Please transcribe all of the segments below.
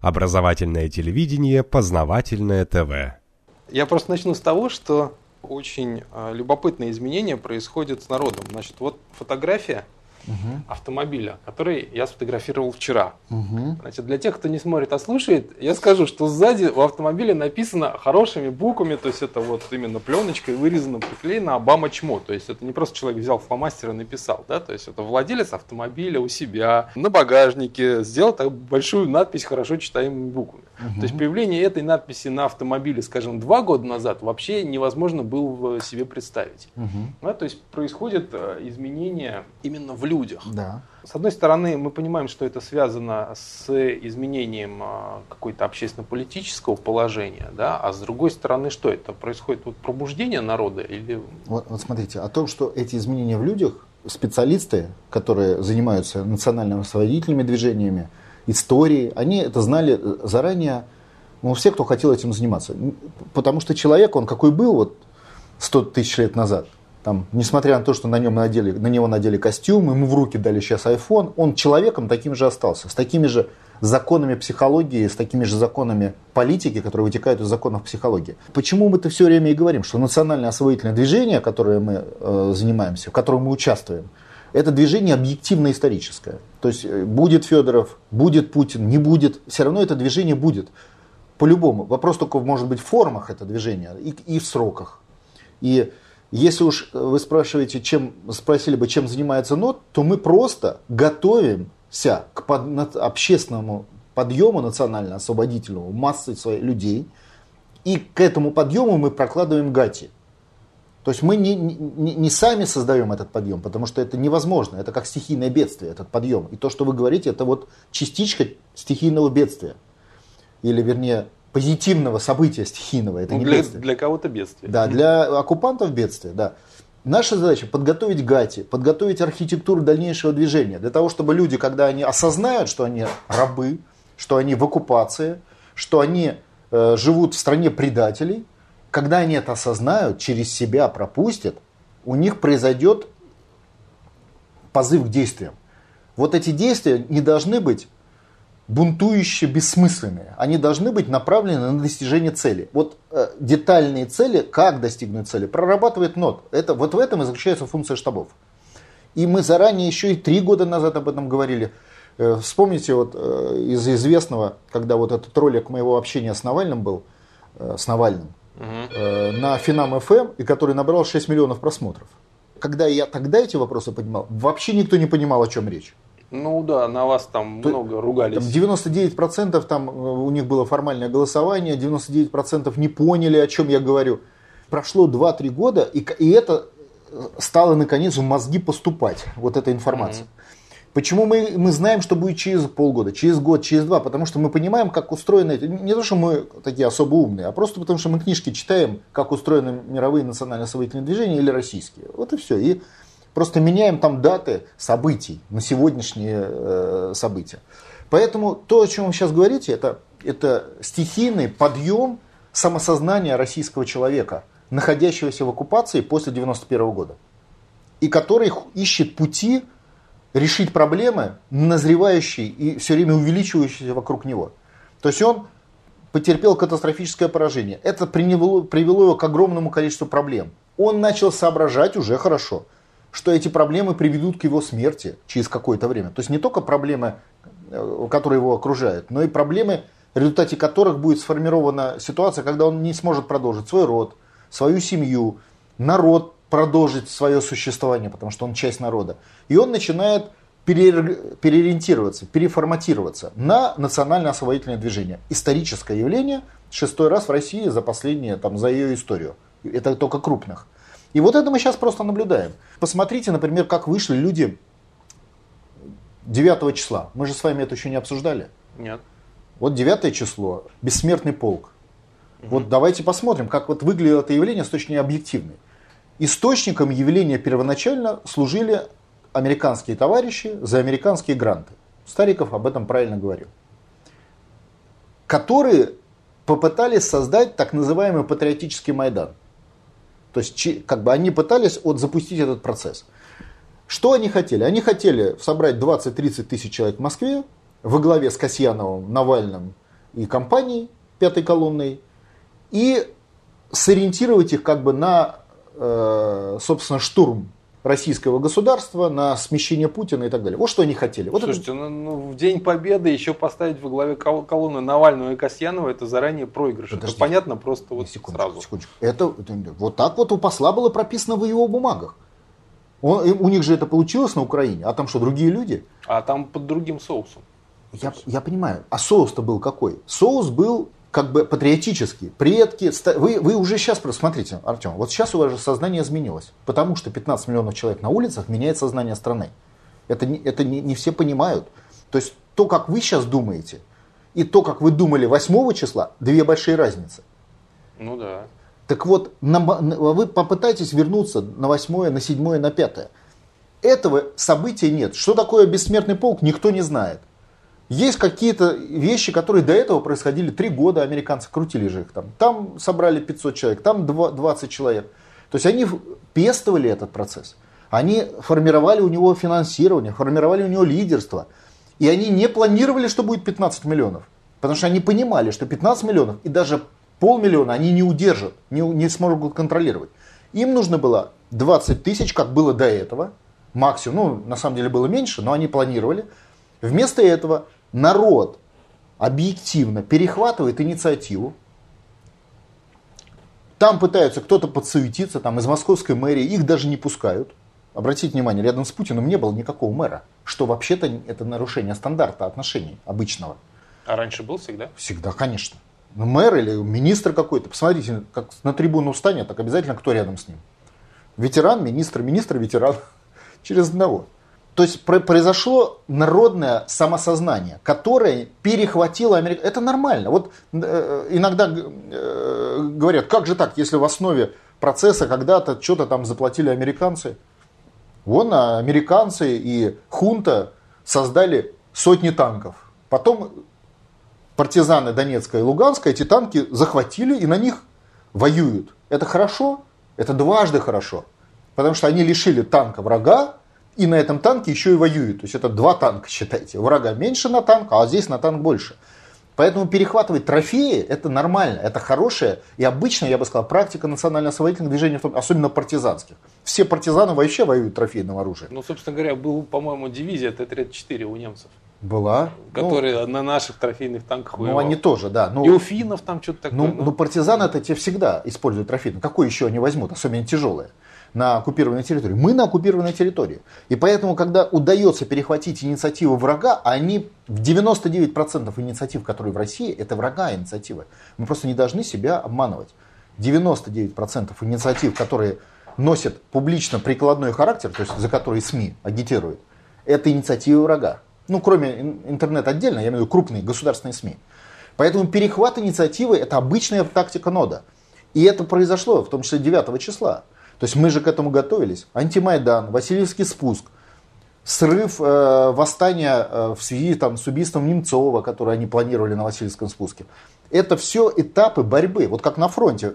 Образовательное телевидение, познавательное ТВ. Я просто начну с того, что очень э, любопытные изменения происходят с народом. Значит, вот фотография угу. автомобиля, который я сфотографировал вчера. Угу. Значит, для тех, кто не смотрит, а слушает, я скажу, что сзади у автомобиля написано хорошими буквами, то есть это вот именно пленочкой вырезано, приклеено Обама чмо. То есть это не просто человек взял фломастер и написал, да, то есть это владелец автомобиля у себя на багажнике сделал так большую надпись хорошо читаемыми буквами. Угу. То есть появление этой надписи на автомобиле, скажем, два года назад вообще невозможно было себе представить. Угу. Да, то есть происходит э, изменение именно в людях. Да. С одной стороны, мы понимаем, что это связано с изменением э, какой-то общественно-политического положения, да, а с другой стороны, что это происходит вот пробуждение народа или? Вот, вот смотрите, о том, что эти изменения в людях специалисты, которые занимаются национально-освободительными движениями, истории, они это знали заранее, ну, все, кто хотел этим заниматься. Потому что человек, он какой был вот 100 тысяч лет назад, там, несмотря на то, что на, нем надели, на него надели костюм, ему в руки дали сейчас iPhone, он человеком таким же остался, с такими же законами психологии, с такими же законами политики, которые вытекают из законов психологии. Почему мы это все время и говорим, что национальное освоительное движение, которое мы э, занимаемся, в котором мы участвуем, это движение объективно-историческое. То есть э, будет Федоров, будет Путин, не будет, все равно это движение будет. По-любому. Вопрос только может быть в формах это движение и, и в сроках. И если уж вы спрашиваете, чем, спросили бы, чем занимается НОТ, то мы просто готовимся к под, общественному подъему национально-освободительному массы своих людей. И к этому подъему мы прокладываем гати. То есть мы не, не, не сами создаем этот подъем, потому что это невозможно. Это как стихийное бедствие, этот подъем. И то, что вы говорите, это вот частичка стихийного бедствия. Или, вернее, позитивного события стихийного. Это ну, не для, бедствие. Для кого-то бедствие. Да, для оккупантов бедствие, да. Наша задача подготовить ГАТИ, подготовить архитектуру дальнейшего движения. Для того, чтобы люди, когда они осознают, что они рабы, что они в оккупации, что они э, живут в стране предателей – когда они это осознают, через себя пропустят, у них произойдет позыв к действиям. Вот эти действия не должны быть бунтующие, бессмысленные. Они должны быть направлены на достижение цели. Вот э, детальные цели, как достигнуть цели, прорабатывает НОТ. Это, вот в этом и заключается функция штабов. И мы заранее, еще и три года назад об этом говорили. Э, вспомните вот э, из известного, когда вот этот ролик моего общения с Навальным был, э, с Навальным, э, на Финам ФМ, и который набрал 6 миллионов просмотров. Когда я тогда эти вопросы поднимал, вообще никто не понимал, о чем речь. Ну да, на вас там То, много ругались. Там 99% там э, у них было формальное голосование, 99% не поняли, о чем я говорю. Прошло 2-3 года, и, и это э, стало наконец в мозги поступать, вот эта информация. Mm-hmm. Почему мы, мы знаем, что будет через полгода, через год, через два? Потому что мы понимаем, как устроены эти... Не то, что мы такие особо умные, а просто потому, что мы книжки читаем, как устроены мировые национально-освоительные движения или российские. Вот и все. И просто меняем там даты событий на сегодняшние э, события. Поэтому то, о чем вы сейчас говорите, это, это стихийный подъем самосознания российского человека, находящегося в оккупации после 91 года. И который ищет пути решить проблемы, назревающие и все время увеличивающиеся вокруг него. То есть он потерпел катастрофическое поражение. Это привело, привело его к огромному количеству проблем. Он начал соображать уже хорошо, что эти проблемы приведут к его смерти через какое-то время. То есть не только проблемы, э, которые его окружают, но и проблемы, в результате которых будет сформирована ситуация, когда он не сможет продолжить свой род, свою семью, народ продолжить свое существование, потому что он часть народа. И он начинает переориентироваться, переформатироваться на национально-освободительное движение. Историческое явление, шестой раз в России за последние, там, за ее историю. Это только крупных. И вот это мы сейчас просто наблюдаем. Посмотрите, например, как вышли люди 9 числа. Мы же с вами это еще не обсуждали. Нет. Вот 9 число, бессмертный полк. Угу. Вот давайте посмотрим, как вот выглядело это явление с точки зрения объективной. Источником явления первоначально служили американские товарищи за американские гранты. Стариков об этом правильно говорил. Которые попытались создать так называемый патриотический Майдан. То есть как бы они пытались вот запустить этот процесс. Что они хотели? Они хотели собрать 20-30 тысяч человек в Москве во главе с Касьяновым, Навальным, и компаний пятой колонной и сориентировать их как бы на, э, собственно, штурм российского государства, на смещение Путина и так далее. Вот что они хотели. Вот Слушайте, это... ну, ну, в День Победы еще поставить во главе колонны Навального и Касьянова, это заранее проигрыш. Подожди. Это понятно просто вот секундочку, сразу. Секундочку. Это, это, вот так вот у посла было прописано в его бумагах. Он, у них же это получилось на Украине, а там что, другие люди? А там под другим соусом. Я, я понимаю. А соус-то был какой? Соус был как бы патриотический. Предки, вы, вы уже сейчас, смотрите, Артем, вот сейчас у вас же сознание изменилось. Потому что 15 миллионов человек на улицах меняет сознание страны. Это, это не, не все понимают. То есть то, как вы сейчас думаете, и то, как вы думали 8 числа, две большие разницы. Ну да. Так вот, на, вы попытайтесь вернуться на 8, на 7, на 5. Этого события нет. Что такое бессмертный полк, никто не знает. Есть какие-то вещи, которые до этого происходили три года, американцы крутили же их там. Там собрали 500 человек, там 20 человек. То есть они пестовали этот процесс. Они формировали у него финансирование, формировали у него лидерство. И они не планировали, что будет 15 миллионов. Потому что они понимали, что 15 миллионов и даже полмиллиона они не удержат, не, не смогут контролировать. Им нужно было 20 тысяч, как было до этого, максимум, ну, на самом деле было меньше, но они планировали. Вместо этого народ объективно перехватывает инициативу, там пытаются кто-то подсуетиться, там из московской мэрии, их даже не пускают. Обратите внимание, рядом с Путиным не было никакого мэра, что вообще-то это нарушение стандарта отношений обычного. А раньше был всегда? Всегда, конечно. Ну, мэр или министр какой-то. Посмотрите, как на трибуну встанет, так обязательно кто рядом с ним. Ветеран, министр, министр, ветеран. Через одного. То есть произошло народное самосознание, которое перехватило Америку. Это нормально. Вот э, иногда э, говорят, как же так, если в основе процесса когда-то что-то там заплатили американцы. Вон а американцы и хунта создали сотни танков. Потом партизаны Донецка и Луганска эти танки захватили и на них воюют. Это хорошо? Это дважды хорошо. Потому что они лишили танка врага, и на этом танке еще и воюют. То есть это два танка, считайте. Врага меньше на танк, а здесь на танк больше. Поэтому перехватывать трофеи – это нормально, это хорошая и обычная, я бы сказал, практика национально-освободительных движений, особенно партизанских. Все партизаны вообще воюют трофейным оружием. Ну, собственно говоря, был, по-моему, дивизия Т-34 у немцев. Была. Которые ну, на наших трофейных танках воевал. Ну, они тоже, да. Ну, и у финнов там что-то такое. Ну, ну, ну партизаны это те всегда используют трофейные. Какой еще они возьмут, особенно тяжелые? На оккупированной территории. Мы на оккупированной территории. И поэтому, когда удается перехватить инициативу врага, они в 99% инициатив, которые в России, это врага инициативы. Мы просто не должны себя обманывать. 99% инициатив, которые носят публично прикладной характер, то есть за которые СМИ агитируют, это инициативы врага. Ну, кроме интернет отдельно, я имею в виду крупные государственные СМИ. Поэтому перехват инициативы – это обычная тактика нода. И это произошло, в том числе 9 числа. То есть мы же к этому готовились. Антимайдан, Васильевский спуск, срыв э, восстания э, в связи там, с убийством Немцова, которое они планировали на Васильевском спуске. Это все этапы борьбы. Вот как на фронте.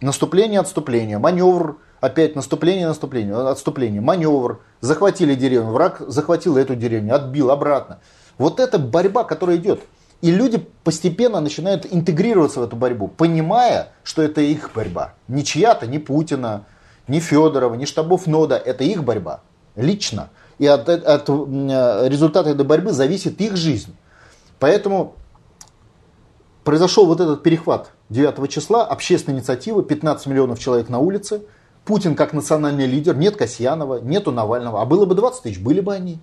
Наступление, отступление, маневр, опять наступление, наступление, отступление, маневр. Захватили деревню, враг захватил эту деревню, отбил обратно. Вот это борьба, которая идет. И люди постепенно начинают интегрироваться в эту борьбу, понимая, что это их борьба. Не чья-то, не Путина, ни Федорова, ни штабов НОДА. Это их борьба, лично. И от, от результата этой борьбы зависит их жизнь. Поэтому произошел вот этот перехват 9 числа, общественная инициатива, 15 миллионов человек на улице, Путин как национальный лидер, нет Касьянова, нету Навального, а было бы 20 тысяч, были бы они.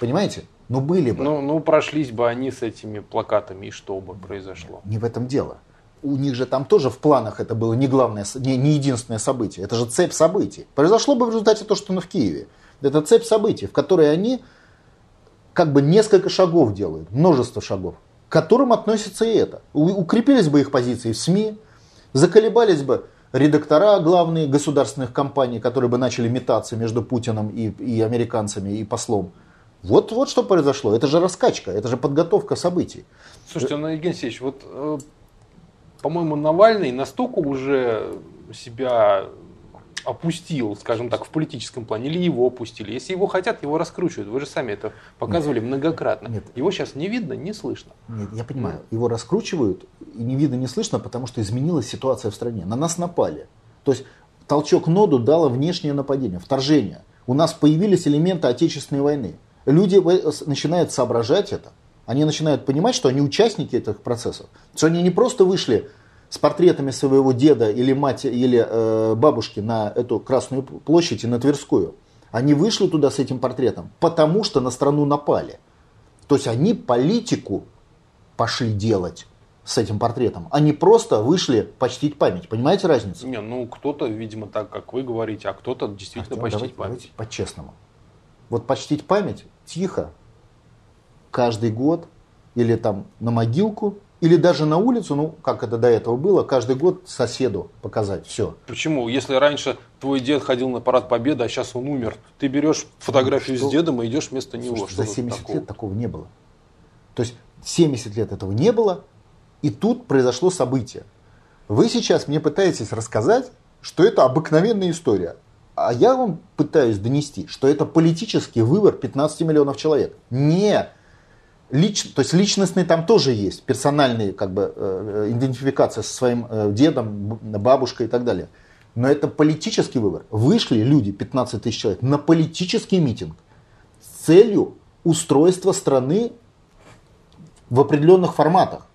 Понимаете? Ну были бы. Ну, ну прошлись бы они с этими плакатами, и что бы произошло? Не в этом дело у них же там тоже в планах это было не главное, не, не единственное событие. Это же цепь событий. Произошло бы в результате то, что на в Киеве. Это цепь событий, в которой они как бы несколько шагов делают, множество шагов, к которым относится и это. Укрепились бы их позиции в СМИ, заколебались бы редактора главные государственных компаний, которые бы начали метаться между Путиным и, и американцами, и послом. Вот, вот что произошло. Это же раскачка, это же подготовка событий. Слушайте, ну, Евгений Алексеевич, вот э, по-моему, Навальный настолько уже себя опустил, скажем так, в политическом плане, или его опустили. Если его хотят, его раскручивают. Вы же сами это показывали нет, многократно. Нет. Его сейчас не видно, не слышно. Нет, я понимаю. Его раскручивают, и не видно, не слышно, потому что изменилась ситуация в стране. На нас напали. То есть толчок ноду дало внешнее нападение, вторжение. У нас появились элементы Отечественной войны. Люди начинают соображать это. Они начинают понимать, что они участники этих процессов. Что они не просто вышли с портретами своего деда или мать или э, бабушки на эту Красную площадь и на Тверскую. Они вышли туда с этим портретом, потому что на страну напали. То есть они политику пошли делать с этим портретом. Они просто вышли почтить память. Понимаете разницу? Не, ну кто-то, видимо, так, как вы говорите, а кто-то действительно а, почтить давайте, память. Давайте по-честному. Вот почтить память тихо, каждый год, или там на могилку, или даже на улицу, ну, как это до этого было, каждый год соседу показать. Все. Почему? Если раньше твой дед ходил на парад Победы, а сейчас он умер, ты берешь фотографию ну, что? с дедом и идешь вместо него. Слушай, за 70 такого? лет такого не было. То есть 70 лет этого не было, и тут произошло событие. Вы сейчас мне пытаетесь рассказать, что это обыкновенная история. А я вам пытаюсь донести, что это политический выбор 15 миллионов человек. Не лич, то есть личностный там тоже есть, персональные как бы э, идентификация со своим э, дедом, бабушкой и так далее. Но это политический выбор. Вышли люди, 15 тысяч человек, на политический митинг с целью устройства страны в определенных форматах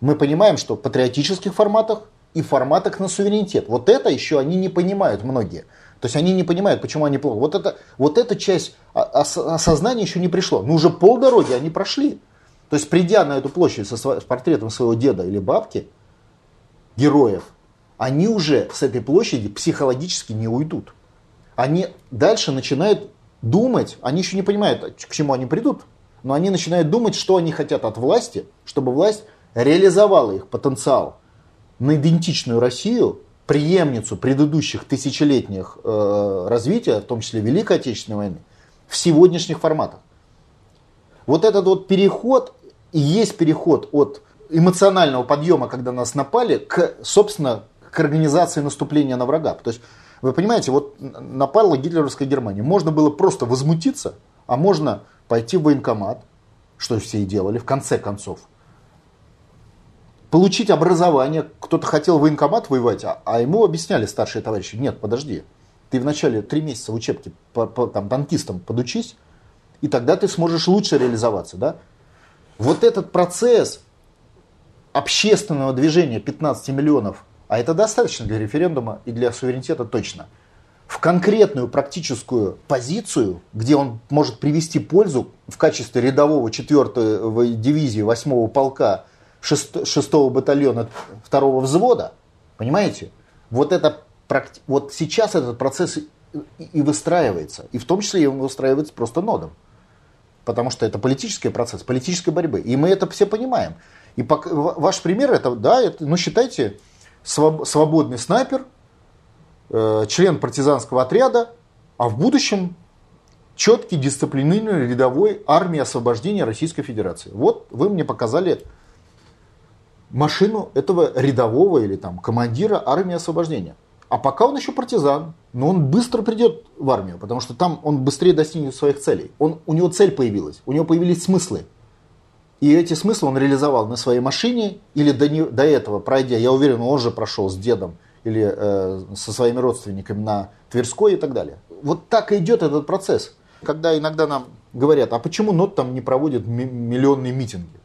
мы понимаем, что в патриотических форматах и форматах на суверенитет. Вот это еще они не понимают многие. То есть они не понимают, почему они плохо. Вот, это, вот эта часть осознания еще не пришло. Но уже полдороги они прошли. То есть придя на эту площадь со, с портретом своего деда или бабки, героев, они уже с этой площади психологически не уйдут. Они дальше начинают думать, они еще не понимают, к чему они придут, но они начинают думать, что они хотят от власти, чтобы власть реализовала их потенциал на идентичную Россию, преемницу предыдущих тысячелетних э, развития, в том числе Великой Отечественной войны, в сегодняшних форматах. Вот этот вот переход и есть переход от эмоционального подъема, когда нас напали, к, собственно, к организации наступления на врага. То есть, вы понимаете, вот напала гитлеровская Германия. Можно было просто возмутиться, а можно пойти в военкомат, что все и делали, в конце концов получить образование. Кто-то хотел в военкомат воевать, а, а ему объясняли старшие товарищи, нет, подожди, ты вначале три месяца в учебке по, по, там, танкистам подучись, и тогда ты сможешь лучше реализоваться. Да? Вот этот процесс общественного движения 15 миллионов, а это достаточно для референдума и для суверенитета точно, в конкретную практическую позицию, где он может привести пользу в качестве рядового 4 дивизии 8 полка 6, батальона 2 взвода, понимаете? Вот, это, вот сейчас этот процесс и выстраивается. И в том числе он выстраивается просто нодом. Потому что это политический процесс, политической борьбы. И мы это все понимаем. И пока, ваш пример это, да, это, ну считайте, свободный снайпер, э, член партизанского отряда, а в будущем четкий дисциплинированный рядовой армии освобождения Российской Федерации. Вот вы мне показали машину этого рядового или там командира армии освобождения. А пока он еще партизан, но он быстро придет в армию, потому что там он быстрее достигнет своих целей. Он, у него цель появилась, у него появились смыслы. И эти смыслы он реализовал на своей машине или до, не, до этого, пройдя, я уверен, он же прошел с дедом или э, со своими родственниками на Тверской и так далее. Вот так и идет этот процесс. Когда иногда нам говорят, а почему НОТ там не проводит миллионные митинги?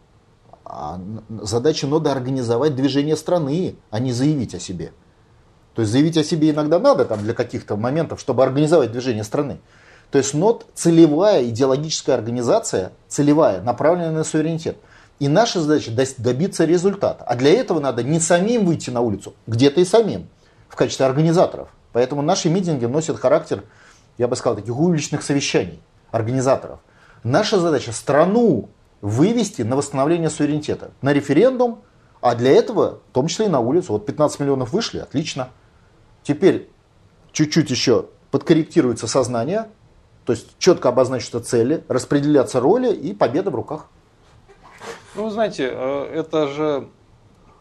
А задача нода организовать движение страны, а не заявить о себе. То есть заявить о себе иногда надо там, для каких-то моментов, чтобы организовать движение страны. То есть НОД целевая идеологическая организация, целевая, направленная на суверенитет. И наша задача добиться результата. А для этого надо не самим выйти на улицу, где-то и самим, в качестве организаторов. Поэтому наши митинги носят характер, я бы сказал, таких уличных совещаний организаторов. Наша задача страну вывести на восстановление суверенитета, на референдум, а для этого, в том числе и на улицу. Вот 15 миллионов вышли, отлично. Теперь чуть-чуть еще подкорректируется сознание, то есть четко обозначатся цели, распределяться роли и победа в руках. Ну, вы знаете, э, это же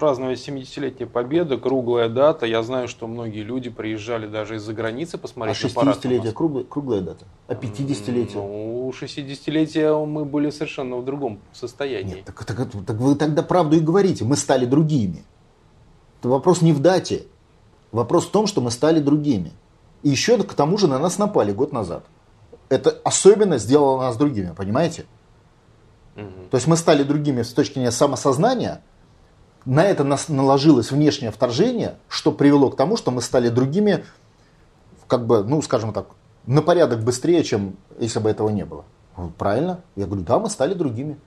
праздновать 70-летие Победы, круглая дата. Я знаю, что многие люди приезжали даже из-за границы посмотреть а 60-летие круглая, круглая дата? А 50-летие? Ну, 60-летие мы были совершенно в другом состоянии. Нет, так, так, так вы тогда правду и говорите. Мы стали другими. Это вопрос не в дате. Вопрос в том, что мы стали другими. И еще к тому же на нас напали год назад. Это особенно сделало нас другими, понимаете? Угу. То есть мы стали другими с точки зрения самосознания, на это нас наложилось внешнее вторжение, что привело к тому, что мы стали другими, как бы, ну, скажем так, на порядок быстрее, чем если бы этого не было. Правильно? Я говорю, да, мы стали другими.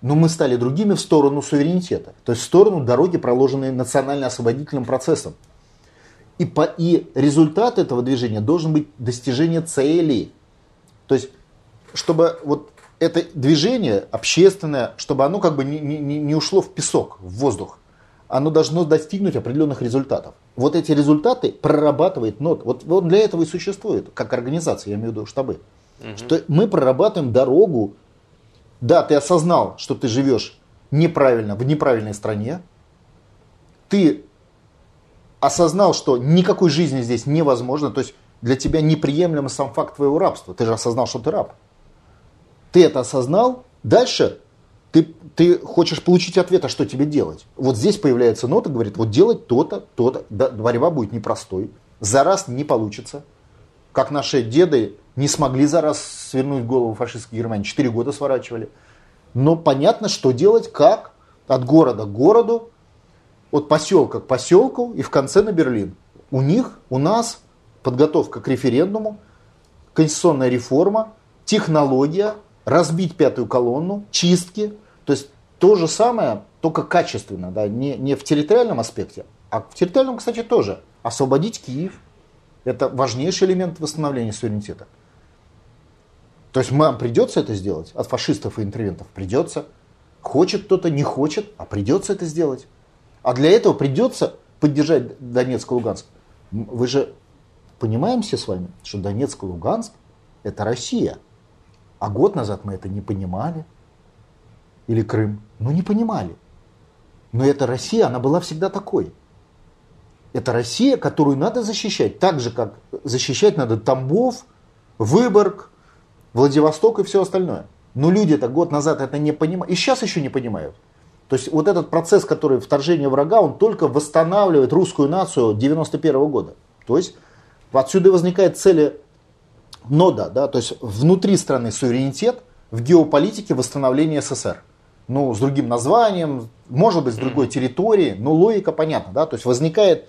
Но мы стали другими в сторону суверенитета, то есть в сторону дороги, проложенной национально-освободительным процессом. И, по, и результат этого движения должен быть достижение цели. То есть, чтобы вот это движение общественное, чтобы оно как бы не, не, не ушло в песок, в воздух. Оно должно достигнуть определенных результатов. Вот эти результаты прорабатывает НОТ. Вот он для этого и существует, как организация, я имею в виду штабы. Угу. Что мы прорабатываем дорогу. Да, ты осознал, что ты живешь неправильно, в неправильной стране. Ты осознал, что никакой жизни здесь невозможно. То есть для тебя неприемлем сам факт твоего рабства. Ты же осознал, что ты раб. Ты это осознал, дальше ты, ты хочешь получить ответ, а что тебе делать? Вот здесь появляется нота, говорит, вот делать то-то, то-то. Да, борьба будет непростой. За раз не получится. Как наши деды не смогли за раз свернуть голову фашистской Германии. Четыре года сворачивали. Но понятно, что делать, как. От города к городу, от поселка к поселку и в конце на Берлин. У них, у нас подготовка к референдуму, конституционная реформа, технология, разбить пятую колонну, чистки. То есть то же самое, только качественно, да, не, не в территориальном аспекте, а в территориальном, кстати, тоже. Освободить Киев. Это важнейший элемент восстановления суверенитета. То есть нам придется это сделать, от фашистов и интервентов придется. Хочет кто-то, не хочет, а придется это сделать. А для этого придется поддержать Донецк и Луганск. Вы же понимаем все с вами, что Донецк и Луганск это Россия. А год назад мы это не понимали. Или Крым. Ну не понимали. Но эта Россия, она была всегда такой. Это Россия, которую надо защищать. Так же, как защищать надо Тамбов, Выборг, Владивосток и все остальное. Но люди-то год назад это не понимают. И сейчас еще не понимают. То есть вот этот процесс, который вторжение врага, он только восстанавливает русскую нацию 91 -го года. То есть отсюда возникает цель нода, да, то есть внутри страны суверенитет, в геополитике восстановление СССР. Ну, с другим названием, может быть, с другой территорией, но логика понятна, да, то есть возникает,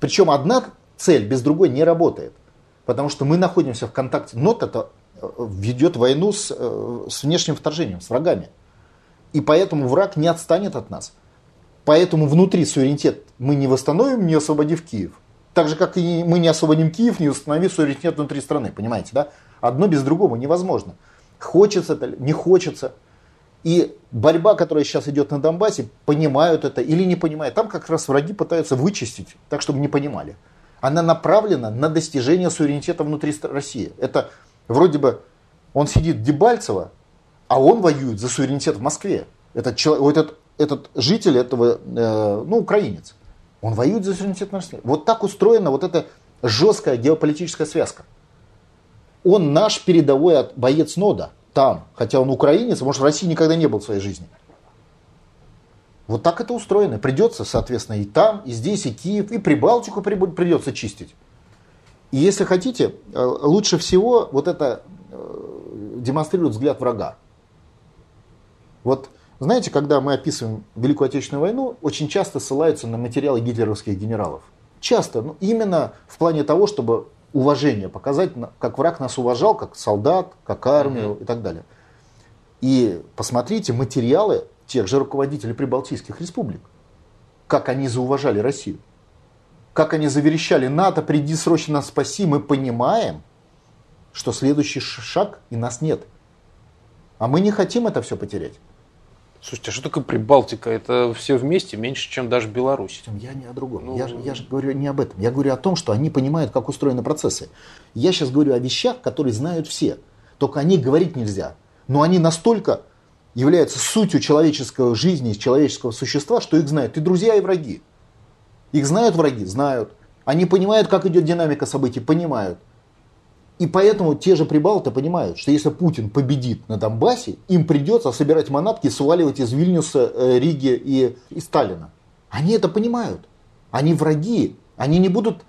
причем одна цель без другой не работает, потому что мы находимся в контакте, НОТ это э, ведет войну с, э, с внешним вторжением, с врагами. И поэтому враг не отстанет от нас. Поэтому внутри суверенитет мы не восстановим, не освободив Киев. Так же, как и мы не освободим Киев, не установив суверенитет внутри страны. Понимаете, да? Одно без другого невозможно. Хочется это, не хочется. И борьба, которая сейчас идет на Донбассе, понимают это или не понимают. Там как раз враги пытаются вычистить, так чтобы не понимали. Она направлена на достижение суверенитета внутри России. Это вроде бы он сидит в Дебальцево, а он воюет за суверенитет в Москве. Этот, человек, этот, этот житель этого, э, ну, украинец. Он воюет за суверенитет нашей Вот так устроена вот эта жесткая геополитическая связка. Он наш передовой боец нода там, хотя он украинец, может в России никогда не был в своей жизни. Вот так это устроено. Придется, соответственно, и там, и здесь, и Киев, и Прибалтику придется чистить. И если хотите, э, лучше всего вот это э, демонстрирует взгляд врага. Вот знаете, когда мы описываем Великую Отечественную войну, очень часто ссылаются на материалы гитлеровских генералов. Часто, ну, именно в плане того, чтобы уважение показать, как враг нас уважал, как солдат, как армию mm-hmm. и так далее. И посмотрите материалы тех же руководителей прибалтийских республик, как они зауважали Россию, как они заверещали НАТО, приди срочно нас спаси, мы понимаем, что следующий шаг и нас нет. А мы не хотим это все потерять. Слушайте, а что такое Прибалтика? Это все вместе меньше, чем даже Беларусь. Я не о другом. Ну, я, же, я же говорю не об этом. Я говорю о том, что они понимают, как устроены процессы. Я сейчас говорю о вещах, которые знают все. Только о них говорить нельзя. Но они настолько является сутью человеческой жизни, человеческого существа, что их знают и друзья, и враги. Их знают враги? Знают. Они понимают, как идет динамика событий? Понимают. И поэтому те же прибалты понимают, что если Путин победит на Донбассе, им придется собирать манатки и сваливать из Вильнюса, э, Риги и, и Сталина. Они это понимают. Они враги. Они не будут,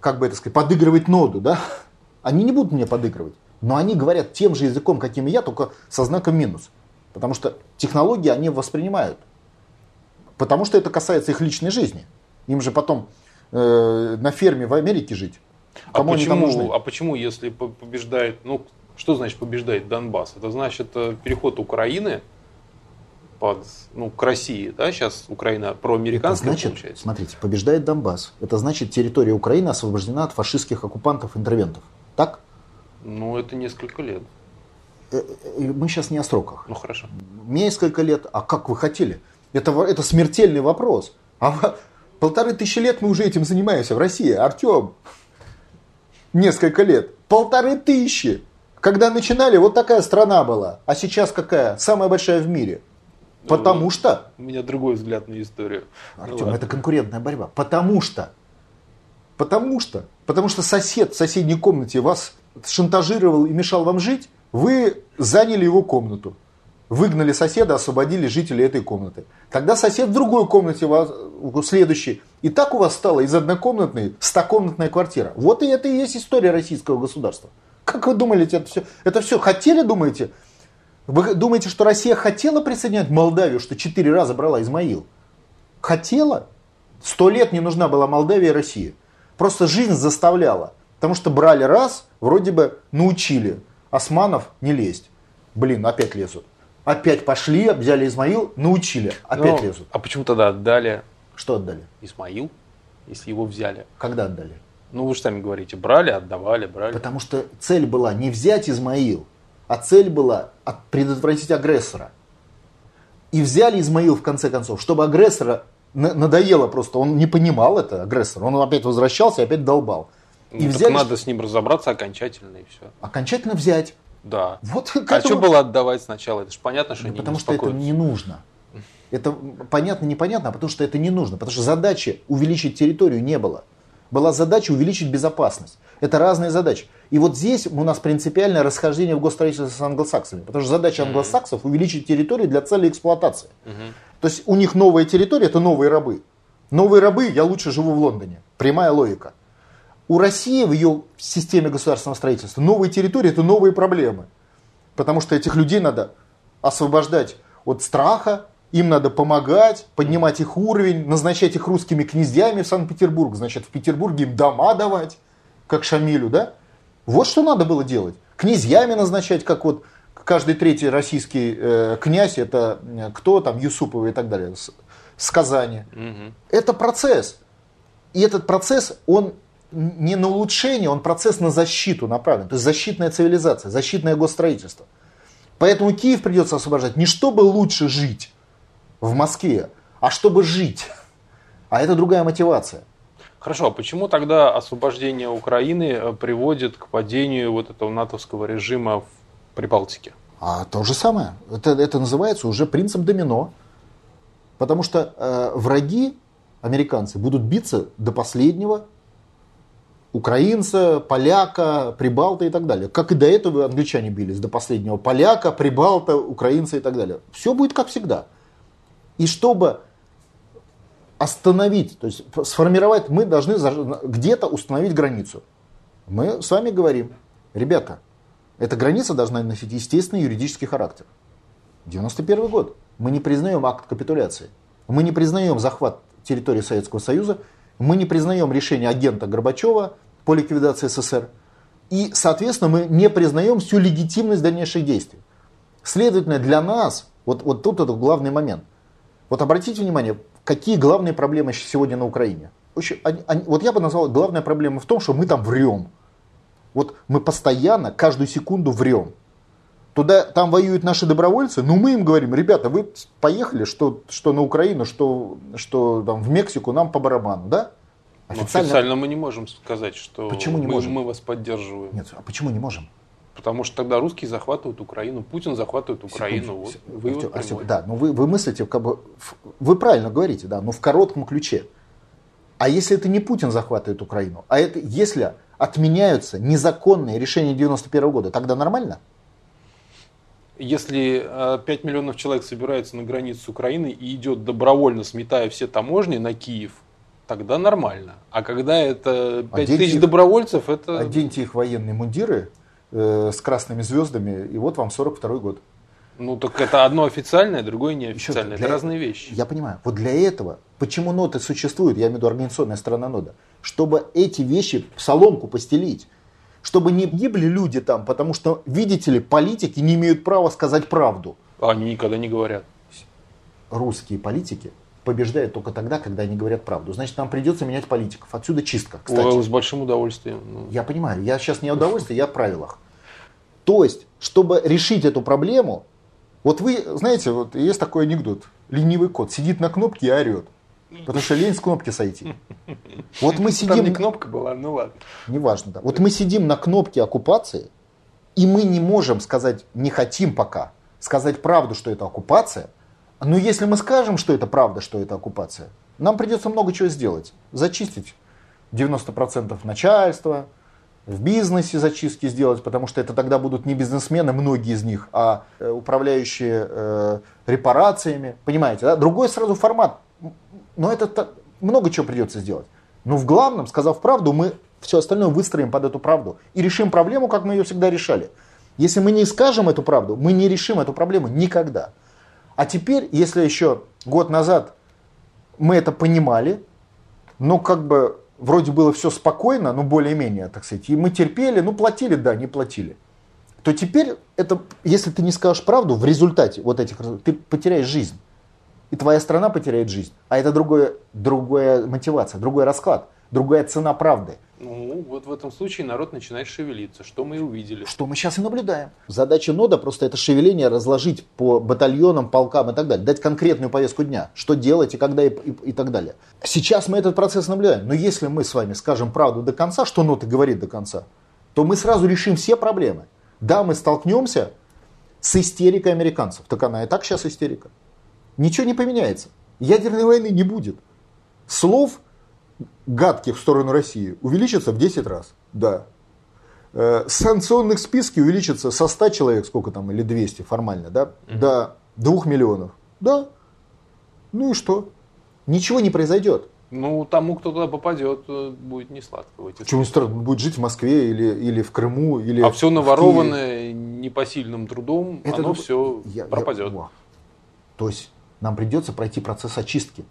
как бы это сказать, подыгрывать ноду, да? Они не будут мне подыгрывать. Но они говорят тем же языком, каким и я, только со знаком минус. Потому что технологии они воспринимают. Потому что это касается их личной жизни. Им же потом э, на ферме в Америке жить. А Кому а почему, а почему, если побеждает, ну, что значит побеждает Донбасс? Это значит э, переход Украины под, ну, к России, да, сейчас Украина проамериканская значит, получается? Смотрите, побеждает Донбасс. Это значит, территория Украины освобождена от фашистских оккупантов-интервентов. Так? Ну, это несколько лет. Э, э, мы сейчас не о сроках. Ну, хорошо. Несколько лет, а как вы хотели? Это, это смертельный вопрос. А полторы тысячи лет мы уже этим занимаемся в России. Артем, несколько лет. Полторы тысячи. Когда начинали, вот такая страна была. А сейчас какая? Самая большая в мире. Ну, Потому что... У меня другой взгляд на историю. Артем, ну, это конкурентная борьба. Потому что... Потому что... Потому что сосед в соседней комнате вас шантажировал и мешал вам жить, вы заняли его комнату. Выгнали соседа, освободили жителей этой комнаты. Тогда сосед в другой комнате, вас, следующий. И так у вас стало из однокомнатной стокомнатная квартира. Вот и это и есть история российского государства. Как вы думаете, это все, это все хотели, думаете? Вы думаете, что Россия хотела присоединять Молдавию, что четыре раза брала Измаил? Хотела? Сто лет не нужна была Молдавия и Россия. Просто жизнь заставляла. Потому что брали раз, вроде бы научили османов не лезть. Блин, опять лезут. Опять пошли, взяли Измаил, научили, опять ну, лезут. А почему тогда отдали? Что отдали? Ismail, если его взяли. Когда отдали? Ну, вы же сами говорите, брали, отдавали, брали. Потому что цель была не взять Измаил, а цель была предотвратить агрессора. И взяли Измаил в конце концов, чтобы агрессора надоело просто, он не понимал это, агрессор, он опять возвращался и опять долбал. И ну, взяли, надо с ним разобраться окончательно и все. Окончательно взять. Да. Вот а этому... что было отдавать сначала? Это же понятно, что ну, не Потому что это не нужно. Это понятно, непонятно, а потому что это не нужно. Потому что задачи увеличить территорию не было. Была задача увеличить безопасность. Это разные задачи. И вот здесь у нас принципиальное расхождение в госстроительстве с англосаксами. Потому что задача англосаксов увеличить территорию для цели эксплуатации. То есть у них новая территория это новые рабы. Новые рабы, я лучше живу в Лондоне. Прямая логика. У России в ее системе государственного строительства новые территории – это новые проблемы. Потому что этих людей надо освобождать от страха, им надо помогать, поднимать их уровень, назначать их русскими князьями в Санкт-Петербург. Значит, в Петербурге им дома давать, как Шамилю, да? Вот что надо было делать. Князьями назначать, как вот каждый третий российский э, князь, это э, кто там, Юсуповы и так далее, с, с Казани. Угу. Это процесс. И этот процесс, он не на улучшение, он процесс на защиту направлен. То есть защитная цивилизация, защитное госстроительство. Поэтому Киев придется освобождать не чтобы лучше жить в Москве, а чтобы жить. А это другая мотивация. Хорошо, а почему тогда освобождение Украины э, приводит к падению вот этого натовского режима в Прибалтике? А то же самое. Это, это называется уже принцип домино. Потому что э, враги, американцы, будут биться до последнего, украинца, поляка, прибалта и так далее. Как и до этого англичане бились, до последнего поляка, прибалта, украинца и так далее. Все будет как всегда. И чтобы остановить, то есть сформировать, мы должны где-то установить границу. Мы с вами говорим, ребята, эта граница должна носить естественный юридический характер. 91 год. Мы не признаем акт капитуляции. Мы не признаем захват территории Советского Союза мы не признаем решение агента Горбачева по ликвидации СССР. И, соответственно, мы не признаем всю легитимность дальнейших действий. Следовательно, для нас, вот, вот тут это главный момент. Вот обратите внимание, какие главные проблемы сегодня на Украине. Очень, они, они, вот я бы назвал, главная проблема в том, что мы там врем. Вот мы постоянно, каждую секунду врем. Туда, там воюют наши добровольцы, но мы им говорим, ребята, вы поехали, что, что на Украину, что, что там, в Мексику, нам по барабану, да? Официально... официально мы не можем сказать, что почему не мы, можем? мы вас поддерживаем. Нет, а почему не можем? Потому что тогда русские захватывают Украину, Путин захватывает Украину. Вот, Артем, Артем, да, но вы, вы мыслите, как бы, вы правильно говорите, да, но в коротком ключе. А если это не Путин захватывает Украину, а это если отменяются незаконные решения 91 года, тогда нормально? Если 5 э, миллионов человек собирается на границе с Украиной и идет добровольно, сметая все таможни на Киев, тогда нормально. А когда это 5 оденьте тысяч их, добровольцев, это... Оденьте их военные мундиры э, с красными звездами, и вот вам 42 год. Ну, так это одно официальное, другое неофициальное. Это разные вещи. Я понимаю. Вот для этого, почему ноты существуют, я имею в виду организационная сторона нода, чтобы эти вещи в соломку постелить. Чтобы не гибли люди там, потому что, видите ли, политики не имеют права сказать правду. Они никогда не говорят. Русские политики побеждают только тогда, когда они говорят правду. Значит, нам придется менять политиков. Отсюда чистка. Кстати. Ой, с большим удовольствием. Ну. Я понимаю. Я сейчас не о удовольствии, я о правилах. То есть, чтобы решить эту проблему, вот вы, знаете, вот есть такой анекдот. Ленивый кот сидит на кнопке и орет. Потому что лень с кнопки сойти. Вот мы сидим... Там не кнопка была, ну ладно. Неважно, да. Вот мы сидим на кнопке оккупации, и мы не можем сказать, не хотим пока, сказать правду, что это оккупация. Но если мы скажем, что это правда, что это оккупация, нам придется много чего сделать. Зачистить 90% начальства, в бизнесе зачистки сделать, потому что это тогда будут не бизнесмены, многие из них, а э, управляющие э, репарациями. Понимаете, да? Другой сразу формат. Но это много чего придется сделать. Но в главном, сказав правду, мы все остальное выстроим под эту правду и решим проблему, как мы ее всегда решали. Если мы не скажем эту правду, мы не решим эту проблему никогда. А теперь, если еще год назад мы это понимали, но как бы вроде было все спокойно, ну более-менее, так сказать, и мы терпели, ну платили, да, не платили, то теперь это, если ты не скажешь правду, в результате вот этих, ты потеряешь жизнь. И твоя страна потеряет жизнь. А это другое, другая мотивация, другой расклад, другая цена правды. Ну, вот в этом случае народ начинает шевелиться, что мы и увидели. Что мы сейчас и наблюдаем. Задача нода просто это шевеление разложить по батальонам, полкам и так далее. Дать конкретную повестку дня, что делать и когда и, и, и так далее. Сейчас мы этот процесс наблюдаем. Но если мы с вами скажем правду до конца, что нота говорит до конца, то мы сразу решим все проблемы. Да, мы столкнемся с истерикой американцев. Так она и так сейчас истерика. Ничего не поменяется. Ядерной войны не будет. Слов гадких в сторону России увеличится в 10 раз. Да. Э, санкционных списки увеличится со 100 человек, сколько там, или 200 формально, да, угу. до 2 миллионов. Да. Ну и что? Ничего не произойдет. Ну, тому, кто туда попадет, э, будет не сладко. Почему странно? Будет жить в Москве или, или в Крыму, или А все наворованное непосильным трудом, Это оно все я, пропадет. Я, То есть нам придется пройти процесс очистки,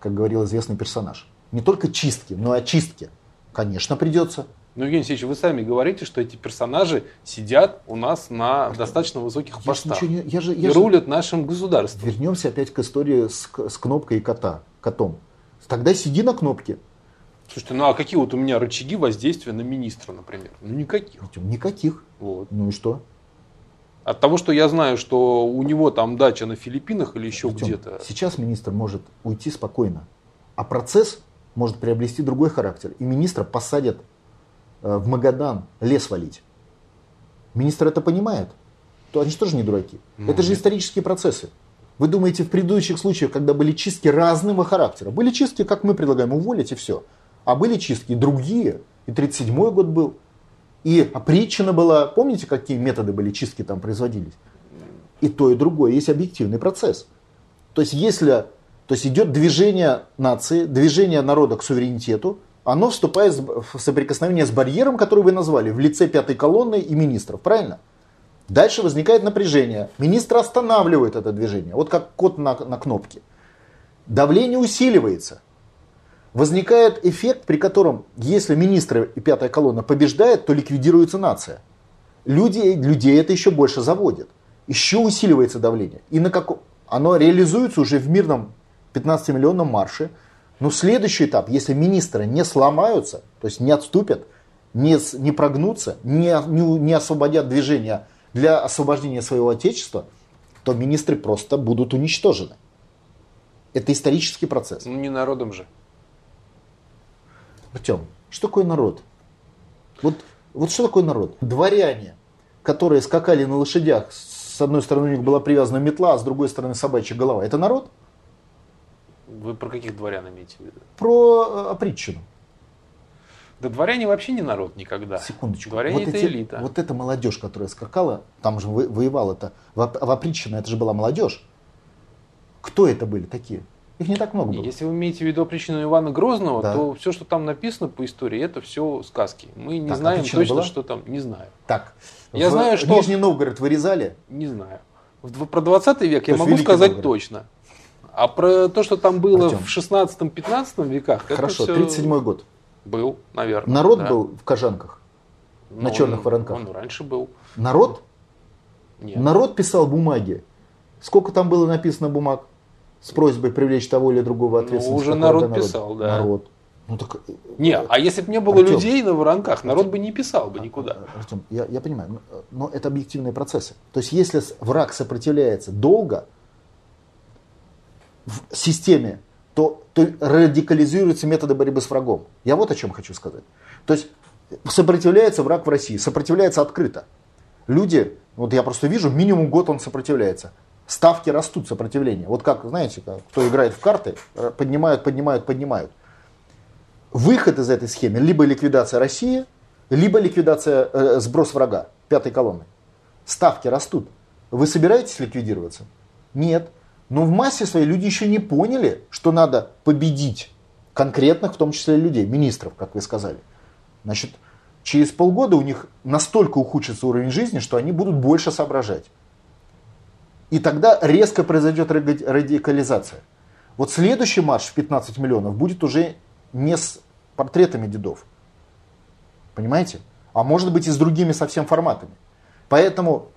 как говорил известный персонаж не только чистки, но и очистки. Конечно, придется. Ну, Евгений Алексеевич, вы сами говорите, что эти персонажи сидят у нас на достаточно высоких я постах не, я же, я и же... рулят нашим государством. Вернемся опять к истории с, с кнопкой и кота, котом. Тогда сиди на кнопке. Слушайте, ну а какие вот у меня рычаги воздействия на министра, например? Ну никаких. Никаких. Вот. Ну и что? От того, что я знаю, что у него там дача на Филиппинах или еще где-то. Сейчас министр может уйти спокойно. А процесс может приобрести другой характер. И министра посадят э, в Магадан лес валить. Министр это понимает. То они же тоже не дураки. Ну, это же исторические процессы. Вы думаете, в предыдущих случаях, когда были чистки разного характера, были чистки, как мы предлагаем, уволить и все. А были чистки другие. И 37-й год был. И опричина была. Помните, какие методы были чистки там производились? И то, и другое. Есть объективный процесс. То есть, если то есть идет движение нации, движение народа к суверенитету, оно вступает в соприкосновение с барьером, который вы назвали, в лице пятой колонны и министров, правильно? Дальше возникает напряжение. Министр останавливает это движение, вот как код на, на кнопке. Давление усиливается. Возникает эффект, при котором, если министры и пятая колонна побеждают, то ликвидируется нация. Люди, людей это еще больше заводит. Еще усиливается давление. И на как... оно реализуется уже в мирном 15-миллионном марше. Но следующий этап, если министры не сломаются, то есть не отступят, не, не прогнутся, не, не, не освободят движение для освобождения своего отечества, то министры просто будут уничтожены. Это исторический процесс. Ну не народом же. Артем, что такое народ? Вот, вот что такое народ? Дворяне которые скакали на лошадях, с одной стороны у них была привязана метла, а с другой стороны собачья голова, это народ? Вы про каких дворян имеете в виду? Про э, опритчину. Да дворяне вообще не народ никогда. Секундочку. Дворяне вот это эти, элита. Вот эта молодежь, которая скакала, там же во- воевала это, в, Оп- в опричнино, это же была молодежь. Кто это были такие? Их не так много было. Если вы имеете в виду причину Ивана Грозного, Да. то все, что там написано по истории, это все сказки. Мы не Так, знаем точно, была? что там. Не знаю. Так, Я в знаю, что- Нижний Новгород вырезали, Не знаю. В- Про 20 век я есть могу сказать Новгород. точно. А про то, что там было Артем. в 16-15 веках, это хорошо, всё 37 год. был, наверное. Народ да. был в Кожанках. Ну, на он- черных воронках. Он раньше был. Народ? Нет. Народ писал бумаги. Сколько там было написано бумаг с просьбой привлечь того или другого Ну, ответственности? уже какого народ народа? писал, да. Народ. Ну так, э, Не, а если бы не было Артем. людей на воронках, народ бы не писал бы никуда. Артем, я, я понимаю, но, э, но это объективные процессы. То есть, если враг сопротивляется долго в системе, то, то радикализируются методы борьбы с врагом. Я вот о чем хочу сказать. То есть, сопротивляется враг в России, сопротивляется открыто. Люди, вот я просто вижу, минимум год он сопротивляется. Ставки растут сопротивления. Вот как, знаете, кто играет в карты, э, поднимают, поднимают, поднимают. Выход из этой схемы либо ликвидация России, либо ликвидация, э, сброс врага, пятой колонны. Ставки растут. Вы собираетесь ликвидироваться? Нет. Но в массе своей люди еще не поняли, что надо победить конкретных, в том числе людей, министров, как вы сказали. Значит, через полгода у них настолько ухудшится уровень жизни, что они будут больше соображать. И тогда резко произойдет ради- радикализация. Вот следующий марш в 15 миллионов будет уже не с портретами дедов. Понимаете? А может быть и с другими совсем форматами. Поэтому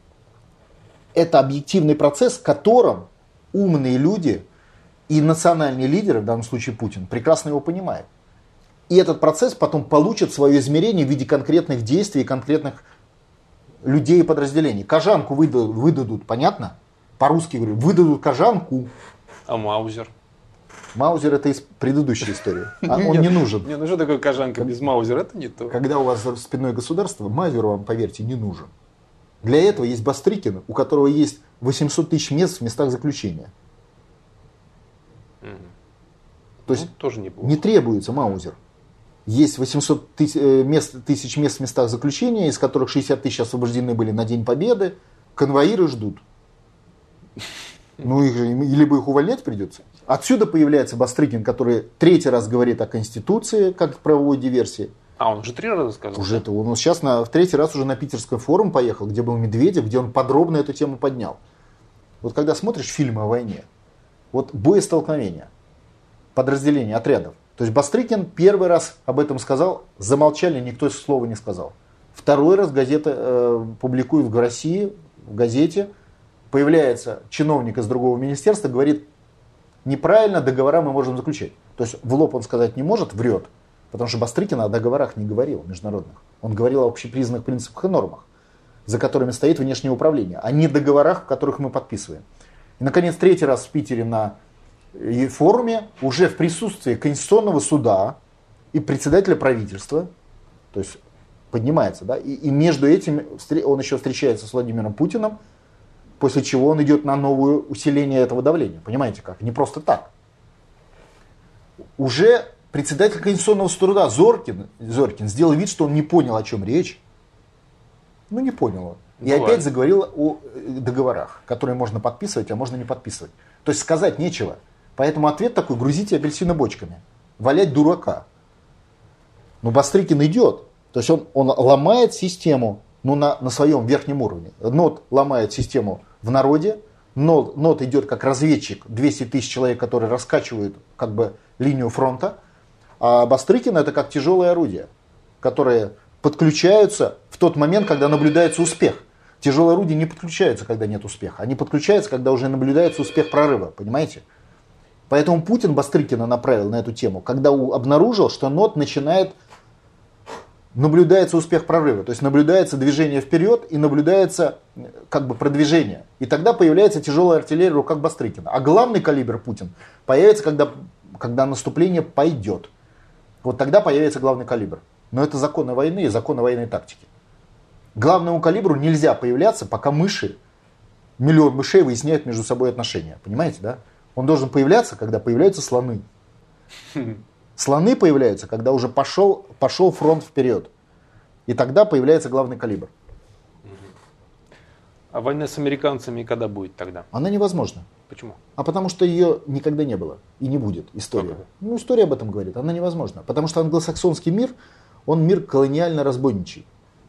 это объективный процесс, в котором умные люди и национальные лидеры, в данном случае Путин, прекрасно его понимают. И этот процесс потом получит свое измерение в виде конкретных действий и конкретных людей и подразделений. Кожанку выдадут, выдадут понятно? По-русски говорю, выдадут кожанку. А Маузер? Маузер это из предыдущей истории. А он не нужен. Не, ну что такое кожанка без Маузера? Это не то. Когда у вас спиной государство, Маузер вам, поверьте, не нужен. Для этого есть Бастрыкин, у которого есть 800 тысяч мест в местах заключения. Мгм. То есть Ну, тоже неплохо. не требуется Маузер. Есть 800 тысяч э, мест, тысяч мест в местах заключения, из которых 60 тысяч освобождены были на День Победы. Конвоиры ждут. Ну, их либо их увольнять придется. Отсюда появляется Бастрыкин, который третий раз говорит о Конституции, как правовой диверсии. А, он уже три раза сказал? Уже это он сейчас на, в третий раз уже на питерский форум поехал, где был Медведев, где он подробно эту тему поднял. Вот когда смотришь фильмы о войне, вот боестолкновения, подразделения, отрядов. То есть Бастрыкин первый раз об этом сказал, замолчали, никто слова не сказал. Второй раз газета э, публикует в России, в газете, появляется чиновник из другого министерства, говорит, неправильно договора мы можем заключать. То есть в лоб он сказать не может, врет. Потому что Бастрыкин о договорах не говорил международных. Он говорил о общепризнанных принципах и нормах, за которыми стоит внешнее управление, а не договорах, в которых мы подписываем. И, наконец, третий раз в Питере на э, форуме уже в присутствии Конституционного суда и председателя правительства, то есть поднимается, да, и, и между этим он еще встречается с Владимиром Путиным, после чего он идет на новое усиление этого давления. Понимаете как? Не просто так. Уже председатель Конституционного суда Зоркин, Зоркин сделал вид, что он не понял, о чем речь. Ну, не понял он. И Бывает. опять заговорил о э, договорах, которые можно подписывать, а можно не подписывать. То есть сказать нечего. Поэтому ответ такой, грузите апельсины бочками. Валять дурака. Но Бастрыкин идет. То есть он, он ломает систему ну, на, на своем верхнем уровне. НОТ ломает систему в народе. НОТ, НОТ идет как разведчик, 200 тысяч человек, которые раскачивают как бы линию фронта. А Бастрыкин это как тяжелое орудие, которые подключаются в тот момент, когда наблюдается успех. Тяжелые орудия не подключаются, когда нет успеха. Они подключаются, когда уже наблюдается успех прорыва, понимаете? Поэтому Путин Бастрыкина направил на эту тему, когда обнаружил, что НОТ начинает наблюдается успех прорыва, то есть наблюдается движение вперед и наблюдается э, как бы продвижение. И тогда появляется тяжелая артиллерия в руках Бастрыкина. А главный калибр Путин появится, когда, когда наступление пойдет. Вот тогда появится главный калибр. Но это законы войны и законы военной тактики. Главному калибру нельзя появляться, пока мыши, миллион мышей выясняют между собой отношения. Понимаете, да? Он должен появляться, когда появляются слоны. Слоны появляются, когда уже пошел, пошел фронт вперед. И тогда появляется главный калибр. А война с американцами когда будет тогда? Она невозможна. Почему? А потому что ее никогда не было и не будет. История. Это? Ну, история об этом говорит. Она невозможна. Потому что англосаксонский мир, он мир колониально-разбойничий.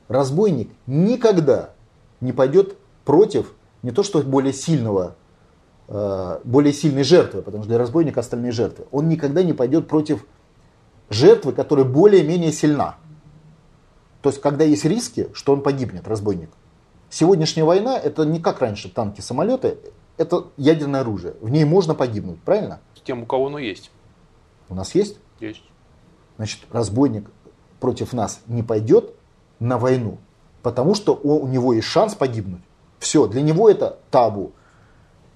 Разбойник никогда не пойдет против не то что более сильного, э, более сильной жертвы, потому что для разбойника остальные жертвы. Он никогда не пойдет против жертвы, которая более-менее сильна. То есть, когда есть риски, что он погибнет, разбойник. Сегодняшняя война это не как раньше танки, самолеты, это ядерное оружие. В ней можно погибнуть, правильно? Тем, у кого оно есть. У нас есть? Есть. Значит, разбойник против нас не пойдет на войну, потому что у, у него есть шанс погибнуть. Все, для него это табу.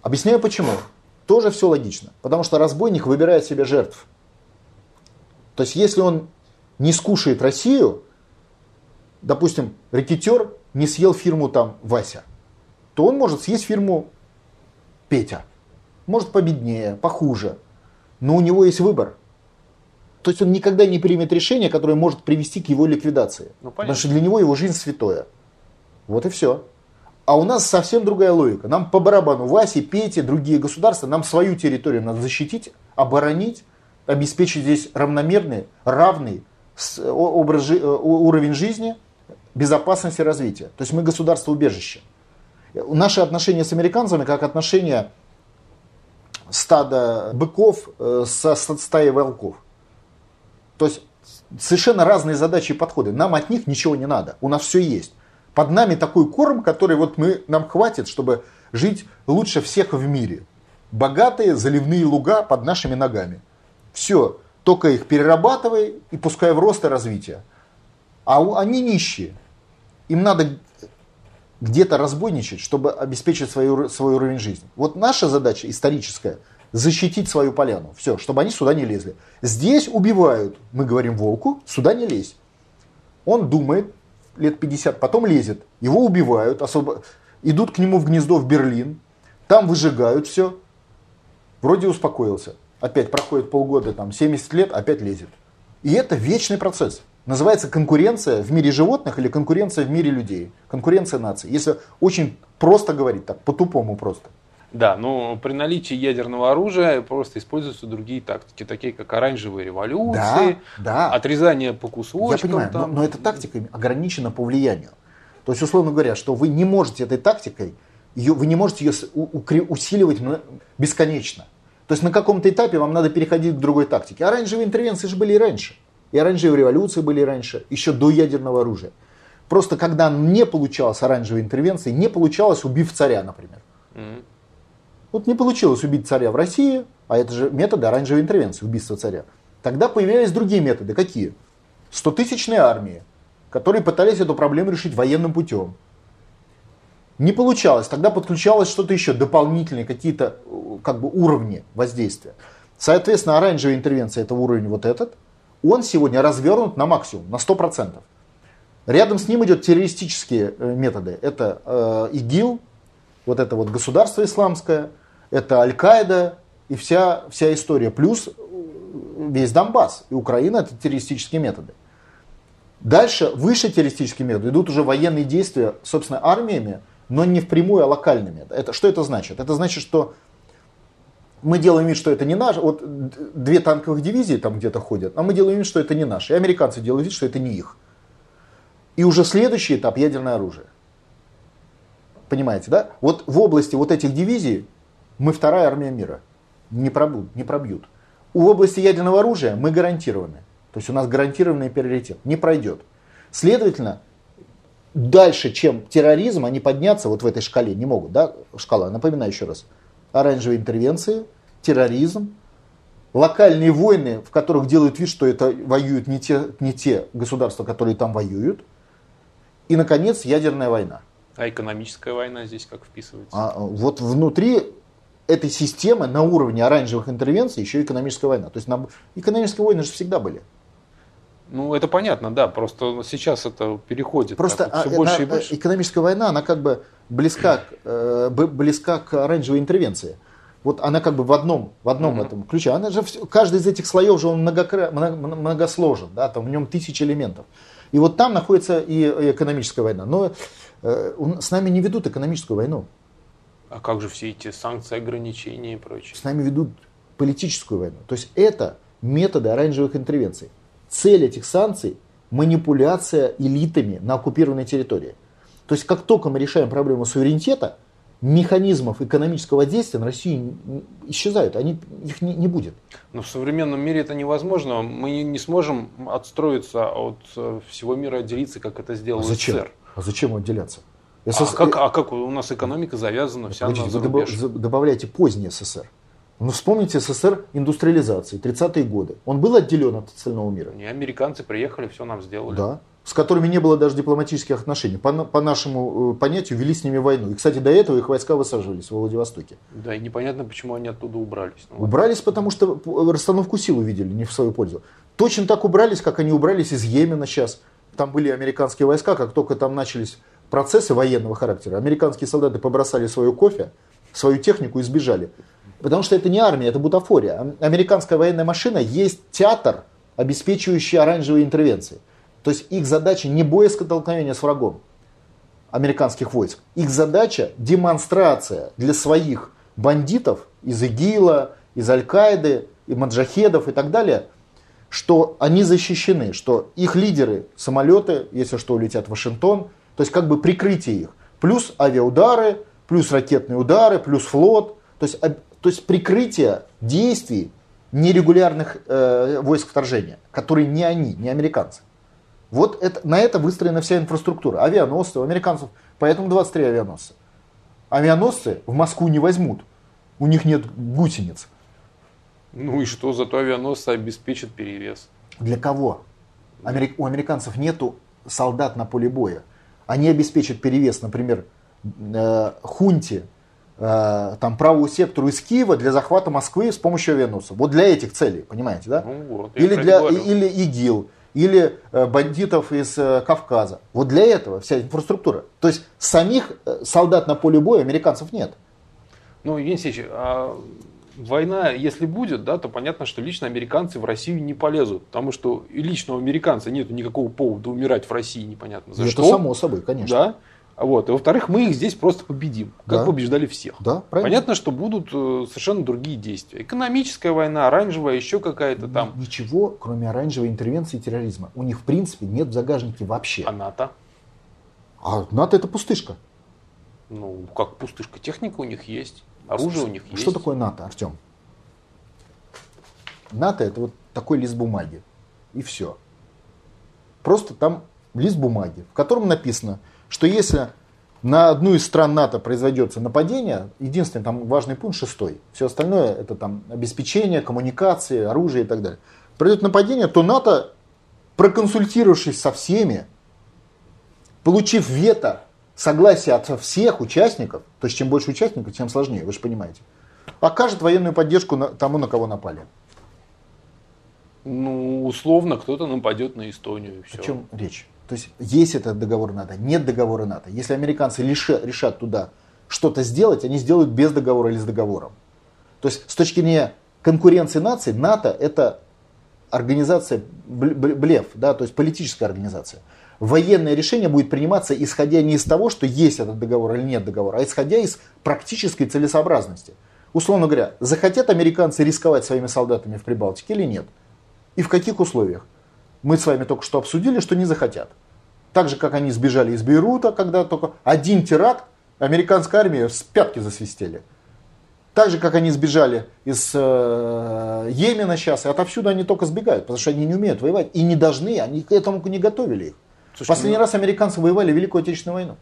Объясняю почему. Тоже все логично. Потому что разбойник выбирает себе жертв. То есть, если он не скушает Россию, допустим, рекетер не съел фирму там Вася, то он может съесть фирму Петя. Может победнее, похуже. Но у него есть выбор. То есть он никогда не примет решение, которое может привести к его ликвидации. Ну, понятно. Потому что для него его жизнь святое. Вот и все. А у нас совсем другая логика. Нам по барабану Васе, Пете, другие государства, нам свою территорию надо защитить, оборонить, обеспечить здесь равномерный, равный образ, э, уровень жизни, безопасности и развития. То есть мы государство убежище. Наши отношения с американцами как отношения стада быков э, со, стаей волков. То есть совершенно разные задачи и подходы. Нам от них ничего не надо. У нас все есть. Под нами такой корм, который вот мы, нам хватит, чтобы жить лучше всех в мире. Богатые заливные луга под нашими ногами. Все. Только их перерабатывай и пускай в рост и развитие. А они нищие. Им надо где-то разбойничать, чтобы обеспечить свой, свой уровень жизни. Вот наша задача историческая – защитить свою поляну. Все, чтобы они сюда не лезли. Здесь убивают, мы говорим волку, сюда не лезь. Он думает лет 50, потом лезет. Его убивают, особо... идут к нему в гнездо в Берлин, там выжигают все. Вроде успокоился. Опять проходит полгода, там 70 лет, опять лезет. И это вечный процесс. Называется конкуренция в мире животных или конкуренция в мире людей. Конкуренция наций. Если очень просто говорить, так по-тупому просто. Да, но при наличии ядерного оружия просто используются другие тактики, такие как оранжевые революции, да. отрезание по Я кусочкам. понимаю, но, там. но эта тактика ограничена по влиянию. То есть, условно говоря, что вы не можете этой тактикой, ее, вы не можете ее усиливать бесконечно. То есть на каком-то этапе вам надо переходить к другой тактике. Оранжевые интервенции же были и раньше. И оранжевые революции были раньше, еще до ядерного оружия. Просто когда не получалось оранжевой интервенции, не получалось убив царя, например. Мгм. Вот не получилось убить царя в России, а это же методы оранжевой интервенции, убийства царя. Тогда появились другие методы. Какие? Стотысячные армии, которые пытались эту проблему решить военным путем. Не получалось. Тогда подключалось что-то еще, дополнительные какие-то э, как бы, уровни воздействия. Соответственно, оранжевая интервенция, это уровень вот этот, он сегодня развернут на максимум, на 100%. Рядом с ним идет террористические э, методы. Это э, ИГИЛ, вот это вот государство исламское, это Аль-Каида и вся, вся история. Плюс э, весь Донбасс и Украина это террористические методы. Дальше, выше террористические методы, идут уже военные действия, собственно, армиями, но не впрямую, а локальными. Это, что это значит? Это значит, что мы делаем вид, что это не наш. Вот две танковых дивизии там где-то ходят, а мы делаем вид, что это не наши. И американцы делают вид, что это не их. И уже следующий этап ядерное оружие. Понимаете, да? Вот в области вот этих дивизий мы вторая армия мира. Не пробьют. Не пробьют. У области ядерного оружия мы гарантированы. То есть у нас гарантированный приоритет. Не пройдет. Следовательно, дальше, чем терроризм, они подняться вот в этой шкале не могут. Да? Шкала, напоминаю еще раз. Оранжевые интервенции, терроризм, локальные войны, в которых делают вид, что это воюют не те, не те государства, которые там воюют. И, наконец, ядерная война. А экономическая война здесь как вписывается? А вот внутри этой системы на уровне оранжевых интервенций еще экономическая война. То есть нам экономические войны же всегда были. Ну, это понятно, да. Просто сейчас это переходит. Просто так, все а, больше и больше. экономическая война, она как бы близка, к, э, близка к оранжевой интервенции. Вот она как бы в одном, в одном Мгм. этом ключе. Она же, каждый из этих слоев же он многокра- много- многосложен, да, там в нем тысячи элементов. И вот там находится и, экономическая война. Но э, с нами не ведут экономическую войну. А как же все эти санкции, ограничения и прочее? С нами ведут политическую войну. То есть это методы оранжевых интервенций. Цель этих санкций – манипуляция элитами на оккупированной территории. То есть как только мы решаем проблему суверенитета, механизмов экономического действия на Россию н- исчезают, они, их не, не будет. Но в современном мире это невозможно. Мы не- сможем отстроиться от э, всего мира, отделиться, как это сделал зачем? СССР. А зачем отделяться? А СС- как, а как у нас экономика завязана вся Погодите, на вы добавляете поздний СССР. Ну вспомните СССР индустриализации, 30-е годы. Он был отделен от остального мира? Не, американцы приехали, все нам сделали. Да. С которыми не было даже дипломатических отношений. По, по нашему э, понятию вели с ними войну. И, кстати, до этого их войска высаживались во Владивостоке. Да, и непонятно, почему они оттуда убрались. Ну, Убрались, потому что расстановку сил увидели, не в свою пользу. Точно так убрались, как они убрались из Йемена сейчас. Там были американские войска, как только там начались процессы военного характера, американские солдаты побросали свое кофе, свою технику и сбежали. Потому что это не армия, это бутафория. Ам- Американская военная машина есть театр, обеспечивающий оранжевые интервенции. То есть их задача не боестолкновение с врагом американских войск. Их задача демонстрация для своих бандитов из ИГИЛа, из Аль-Каиды, и маджахедов и так далее, что они защищены, что их лидеры, самолеты, если что, улетят в Вашингтон, то есть как бы прикрытие их. Плюс авиаудары, плюс ракетные удары, плюс флот. То есть, то есть прикрытие действий нерегулярных э, войск вторжения, которые не они, не американцы. Вот это, на это выстроена вся инфраструктура. Авианосцы у американцев, поэтому 23 авианосца. Авианосцы в Москву не возьмут. У них нет гусениц. ну и что, зато авианосцы обеспечат перевес. Для кого? Амери- У американцев нету солдат на поле боя. Они обеспечат перевес, например, э, хунте, там, правому сектору из Киева для захвата Москвы с помощью авианосцев. Вот для этих целей, понимаете, да? Ну вот, или, для, это говорю. или ИГИЛ, или э, бандитов из э, Кавказа. Вот для этого вся инфраструктура. То есть самих э, солдат на поле боя американцев нет. Ну, Евгений Алексеевич, а война, если будет, да, то понятно, что лично американцы в Россию не полезут, потому что лично у американца нет никакого повода умирать в России, непонятно за И что. Это само собой, конечно. Да. Вот. И во-вторых, мы их здесь просто победим, как Да. побеждали всех. Да, правильно. Понятно, что будут э, совершенно другие действия. Экономическая война, оранжевая, еще какая-то там. Ничего, кроме оранжевой интервенции и терроризма. У них, в принципе, нет в загажнике вообще. А НАТО? А НАТО это пустышка. Ну, как пустышка. Техника у них есть, оружие у них есть. Что такое НАТО, Артем? НАТО это вот такой лист бумаги. И все. Просто там лист бумаги, в котором написано, что если на одну из стран НАТО произойдется нападение, единственный там важный пункт шестой, все остальное это там обеспечение, коммуникации, оружие и так далее. Пройдет нападение, то НАТО, проконсультировавшись со всеми, получив вето, согласие от всех участников, то есть чем больше участников, тем сложнее, вы же понимаете, окажет военную поддержку тому, на кого напали. Ну, условно, кто-то нападет на Эстонию и все. О чем речь? То есть есть этот договор НАТО, нет договора НАТО. Если американцы решат туда что-то сделать, они сделают без договора или с договором. То есть с точки зрения конкуренции наций, НАТО это организация бл- бл- блеф, да, то есть политическая организация. Военное решение будет приниматься исходя не из того, что есть этот договор или нет договора, а исходя из практической целесообразности. Условно говоря, захотят американцы рисковать своими солдатами в Прибалтике или нет? И в каких условиях? Мы с вами только что обсудили, что не захотят. Так же, как они сбежали из Бейрута, когда только один теракт, американская армия с пятки засвистели. Так же, как они сбежали из э, Йемена сейчас, и отовсюду они только сбегают, потому что они не умеют воевать. И не должны, они к этому не готовили их. Слушайте, Последний ну- раз американцы воевали Великую Отечественную войну.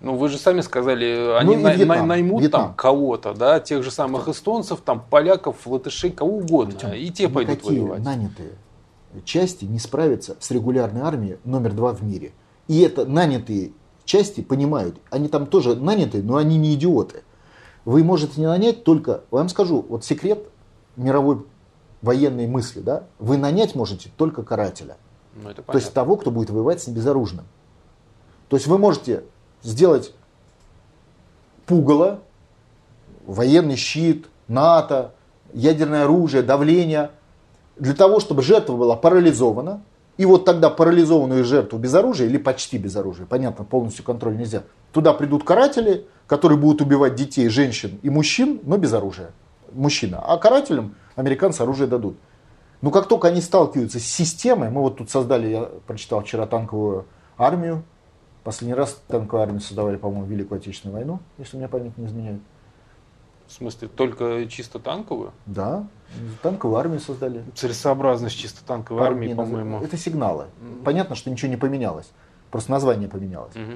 Ну, вы же сами сказали, они Ну, Вьетнам, най- наймут Вьетнам. там кого-то, да, тех же самых эстонцев, там, поляков, латышей, кого угодно, Артем, и те пойдут никакие воевать. нанятые части не справятся с регулярной армией номер два в мире. И это нанятые части понимают, они там тоже нанятые, но они не идиоты. Вы можете не нанять только, вам скажу, вот секрет мировой военной мысли, да, вы нанять можете только карателя. Ну, это То есть того, кто будет воевать с безоружным. То есть вы можете сделать пугало, военный щит, НАТО, ядерное оружие, давление, для того, чтобы жертва была парализована, и вот тогда парализованную жертву без оружия или почти без оружия, понятно, полностью контроль нельзя, туда придут каратели, которые будут убивать детей, женщин и мужчин, но без оружия. Мужчина. А карателям американцы оружие дадут. Но как только они сталкиваются с системой, мы вот тут создали, я прочитал вчера танковую армию, последний раз танковую армию создавали, по-моему, Великую Отечественную войну, если меня память не изменяет. В смысле, только чисто танковую? Да, танковую армию создали. Целесообразность чисто танковой армии, армии по-моему. Это сигналы. Угу. Понятно, что ничего не поменялось. Просто название поменялось. Угу.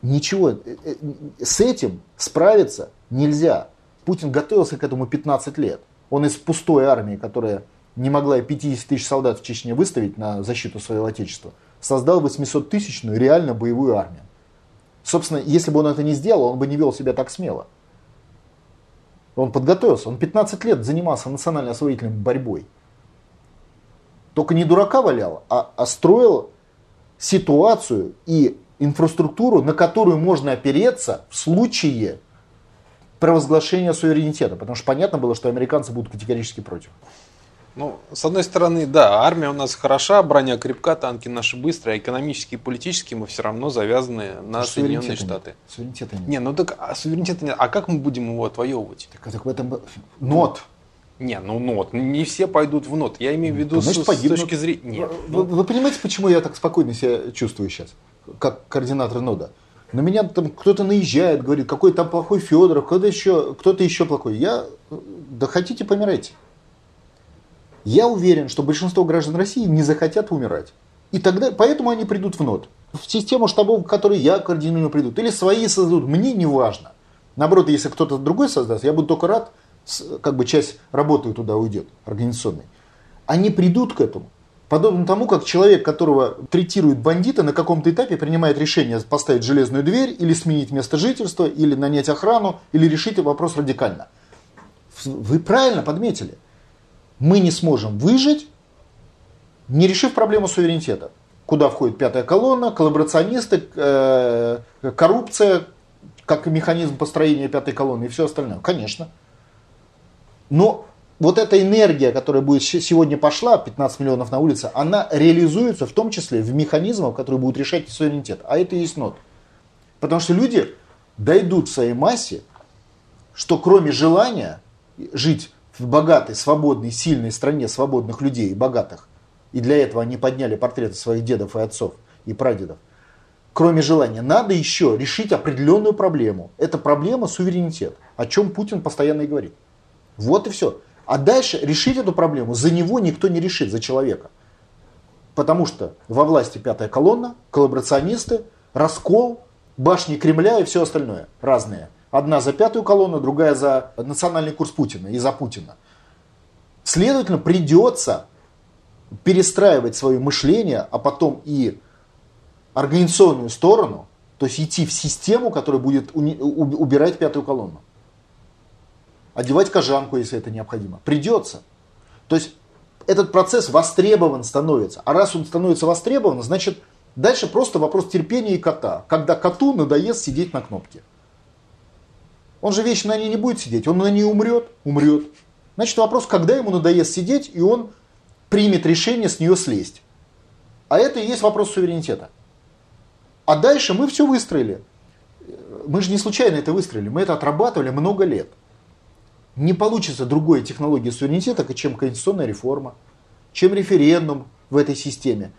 Ничего, э, э, с этим справиться нельзя. Путин готовился к этому 15 лет. Он из пустой армии, которая не могла 50 тысяч солдат в Чечне выставить на защиту своего отечества, создал 800-тысячную реально боевую армию. Собственно, если бы он это не сделал, он бы не вел себя так смело. Он подготовился, он 15 лет занимался национально-освоительной борьбой. Только не дурака валял, а, а строил ситуацию и инфраструктуру, на которую можно опереться в случае провозглашения суверенитета. Потому что понятно было, что американцы будут категорически против. Ну, с одной стороны, да, армия у нас хороша, броня крепка, танки наши быстрые, а экономически и политически мы все равно завязаны на Соединенные Штаты. Суверенитета нет. Не, ну так а суверенитета нет. А как мы будем его отвоевывать? Так, так в этом нот. Не, ну нот. Не все пойдут в нот. Я имею в виду Значит, с, с точки зрения. Нет, вы, ну... вы понимаете, почему я так спокойно себя чувствую сейчас, как координатор нода? На меня там кто-то наезжает, говорит, какой там плохой Федоров, кто-то еще, кто-то еще плохой. Я, да хотите, помирайте. Я уверен, что большинство граждан России не захотят умирать. И тогда, поэтому они придут в НОТ. В систему штабов, которые я координую, придут. Или свои создадут. Мне не важно. Наоборот, если кто-то другой создаст, я буду только рад, как бы часть работы туда уйдет, организационной. Они придут к этому. Подобно тому, как человек, которого третируют бандиты, на каком-то этапе принимает решение поставить железную дверь, или сменить место жительства, или нанять охрану, или решить вопрос радикально. Вы правильно подметили мы не сможем выжить, не решив проблему суверенитета. Куда входит пятая колонна, коллаборационисты, э, коррупция, как механизм построения пятой колонны и все остальное. Конечно. Но вот эта энергия, которая будет сегодня пошла, 15 миллионов на улице, она реализуется в том числе в механизмах, которые будут решать суверенитет. А это и есть нот. Потому что люди дойдут в своей массе, что кроме желания жить в богатой, свободной, сильной стране свободных людей и богатых, и для этого они подняли портреты своих дедов и отцов и прадедов, кроме желания, надо еще решить определенную проблему. Это проблема суверенитет, о чем Путин постоянно и говорит. Вот и все. А дальше решить эту проблему за него никто не решит, за человека. Потому что во власти пятая колонна, коллаборационисты, раскол, башни Кремля и все остальное разные. Одна за пятую колонну, другая за национальный курс Путина и за Путина. Следовательно, придется перестраивать свое мышление, а потом и организационную сторону, то есть идти в систему, которая будет убирать пятую колонну. Одевать кожанку, если это необходимо. Придется. То есть этот процесс востребован становится. А раз он становится востребован, значит дальше просто вопрос терпения и кота. Когда коту надоест сидеть на кнопке. Он же вечно на ней не будет сидеть, он на ней умрет, умрет. Значит, вопрос, когда ему надоест сидеть, и он примет решение с нее слезть. А это и есть вопрос суверенитета. А дальше мы все выстроили. Мы же не случайно это выстроили, мы это отрабатывали много лет. Не получится другой технологии суверенитета, чем конституционная реформа, чем референдум в этой системе.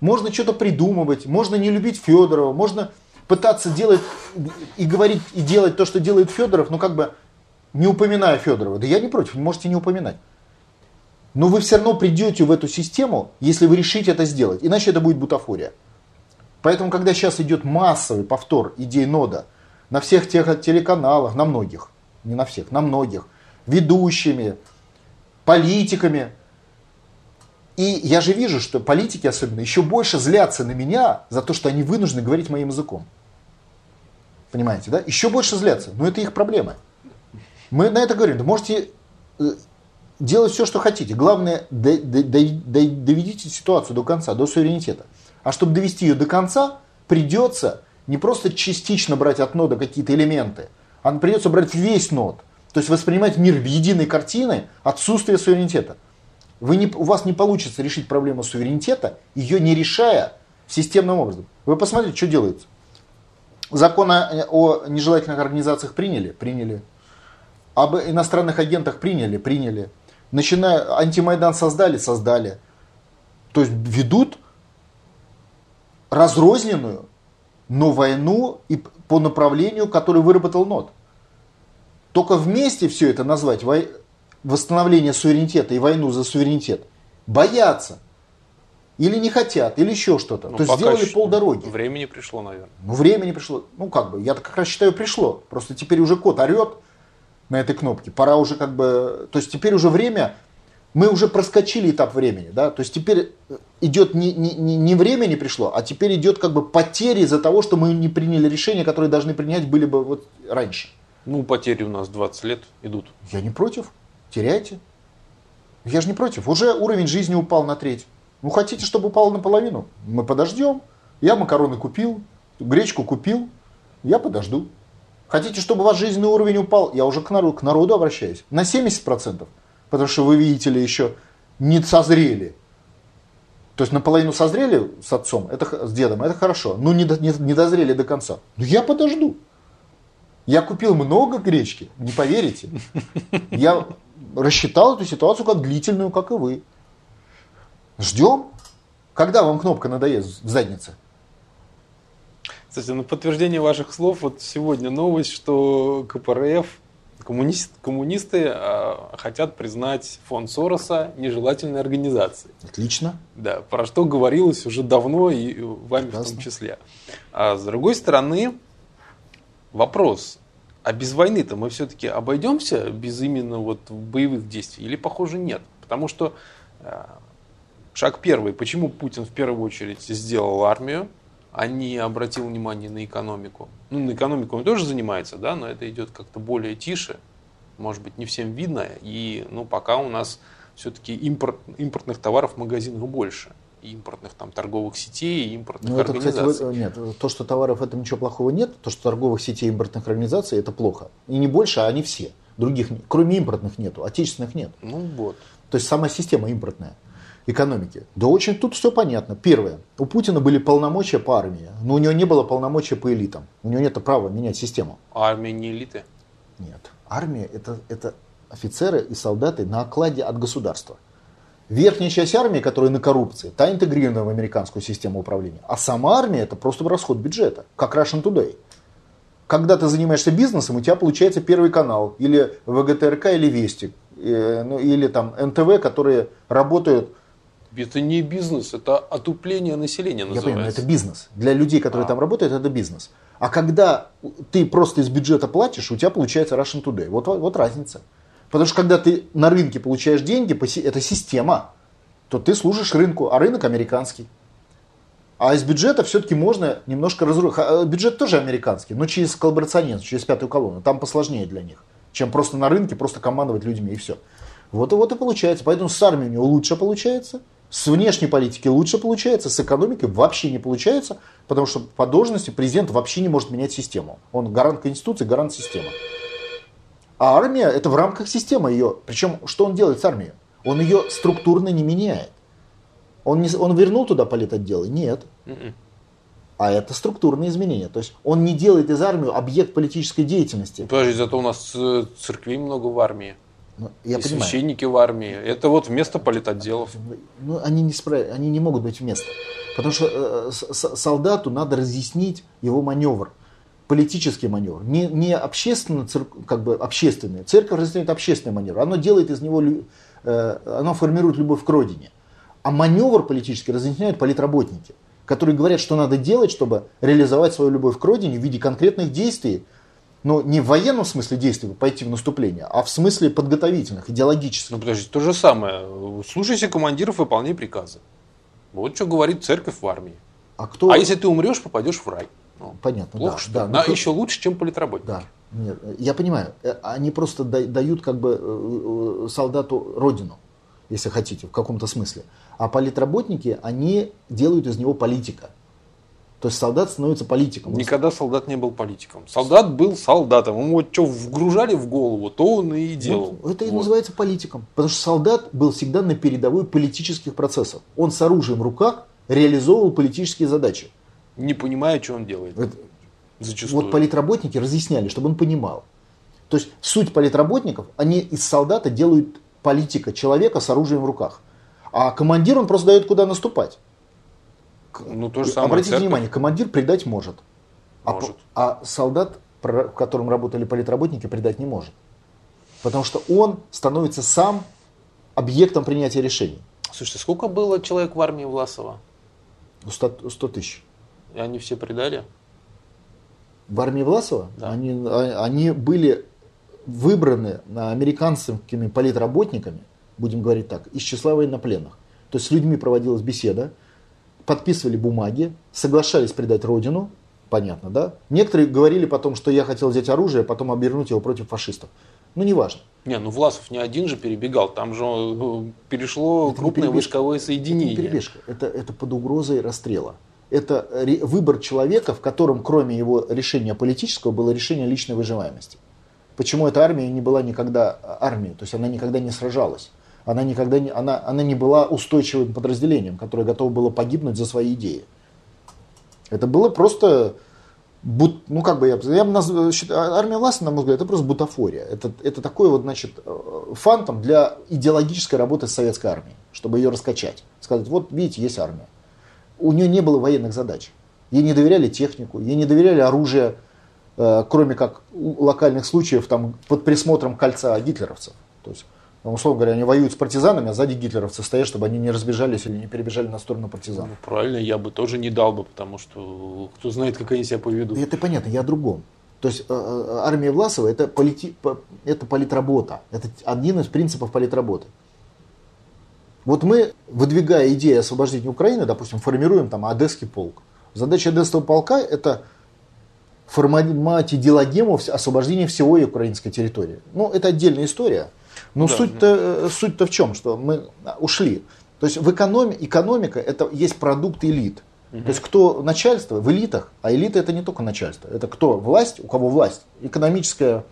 Можно что-то придумывать, можно не любить Федорова, можно пытаться делать и говорить и делать то, что делает Федоров, ну как бы не упоминая Федорова. Да я не против, можете не упоминать. Но вы все равно придете в эту систему, если вы решите это сделать. Иначе это будет бутафория. Поэтому, когда сейчас идет массовый повтор идей нода на всех тех телеканалах, на многих, не на всех, на многих, ведущими, политиками, и я же вижу, что политики особенно еще больше злятся на меня за то, что они вынуждены говорить моим языком. Понимаете, да? Еще больше злятся. Но это их проблемы. Мы на это говорим. Да можете э, делать все, что хотите. Главное, доведите ситуацию до конца, до суверенитета. А чтобы довести ее до конца, придется не просто частично брать от нода какие-то элементы, а придется брать весь нод. То есть воспринимать мир в единой картине отсутствие суверенитета. Вы не, у вас не получится решить проблему суверенитета, ее не решая системным образом. Вы посмотрите, что делается. Закон о, о нежелательных организациях приняли? Приняли. Об иностранных агентах приняли? Приняли. Начиная, антимайдан создали? Создали. То есть ведут разрозненную, но войну и по направлению, который выработал НОТ. Только вместе все это назвать восстановление суверенитета и войну за суверенитет боятся. Или не хотят, или еще что-то. Ну, То есть сделали полдороги. Времени пришло, наверное. Ну, времени пришло. Ну, как бы, я как раз считаю, пришло. Просто теперь уже кот орет на этой кнопке. Пора уже как бы... То есть теперь уже время мы уже проскочили этап времени, да, то есть теперь идет не, не, не время не пришло, а теперь идет как бы потери из-за того, что мы не приняли решения, которые должны принять были бы вот раньше. Ну, потери у нас 20 лет идут. Я не против, теряйте. Я же не против, уже уровень жизни упал на треть. Ну, хотите, чтобы упал наполовину? Мы подождем. Я макароны купил, гречку купил, я подожду. Хотите, чтобы ваш жизненный уровень упал? Я уже к народу, к народу обращаюсь. На 70% потому что вы видите ли еще не созрели. То есть наполовину созрели с отцом, это, с дедом, это хорошо, но не, не, не дозрели до конца. Ну я подожду. Я купил много гречки, не поверите. Я рассчитал эту ситуацию как длительную, как и вы. Ждем. Когда вам кнопка надоест в заднице? Кстати, на подтверждение ваших слов, вот сегодня новость, что КПРФ Коммунист, коммунисты э, хотят признать фонд Сороса нежелательной организацией. Отлично. Да, про что говорилось уже давно и вами Прекрасно. в том числе. А с другой стороны, вопрос, а без войны-то мы все-таки обойдемся без именно вот боевых действий или, похоже, нет? Потому что э, шаг первый, почему Путин в первую очередь сделал армию, а не обратил внимание на экономику. Ну, на экономику он тоже занимается, да, но это идет как-то более тише, может быть, не всем видно, и, ну, пока у нас все-таки импорт, импортных товаров в магазинах больше импортных там торговых сетей и импортных ну, это, организаций. Кстати, нет, то, что товаров это ничего плохого нет, то, что торговых сетей и импортных организаций это плохо. И не больше, а они все. Других, кроме импортных нету, отечественных нет. Ну вот. То есть сама система импортная экономики? Да очень тут все понятно. Первое. У Путина были полномочия по армии, но у него не было полномочия по элитам. У него нет права менять систему. А армия не элиты? Нет. Армия это, это офицеры и солдаты на окладе от государства. Верхняя часть армии, которая на коррупции, та интегрирована в американскую систему управления. А сама армия это просто расход бюджета, как Russian Today. Когда ты занимаешься бизнесом, у тебя получается Первый канал, или ВГТРК, или Вестик, э, ну, или там НТВ, которые работают это не бизнес, это отупление населения называется. Я понимаю, это бизнес. Для людей, которые а. там работают, это бизнес. А когда ты просто из бюджета платишь, у тебя получается Russian Today. Вот, вот разница. Потому что когда ты на рынке получаешь деньги, это система, то ты служишь рынку, а рынок американский. А из бюджета все-таки можно немножко разрушить. Э, бюджет тоже американский, но через коллаборационизм, через пятую колонну. Там посложнее для них, чем просто на рынке, просто командовать людьми и все. Вот и вот и получается. Поэтому с армией у него лучше получается. С внешней политики лучше получается, с экономикой вообще не получается, потому что по должности президент вообще не может менять систему. Он гарант Конституции, гарант системы. А армия это в рамках системы ее. Причем что он делает с армией? Он ее структурно не меняет. Он, не, он вернул туда политотделы? Нет. М-м. А это структурные изменения. То есть он не делает из армии объект политической деятельности. Подожди, зато у нас э, церквей много в армии. Ну, я и понимаю. священники в армии. Это вот вместо политотделов. Ну, они не, справ... они не могут быть вместо. Потому что э, солдату надо разъяснить его маневр. Политический маневр. Не, не общественно, как бы общественный. Церковь разъясняет общественный маневр. Оно делает из него, э, оно формирует любовь к родине. А маневр политический разъясняют политработники, которые говорят, что надо делать, чтобы реализовать свою любовь к родине в виде конкретных действий, но не в военном смысле действий пойти в наступление, а в смысле подготовительных, идеологических. Ну подожди, то же самое. Слушайся командиров, выполняй приказы. Вот что говорит церковь в армии. А, кто... а если ты умрешь, попадешь в рай. Ну, Понятно, Плохо, да. что да, да, еще лучше, чем политработник. Да. Нет, я понимаю, э, они просто дают как бы э, э, солдату родину, если хотите, в каком-то смысле. А политработники, они делают из него политика. То есть солдат становится политиком. Никогда солдат не был политиком. Солдат был солдатом. Ему вот что вгружали в голову, то он и делал. Вот, это и называется политиком. Потому что солдат был всегда на передовой политических процессов. Он с оружием в руках реализовывал политические задачи. Не понимая, что он делает. Это, Зачастую. Вот политработники разъясняли, чтобы он понимал. То есть суть политработников, они из солдата делают политика человека с оружием в руках. А командир он просто дает, куда наступать. Ну, то же самое Обратите церковь. внимание, командир предать может. А может. А, а солдат, в котором работали политработники, предать не может. Потому что он становится сам объектом принятия решений. Слушайте, сколько было человек в армии Власова? 100, 100 тысяч. И они все предали? В армии Власова? Да. Они, а, они были выбраны американскими политработниками, будем говорить так, из числа военнопленных. То есть с людьми проводилась беседа, подписывали бумаги, соглашались предать родину, понятно, да? Некоторые говорили потом, что я хотел взять оружие, а потом обернуть его против фашистов. Ну, неважно. Не, ну Власов не один же перебегал, там же э, перешло это крупное войсковое соединение. Это не перебежка, это, это под угрозой расстрела. Это выбор человека, в котором кроме его решения политического было решение личной выживаемости. Почему эта армия не была никогда армией, то есть она никогда не сражалась она никогда не, она, она не была устойчивым подразделением, которое готово было погибнуть за свои идеи. Это было просто, ну как бы я, я бы назвал, армия власти, на мой взгляд, это просто бутафория. Это, это такой вот, значит, э, фантом для идеологической работы с советской армией, чтобы ее раскачать. Сказать, вот видите, есть армия. У нее не было военных задач. Ей не доверяли технику, ей не доверяли оружие, э, кроме как локальных случаев там, под присмотром кольца гитлеровцев. То есть условно говоря, они воюют с партизанами, а сзади гитлеровцы стоят, чтобы они не разбежались или не перебежали на сторону партизан. Ну, правильно, я бы тоже не дал бы, потому что кто знает, как они себя поведут. Это понятно, я о другом. То есть э, э, армия Власова это, полити, это политработа. Это один из принципов политработы. Вот мы, выдвигая идею освобождения Украины, допустим, формируем там Одесский полк. Задача Одесского полка это формировать идеологему освобождения всего украинской территории. Ну, это отдельная история. Но да, суть-то, э, суть-то в чем, что мы ушли. То есть в экономи, экономика это есть продукт элит. Угу. То есть кто начальство в элитах, а элита это не только начальство, это кто власть, у кого власть, экономическая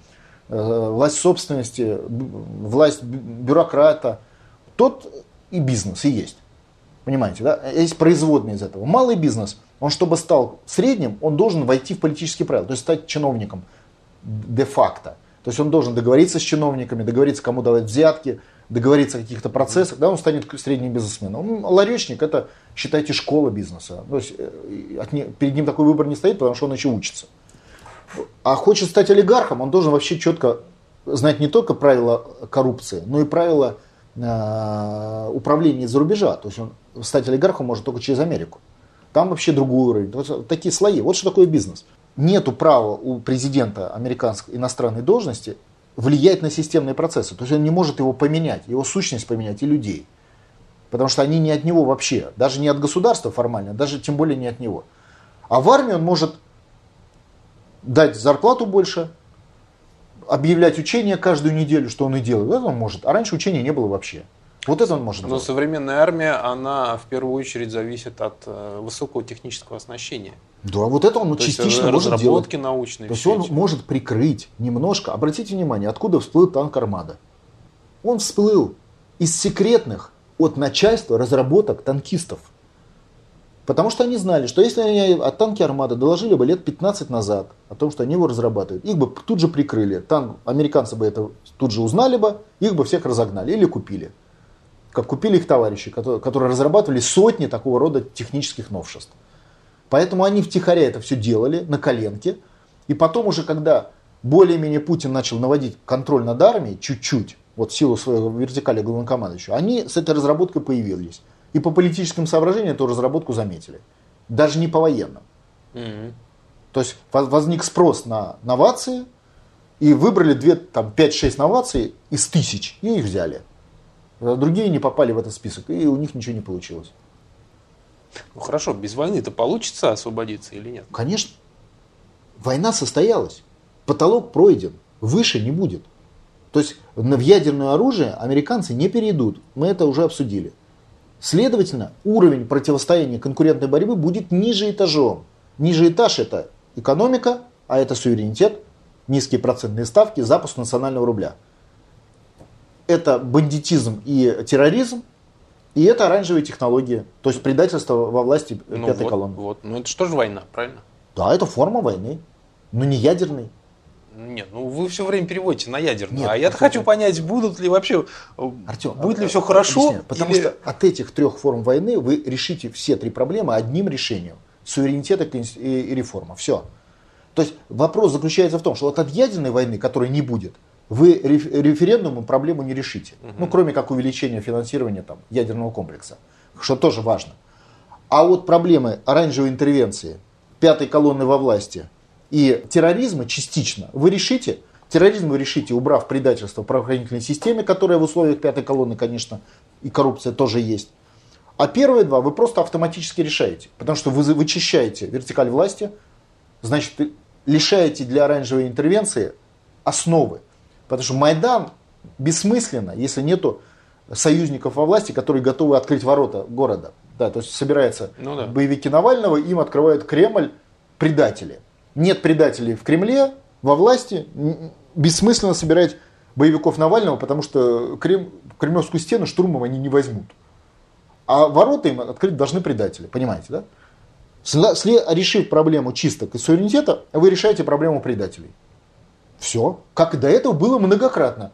э, власть собственности, власть бюрократа, тот и бизнес и есть. Понимаете, да? Есть производные из этого. Малый бизнес, он чтобы стал средним, он должен войти в политические правила, то есть стать чиновником де-факто. То есть он должен договориться с чиновниками, договориться, кому давать взятки, договориться о каких-то процессах, да, он станет средним бизнесменом. Он, ларечник это, считайте, школа бизнеса. То есть э, от не, перед ним такой выбор не стоит, потому что он еще учится. А хочет стать олигархом, он должен вообще четко знать не только правила коррупции, но и правила э, управления из-за рубежа. То есть он стать олигархом может только через Америку. Там вообще другой уровень. Вот такие слои. Вот что такое бизнес нету права у президента американской иностранной должности влиять на системные процессы. То есть он не может его поменять, его сущность поменять и людей. Потому что они не от него вообще, даже не от государства формально, даже тем более не от него. А в армии он может дать зарплату больше, объявлять учения каждую неделю, что он и делает. Это он может. А раньше учения не было вообще. Вот это он может Но делать. современная армия, она в первую очередь зависит от э, высокого технического оснащения. Да, вот это он То частично есть, может делать. научные. То есть он эти. может прикрыть немножко. Обратите внимание, откуда всплыл танк Армада. Он всплыл из секретных от начальства разработок танкистов. Потому что они знали, что если они о танке Армада доложили бы лет 15 назад о том, что они его разрабатывают, их бы тут же прикрыли. Танк, американцы бы это тут же узнали бы, их бы всех разогнали или купили. Как купили их товарищи, которые, которые разрабатывали сотни такого рода технических новшеств. Поэтому они втихаря это все делали на коленке. И потом уже, когда более-менее Путин начал наводить контроль над армией, чуть-чуть, вот в силу своего вертикали главнокомандующего, они с этой разработкой появились. И по политическим соображениям эту разработку заметили. Даже не по военным. Mm-hmm. То есть возник спрос на новации, и выбрали две, там, 5-6 новаций из тысяч, и их взяли. А другие не попали в этот список, и у них ничего не получилось. Ну хорошо, без войны это получится освободиться или нет? Конечно. Война состоялась. потолок пройден, выше не будет. То есть в ядерное оружие американцы не перейдут. Мы это уже обсудили. Следовательно, уровень противостояния конкурентной борьбы будет ниже этажом. Ниже этаж это экономика, а это суверенитет, низкие процентные ставки, запуск национального рубля. Это бандитизм и терроризм, и это оранжевые технологии, то есть предательство во власти Ну пятой вот, колонны. Вот. Ну это что же война, правильно? Да, это форма войны, но не ядерной. Нет, ну вы все время переводите на ядерную. Нет, а я-то хочу понять, будут ли вообще, Артем, будет ли а- все хорошо? объясняю. Потому или- что от этих трех форм войны вы решите все три проблемы одним решением. Суверенитет и конс- и, и реформа. Все. То есть вопрос заключается в том, что вот от ядерной войны, которой не будет, вы реф- референдумом проблему не решите. Ну, кроме как увеличения финансирования там, ядерного комплекса, что тоже важно. А вот проблемы оранжевой интервенции, пятой колонны во власти и терроризма частично вы решите. Терроризм вы решите, убрав предательство в правоохранительной системе, которая в условиях пятой колонны, конечно, и коррупция тоже есть. А первые два вы просто автоматически решаете. Потому что вы вычищаете вертикаль власти, значит, лишаете для оранжевой интервенции основы. Потому что Майдан бессмысленно, если нету союзников во власти, которые готовы открыть ворота города. Да, то есть собираются Ну да. боевики Навального, им открывают Кремль предатели. Нет предателей в Кремле, во власти, бессмысленно собирать боевиков Навального, потому что Крем, Кремлевскую стену штурмом они не возьмут. А ворота им открыть должны предатели, понимаете, да? Решив проблему чисток и суверенитета, вы решаете проблему предателей. Все. Как и до этого было многократно.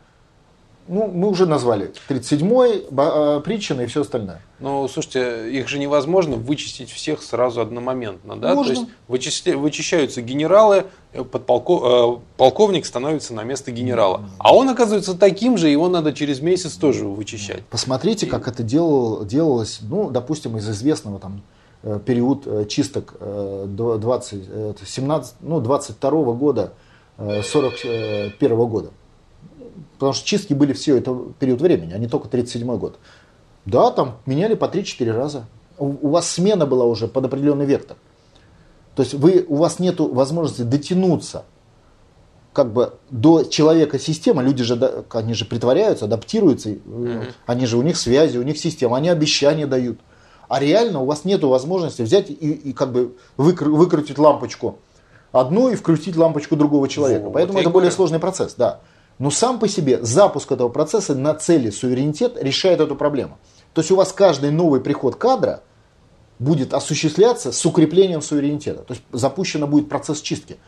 Ну, мы уже назвали 37-й, Ба- э, Притчина и все остальное. Ну, слушайте, их же невозможно вычистить всех сразу одномоментно, да? Можно. То есть вычисля- вычищаются генералы, э, подполко- э, полковник становится на место генерала. А он оказывается таким же, его надо через месяц тоже вычищать. Посмотрите, как это делал, делалось, ну, допустим, из известного там э, период чисток э, до 20, э, 17, ну, 22 года, э, 41 года. Потому что чистки были все это период времени, а не только 37 год. Да, там меняли по 3-4 раза. У, вас смена была уже под определенный вектор. То есть вы, у вас нет возможности дотянуться как бы до человека система, люди же, они же притворяются, адаптируются, э, они же, у них связи, у них система, они обещания дают. А реально у вас нет возможности взять и, и как бы выкру- выкрутить лампочку одну и вкрутить лампочку другого человека. Вот, Поэтому это более говорю. сложный процесс, да. Но сам по себе запуск этого процесса на цели суверенитет решает эту проблему. То есть у вас каждый новый приход кадра будет осуществляться с укреплением суверенитета. То есть запущен будет процесс чистки.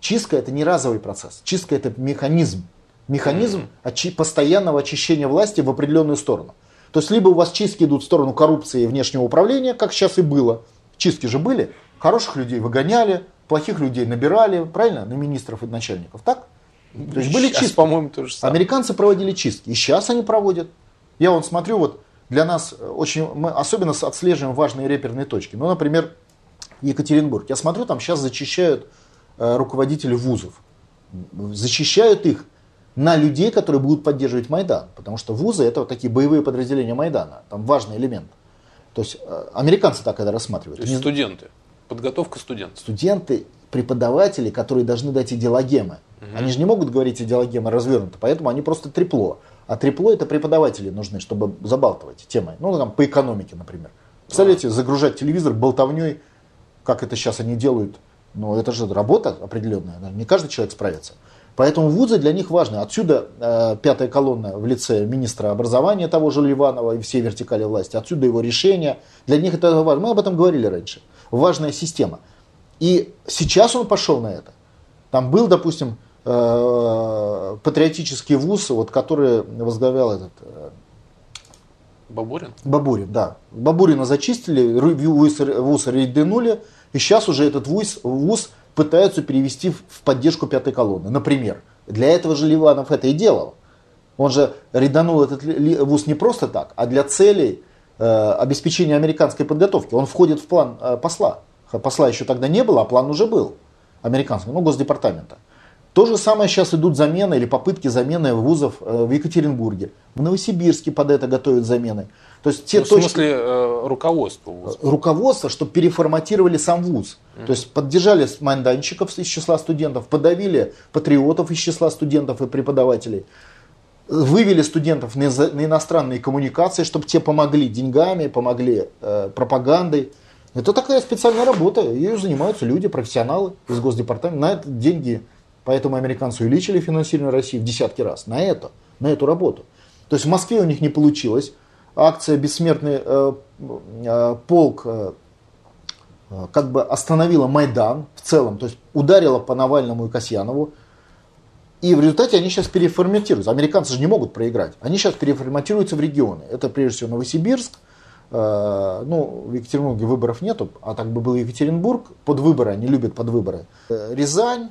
Чистка это не разовый процесс. Чистка это механизм. Механизм очи- постоянного очищения власти в определенную сторону. То есть либо у вас чистки идут в сторону коррупции и внешнего управления, как сейчас и было. Чистки же были. Хороших людей выгоняли, плохих людей набирали, правильно, на министров и начальников. Так? То есть были Сейчас, чистки. по-моему, то же самое. Американцы проводили чистки, и сейчас они проводят. Я вон смотрю, вот для нас э, очень, мы особенно отслеживаем важные реперные точки. Ну, например, Екатеринбург. Я смотрю, там сейчас зачищают э, руководители вузов. Зачищают их на людей, которые будут поддерживать Майдан. Потому что вузы это вот такие боевые подразделения Майдана. Там важный элемент. То есть э, американцы так это рассматривают. То есть студенты. Подготовка студентов. студенты, преподаватели, которые должны дать идеологемы. Они же не могут говорить идеологемы развернуто, поэтому они просто трепло. А трепло это преподаватели нужны, чтобы забалтывать темой. Ну, там, по экономике, например. Представляете, загружать телевизор болтовней, как это сейчас они делают. Но это же работа определенная, не каждый человек справится. Поэтому вузы для них важны. Отсюда э, пятая колонна в лице министра образования того же Ливанова и всей вертикали власти. Отсюда его решение. Для них это важно. Мы об этом говорили раньше. Важная система. И сейчас он пошел на это. Там был, допустим, э, патриотический вуз, вот, который возглавлял этот э, Бабурин? Бабурин, да. Бабурина зачистили, вуз, вуз рейденули, и сейчас уже этот вуз, вуз пытаются перевести в поддержку пятой колонны, например. Для этого же Ливанов это и делал. Он же рейданул этот вуз не просто так, а для целей обеспечения американской подготовки. Он входит в план э, посла. Посла еще тогда не было, а план уже был американский, ну, Госдепартамента. То же самое сейчас идут замены или попытки замены вузов э, в Екатеринбурге. В Новосибирске под это готовят замены. То есть те ну, точки... В смысле э, руководство вуза? Руководство, чтобы переформатировали сам вуз. Mm-hmm. То есть поддержали майданщиков из числа студентов, подавили патриотов из числа студентов и преподавателей. Вывели студентов на, иностранные коммуникации, чтобы те помогли деньгами, помогли э, пропагандой. Это такая специальная работа. Ею занимаются люди, профессионалы из Госдепартамента. На это деньги Поэтому американцы увеличили финансирование России в десятки раз на это, на эту работу. То есть в Москве у них не получилось. Акция «Бессмертный э, э, полк» э, э, как бы остановила Майдан в целом, то есть ударила по Навальному и Касьянову. И в результате они сейчас переформатируются. Американцы же не могут проиграть. Они сейчас переформатируются в регионы. Это прежде всего Новосибирск. Э, ну, в Екатеринбурге выборов нету, а так бы был Екатеринбург. Под выборы, они любят под выборы. Э, Рязань,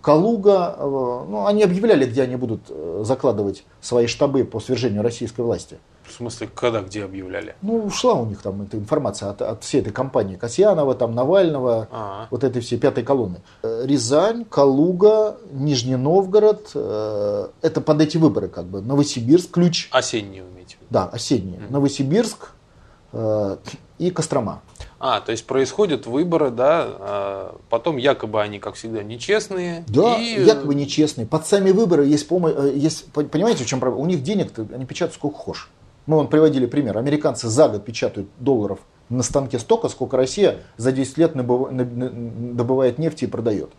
Калуга, э, ну, они объявляли, где они будут закладывать свои штабы по свержению российской власти. В смысле, когда, где объявляли? Ну, ушла у них там эта информация от, от всей этой компании Касьянова, там, Навального, А-а. вот этой всей пятой колонны. Э, Рязань, Калуга, Нижний Новгород, э, это под эти выборы как бы. Новосибирск, ключ. Осенние, имеете? Да, осенние. Mm-hmm. Новосибирск э, и Кострома. А, то есть происходят выборы, да, а потом якобы они, как всегда, нечестные. Да, и... якобы нечестные. Под сами выборы есть, э, есть, понимаете, в чем проблема? У них денег они печатают сколько хочешь. Мы вон приводили пример. Американцы за год печатают долларов на станке столько, сколько Россия за 10 лет добывает нефти и продает.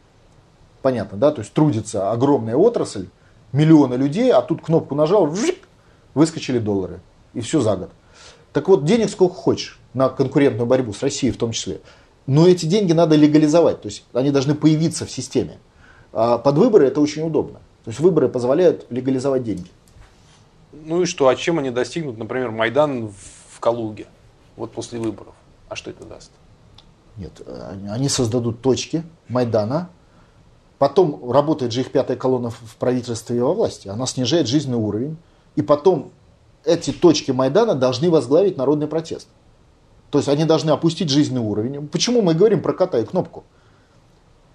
Понятно, да? То есть трудится огромная отрасль, миллионы людей, а тут кнопку нажал, выскочили доллары. И все за год. Так вот, денег сколько хочешь на конкурентную борьбу с Россией в том числе. Но эти деньги надо легализовать, то есть они должны появиться в системе. А под выборы это очень удобно. То есть выборы позволяют легализовать деньги. Ну и что, а чем они достигнут, например, Майдан в Калуге, вот после выборов? А что это даст? Нет, они создадут точки Майдана, потом работает же их пятая колонна в правительстве и во власти, она снижает жизненный уровень, и потом эти точки Майдана должны возглавить народный протест. То есть они должны опустить жизненный уровень. Почему мы говорим про кота и кнопку?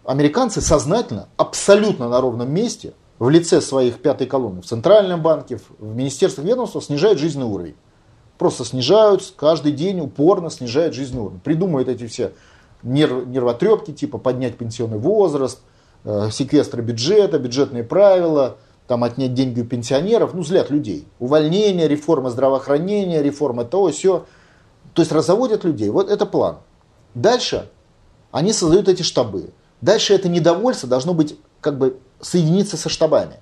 Американцы сознательно, абсолютно на ровном месте, в лице своих пятой колонны, в Центральном банке, в Министерствах ведомства снижают жизненный уровень. Просто снижают, каждый день упорно снижают жизненный уровень. Придумывают эти все нерв, нервотрепки, типа поднять пенсионный возраст, э, секвестры бюджета, бюджетные правила – там отнять деньги у пенсионеров, ну, злят людей. Увольнение, реформа здравоохранения, реформа того, все. То есть разводят людей. Вот это план. Дальше они создают эти штабы. Дальше это недовольство должно быть как бы соединиться со штабами.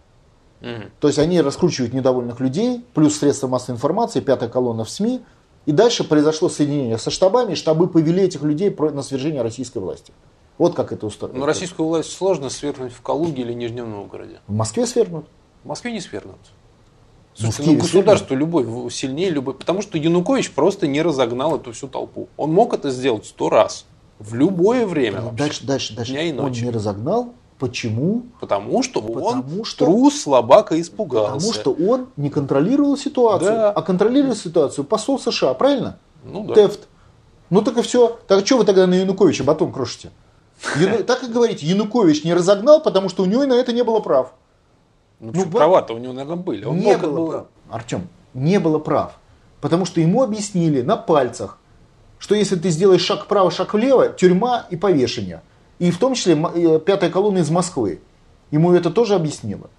Угу. То есть они раскручивают недовольных людей, плюс средства массовой информации, пятая колонна в СМИ. И дальше произошло соединение со штабами, и штабы повели этих людей на свержение российской власти. Вот как это устроено. Но российскую власть сложно свергнуть в Калуге или Нижнем Новгороде. В Москве свергнут. В Москве не свергнут. Слушайте, ну, государство любой сильнее любой, потому что Янукович просто не разогнал эту всю толпу. Он мог это сделать сто раз, в любое время. Вообще, дальше, дальше, дальше. Дня и ночи. Он не разогнал. Почему? Потому что потому он что, трус, слабак и испугался. Потому что он не контролировал ситуацию, да. а контролировал ситуацию посол США, правильно? Ну да. Тефт. Ну так и все. Так что вы тогда на Януковича батон крошите? Яну... Так и говорите, Янукович не разогнал, потому что у него на это не было прав. Ну, ну права-то у него, наверное, были. Он не было прав. Артем, не было прав. Потому что ему объяснили на пальцах, что если ты сделаешь шаг вправо, шаг влево, тюрьма и повешение. И в том числе э, пятая колонна из Москвы. Ему это тоже объяснило.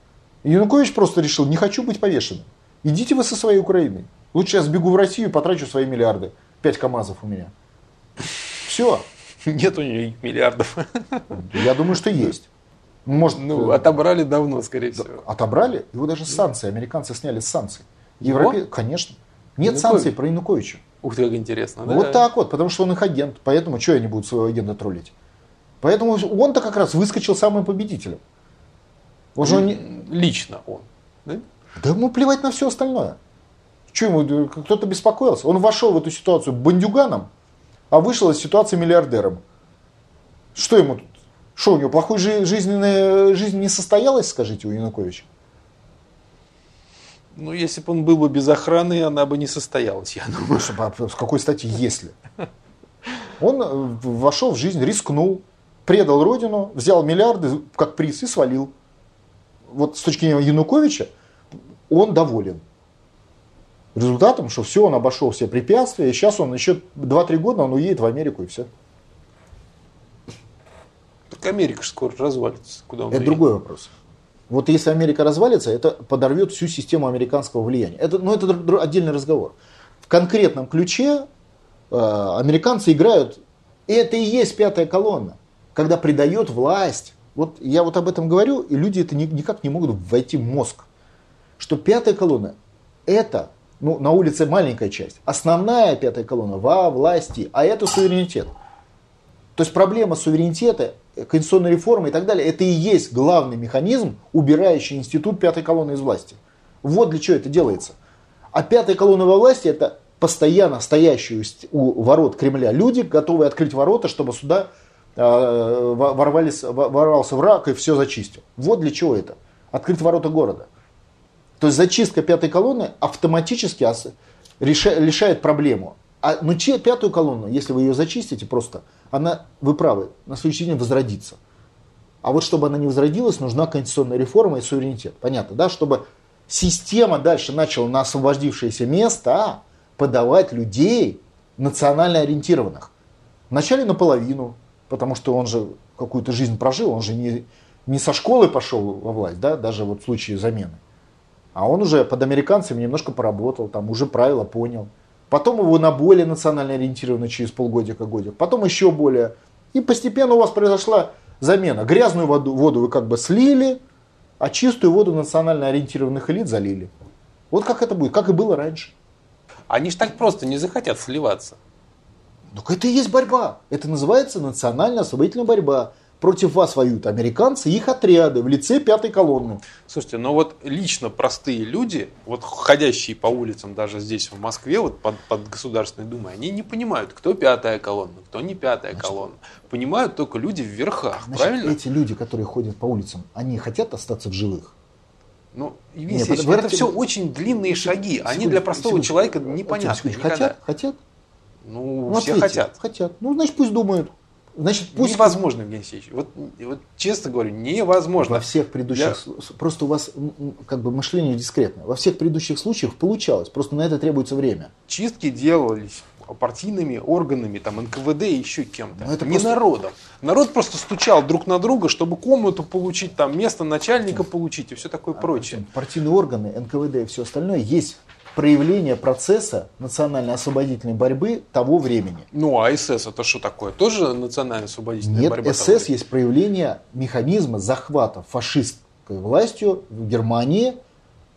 Янукович просто решил, не хочу быть повешенным. Идите вы со своей Украиной. Лучше я сбегу в Россию и потрачу свои миллиарды. Пять КАМАЗов у меня. Все. Нет у нее миллиардов. Я думаю, что есть. Может, ну, э, отобрали давно, скорее всего. Отобрали? Его даже с санкций. Американцы сняли с санкций. Европе... Конечно. Нет Янукович. санкций про Януковича. Ух ты, как интересно. Да? Вот так вот, потому что он их агент. Поэтому что они будут своего агента троллить? Поэтому он-то как раз выскочил самым победителем. Он же не... Лично он. Да? да ему плевать на все остальное. Что ему, кто-то беспокоился? Он вошел в эту ситуацию бандюганом, а вышел из ситуации миллиардером. Что ему тут? Что у него, плохой жи- жизненная жизнь не состоялась, скажите, у Януковича? Ну, если бы он был бы без охраны, она бы не состоялась, я думаю. А с какой стати, если? Он э, вошел в жизнь, рискнул, предал родину, взял миллиарды как приз и свалил. вот с точки зрения Януковича, он доволен результатом, что все, он обошел все препятствия, и сейчас он еще 2-3 года он уедет в Америку и все. Так Америка же скоро развалится. Куда он Это уедет? другой вопрос. Вот если Америка развалится, это подорвет всю систему американского влияния. Это, ну, это отдельный разговор. В конкретном ключе э, американцы играют, и это и есть пятая колонна, когда предает власть. Вот я вот об этом говорю, и люди это ни- никак не могут войти в мозг. Что пятая колонна это, ну, на улице маленькая часть. Основная пятая колонна во власти, а это суверенитет. То есть проблема суверенитета, э, конституционной реформы и так далее, это и есть главный механизм, убирающий институт пятой колонны из власти. Вот для чего это делается. А пятая колонна во власти это постоянно стоящие у ворот Кремля люди, готовые открыть ворота, чтобы сюда ворвались, во- ворвался враг и все зачистил. Вот для чего это. Открыть ворота города. То есть зачистка пятой колонны автоматически решает проблему. А, ну, че, пятую колонну, если вы ее зачистите просто, она, вы правы, на следующий день возродится. А вот чтобы она не возродилась, нужна конституционная реформа и суверенитет. Понятно, да? Чтобы система дальше начала на освободившееся место подавать людей национально ориентированных. Вначале наполовину, потому что он же какую-то жизнь прожил, он же не, не со школы пошел во власть, да, даже вот в случае замены. А он уже под американцами немножко поработал, там уже правила понял. Потом его на более национально ориентированно через полгодика, годик. Потом еще более. И постепенно у вас произошла замена. Грязную воду, воду вы как бы слили, а чистую воду национально ориентированных элит залили. Вот как это будет, как и было раньше. Они же так просто не захотят сливаться. Ну это и есть борьба. Это называется национальная освободительная борьба. Против вас воюют американцы и их отряды в лице пятой колонны. Слушайте, но вот лично простые люди, вот ходящие по улицам даже здесь в Москве, вот под, под Государственной Думой, они не понимают, кто пятая колонна, кто не пятая колонна. Понимают только люди в верхах, Значит, правильно? эти люди, которые ходят по улицам, они хотят остаться в живых. Ну, Евгений Нет, Алексеевич, вы- это все очень длинные шаги. Они для простого секундочку. человека непонятны. Хотят? Хотят? Ну, Ну, все ответьте. хотят. Хотят. Ну, значит, пусть думают. Значит, пусть Невозможно, Евгений Алексеевич. Вот, вот честно говорю, невозможно. во всех предыдущих... Я- Просто у вас как бы мышление дискретное. Во всех предыдущих случаях получалось. Просто на это требуется время. Чистки делались партийными органами, там, НКВД и еще кем-то. Ну, это не просто- народом. Народ просто стучал друг на друга, чтобы комнату получить, там, место начальника получить и все такое прочее. Партийные органы, НКВД и все остальное есть проявление процесса национально-освободительной борьбы того времени. Ну, а СС это что такое? Тоже национальная освободительная Нет, борьба? СС того есть проявление механизма захвата фашистской властью в Германии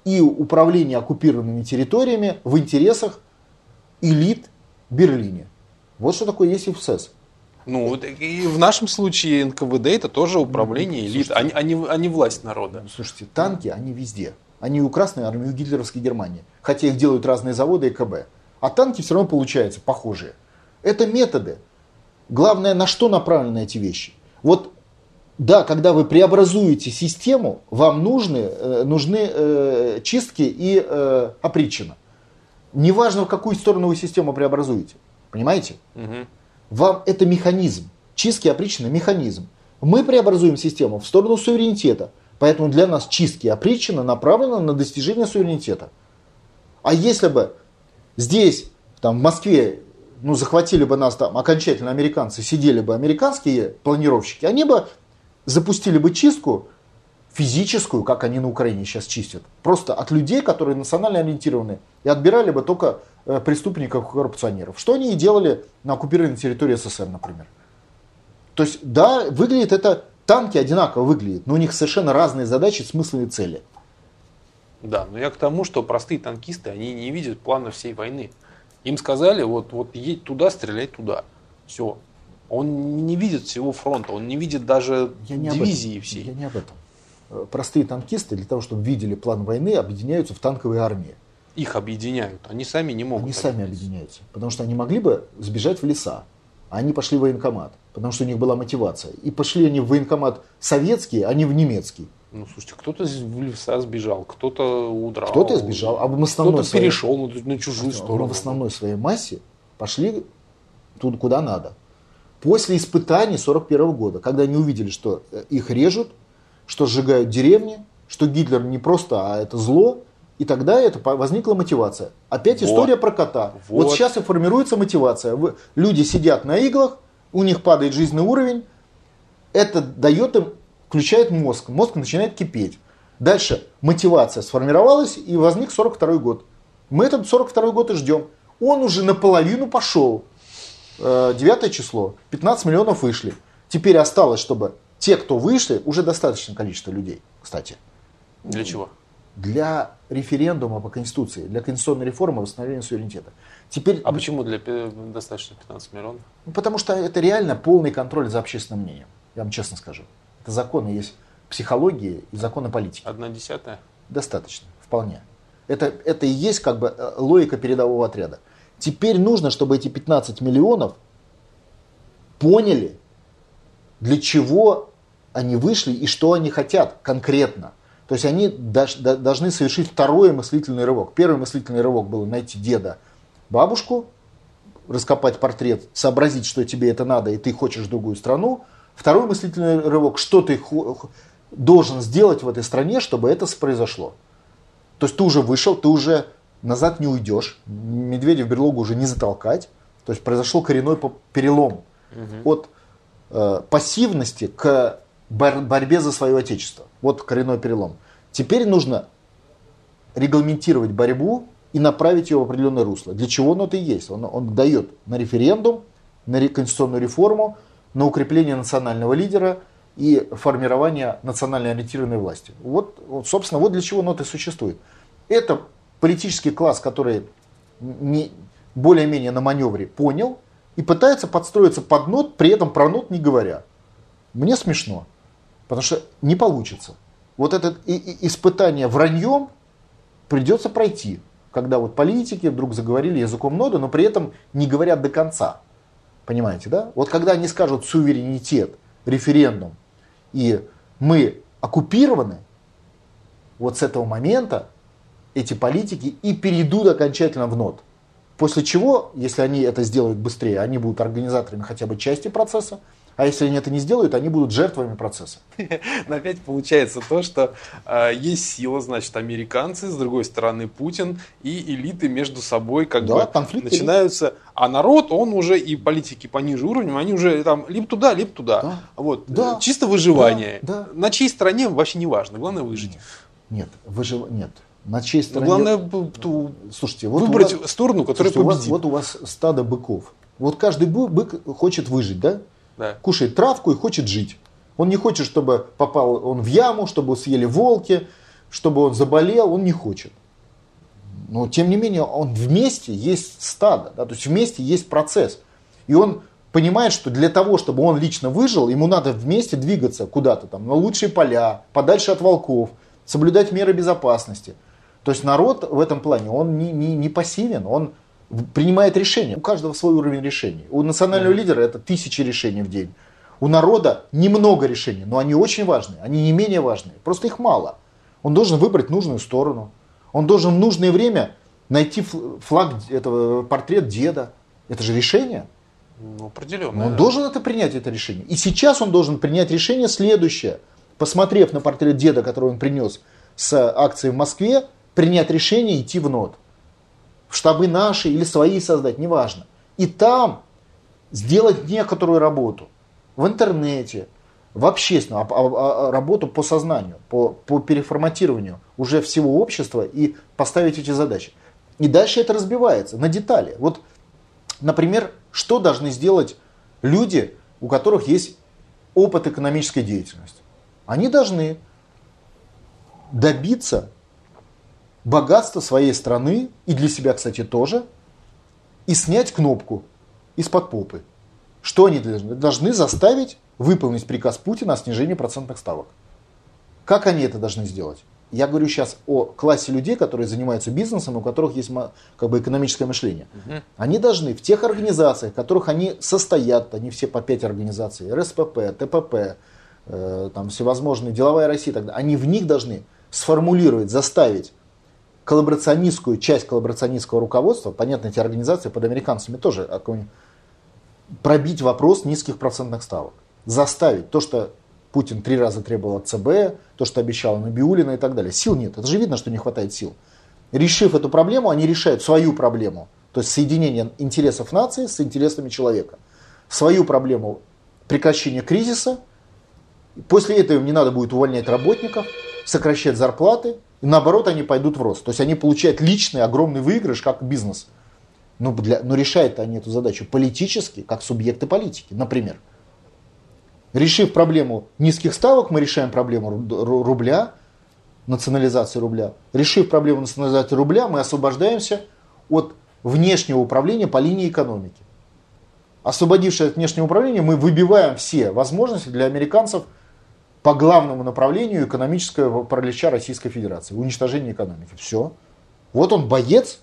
и управления оккупированными территориями в интересах элит Берлине. Вот что такое есть СС. Ну, и в нашем случае НКВД это тоже управление элит, а не, а не- а не власть народа. Ну, Слушайте, танки, они везде. Они у Красной Армии, у гитлеровской Германии. Хотя их делают разные заводы и КБ. А танки все равно получаются похожие. Это методы. Главное, на что направлены эти вещи. Вот, да, когда вы преобразуете систему, вам нужны, э, нужны э, чистки и э, опричина. Неважно, в какую сторону вы систему преобразуете. Понимаете? Мгм. Вам это механизм. Чистки опричнины механизм. Мы преобразуем систему в сторону суверенитета. Поэтому для нас чистки опричнина направлены на достижение суверенитета. А если бы здесь, там, в Москве, ну, захватили бы нас там окончательно американцы, сидели бы американские планировщики, они бы запустили бы чистку физическую, как они на Украине сейчас чистят. Просто от людей, которые национально ориентированы. И отбирали бы только э, преступников коррупционеров. Что они и делали на оккупированной территории СССР, например. То есть, да, выглядит это, танки одинаково выглядят, но у них совершенно разные задачи, смыслы и цели. Да, но я к тому, что простые танкисты, они не видят плана всей войны. Им сказали, вот, вот едь туда, стреляй туда. Все. Он не видит всего фронта, он не видит даже Я не дивизии всей. Я не об этом. Э, Простые танкисты для того, чтобы видели план войны, объединяются в танковые армии. Их объединяют, они сами не могут. Они сами объединяются. Потому что они могли бы сбежать в леса. А они пошли в военкомат. Потому что у них была мотивация. И пошли они в военкомат советский, а не в немецкий. Ну, слушайте, кто-то в леса сбежал, кто-то удрал. Кто-то сбежал, а в основной Кто-то своей- перешел на, на чужую Но сторону. в основной своей массе пошли туда, куда надо. После испытаний 41 года, когда они увидели, что э, их режут, что сжигают деревни, что Гитлер не просто, а это зло, и тогда это возникла мотивация. Опять вот. история про кота. Вот. вот сейчас и формируется мотивация. Люди сидят на иглах, у них падает жизненный уровень, это дает им, включает мозг, мозг начинает кипеть. Дальше мотивация сформировалась и возник 42 год. Мы этот 42 год и ждем. Он уже наполовину пошел. 9 э, число. 15 миллионов вышли. Теперь осталось, чтобы те, кто вышли, уже достаточное количество людей, кстати. Для чего? Для референдума по Конституции, для конституционной реформы восстановления суверенитета. Теперь... А почему для достаточно 15 миллионов? Ну, потому что это реально полный контроль за общественным мнением. Я вам честно скажу. Это законы есть психологии и законы политики. Одна десятая? Достаточно, вполне. Это, это и есть как бы э, логика передового отряда. Теперь нужно, чтобы эти 15 миллионов поняли, для чего они вышли и что они хотят конкретно. То есть они должны совершить второй мыслительный рывок. Первый мыслительный рывок был найти деда, бабушку, раскопать портрет, сообразить, что тебе это надо, и ты хочешь другую страну. Второй мыслительный рывок, что ты должен сделать в этой стране, чтобы это произошло. То есть ты уже вышел, ты уже назад не уйдешь, медведя в берлогу уже не затолкать. То есть произошел коренной перелом угу. от э, пассивности к бор- борьбе за свое отечество. Вот коренной перелом. Теперь нужно регламентировать борьбу и направить ее в определенное русло. Для чего оно это и есть? Он, он дает на референдум, на конституционную реформу, на укрепление национального лидера и формирование национально ориентированной власти. Вот, вот собственно, вот для чего ноты существует. Это политический класс, который не, более-менее на маневре понял и пытается подстроиться под нот, при этом про нот не говоря. Мне смешно, потому что не получится. Вот это испытание враньем придется пройти, когда вот политики вдруг заговорили языком нода, но при этом не говорят до конца. Понимаете, да? Вот когда они скажут суверенитет, референдум, и мы оккупированы, вот с этого момента эти политики и перейдут окончательно в нот. После чего, если они это сделают быстрее, они будут организаторами хотя бы части процесса, а если они это не сделают, они будут жертвами процесса. Но опять получается то, что э, есть сила, значит, американцы, с другой стороны Путин, и элиты между собой как да, бы начинаются. Элит. А народ, он уже и политики пониже уровнем, они уже там либо туда, либо туда. Да. Вот. Да. Чисто выживание. Да. Да. На чьей стороне вообще не важно, главное выжить. Нет, выжив... нет. На чьей стороне... главное слушайте, вот выбрать вас... сторону, которая слушайте, победит. У вас, вот у вас стадо быков. Вот каждый бык хочет выжить, да? Да. Кушает травку и хочет жить. Он не хочет, чтобы попал он в яму, чтобы съели волки, чтобы он заболел, он не хочет. Но тем не менее, он вместе есть стадо, да, то есть вместе есть процесс. И он понимает, что для того, чтобы он лично выжил, ему надо вместе двигаться куда-то там, на лучшие поля, подальше от волков, соблюдать меры безопасности. То есть народ в этом плане, он не, не, не пассивен, он принимает решения. У каждого свой уровень решений. У национального лидера это тысячи решений в день. У народа немного решений, но они очень важные, они не менее важные. Просто их мало. Он должен выбрать нужную сторону. Он должен в нужное время найти флаг, этого, портрет деда. Это же решение. Ну, определенно. Он да. должен это принять, это решение. И сейчас он должен принять решение следующее. Посмотрев на портрет деда, который он принес с акции в Москве, принять решение идти в НОТ штабы наши или свои создать, неважно. И там сделать некоторую работу в интернете, в общественном, а, а, а, работу по сознанию, по, по переформатированию уже всего общества и поставить эти задачи. И дальше это разбивается на детали. Вот, например, что должны сделать люди, у которых есть опыт экономической деятельности? Они должны добиться богатство своей страны, и для себя, кстати, тоже, и снять кнопку из-под попы. Что они должны? Должны заставить выполнить приказ Путина о снижении процентных ставок. Как они это должны сделать? Я говорю сейчас о классе людей, которые занимаются бизнесом, у которых есть как бы, экономическое мышление. Угу. Они должны в тех организациях, в которых они состоят, они все по пять организаций, РСПП, ТПП, э, там всевозможные, деловая Россия, тогда, они в них должны сформулировать, заставить коллаборационистскую часть коллаборационистского руководства, понятно, эти организации под американцами тоже, пробить вопрос низких процентных ставок. Заставить то, что Путин три раза требовал от ЦБ, то, что обещал Набиулина и так далее. Сил нет. Это же видно, что не хватает сил. Решив эту проблему, они решают свою проблему. То есть соединение интересов нации с интересами человека. Свою проблему прекращения кризиса. После этого им не надо будет увольнять работников, сокращать зарплаты. И наоборот, они пойдут в рост. То есть они получают личный огромный выигрыш как бизнес. Но, для, но решают они эту задачу политически, как субъекты политики, например. Решив проблему низких ставок, мы решаем проблему рубля, национализации рубля. Решив проблему национализации рубля, мы освобождаемся от внешнего управления по линии экономики. Освободившись от внешнего управления, мы выбиваем все возможности для американцев по главному направлению экономического паралича Российской Федерации, уничтожение экономики. Все. Вот он боец,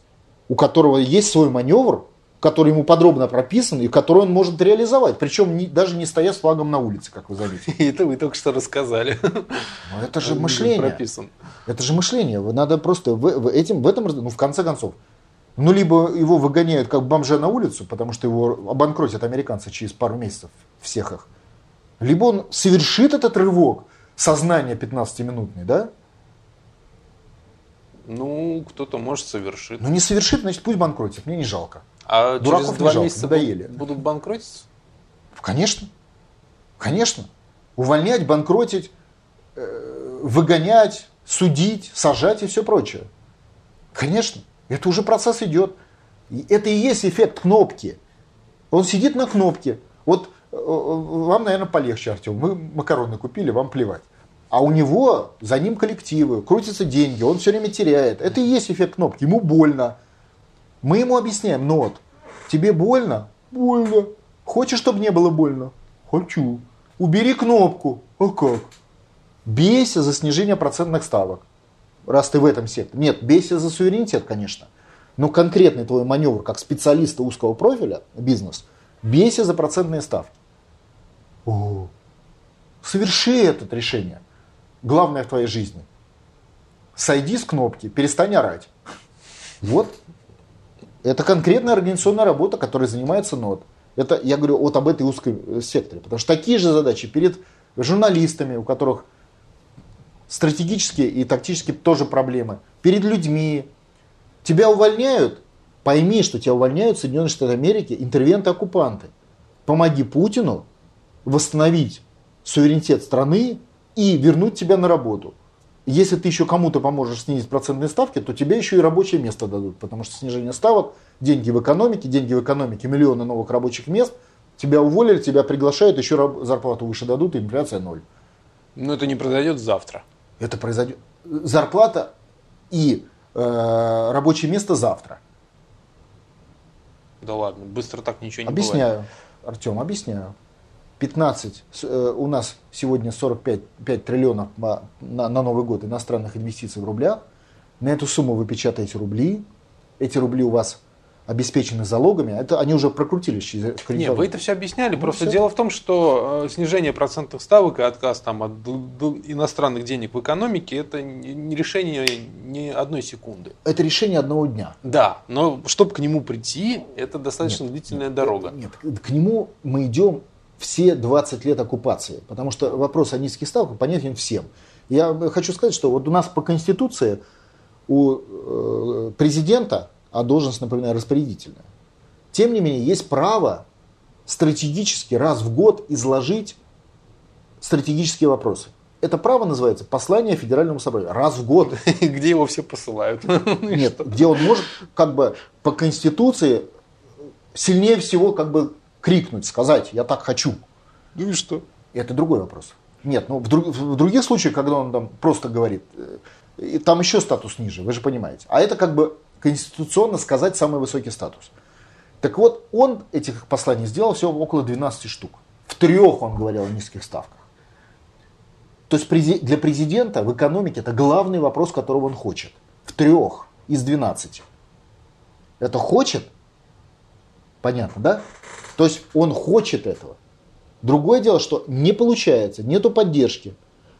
у которого есть свой маневр, который ему подробно прописан и который он может реализовать. Причем не, даже не стоя с флагом на улице, как вы заметили. Это вы только что рассказали. Но это же мышление. Прописан. Это же мышление. Надо просто в, в, этим, в этом, ну в конце концов, ну либо его выгоняют как бомжа на улицу, потому что его обанкротят американцы через пару месяцев, всех их. Либо он совершит этот рывок сознания 15-минутный, да, ну, кто-то может совершить. Ну, не совершит, значит, пусть банкротит. Мне не жалко. А Дураков через два не жалко, месяца надоели. будут банкротиться? Конечно. Конечно. Увольнять, банкротить, э, выгонять, судить, сажать и все прочее. Конечно. Это уже процесс идет. Это и есть эффект кнопки. Он сидит на кнопке. Вот вам, наверное, полегче, Артем. Мы макароны купили, вам плевать. А у него за ним коллективы, крутятся деньги, он все время теряет. Это и есть эффект кнопки. Ему больно. Мы ему объясняем, нот, тебе больно? Больно. Хочешь, чтобы не было больно? Хочу. Убери кнопку. А как? Бейся за снижение процентных ставок. Раз ты в этом секторе. Нет, бейся за суверенитет, конечно. Но конкретный твой маневр как специалиста узкого профиля, бизнес, бейся за процентные ставки. О, соверши это решение главное в твоей жизни. Сойди с кнопки, перестань орать. Вот. Это конкретная организационная работа, которой занимается НОТ. Это, я говорю вот об этой узкой э, секторе. Потому что такие же задачи перед журналистами, у которых стратегические и тактические тоже проблемы. Перед людьми. Тебя увольняют, пойми, что тебя увольняют Соединенные Штаты Америки, интервенты-оккупанты. Помоги Путину восстановить суверенитет страны и вернуть тебя на работу. Если ты еще кому-то поможешь снизить процентные ставки, то тебе еще и рабочее место дадут, потому что снижение ставок, деньги в экономике, деньги в экономике, миллионы новых рабочих мест, тебя уволили, тебя приглашают, еще зарплату выше дадут, и инфляция ноль. Но это не произойдет завтра. Это произойдет. Зарплата и э, рабочее место завтра. Да ладно, быстро так ничего не объясняю, бывает. Объясняю, Артем, объясняю. 15, э, у нас сегодня 45 5 триллионов на, на Новый год иностранных инвестиций в рублях. На эту сумму вы печатаете рубли. Эти рубли у вас обеспечены залогами, это они уже прокрутились через Нет, вы это все объясняли. Ну, Просто все. дело в том, что э, снижение процентных ставок и отказ там, от иностранных денег в экономике это не решение ни одной секунды. Это решение одного дня. Да, но чтобы к нему прийти, это достаточно нет, длительная нет, дорога. Нет, к нему мы идем все 20 лет оккупации. Потому что вопрос о низких ставках понятен всем. Я хочу сказать, что вот у нас по Конституции у э, президента, а должность, например, распорядительная, тем не менее есть право стратегически раз в год изложить стратегические вопросы. Это право называется послание Федеральному собранию. Раз в год. Где его все посылают? Нет, где он может как бы по Конституции сильнее всего как бы крикнуть, сказать, я так хочу. Ну и что? Это другой вопрос. Нет, ну в, друг, в других случаях, когда он там просто говорит, э, там еще статус ниже, вы же понимаете. А это как бы конституционно сказать самый высокий статус. Так вот, он этих посланий сделал всего около 12 штук. В трех он говорил о низких ставках. То есть для президента в экономике это главный вопрос, которого он хочет. В трех из 12. Это хочет? Понятно, да? То есть он хочет этого. Другое дело, что не получается, нету поддержки.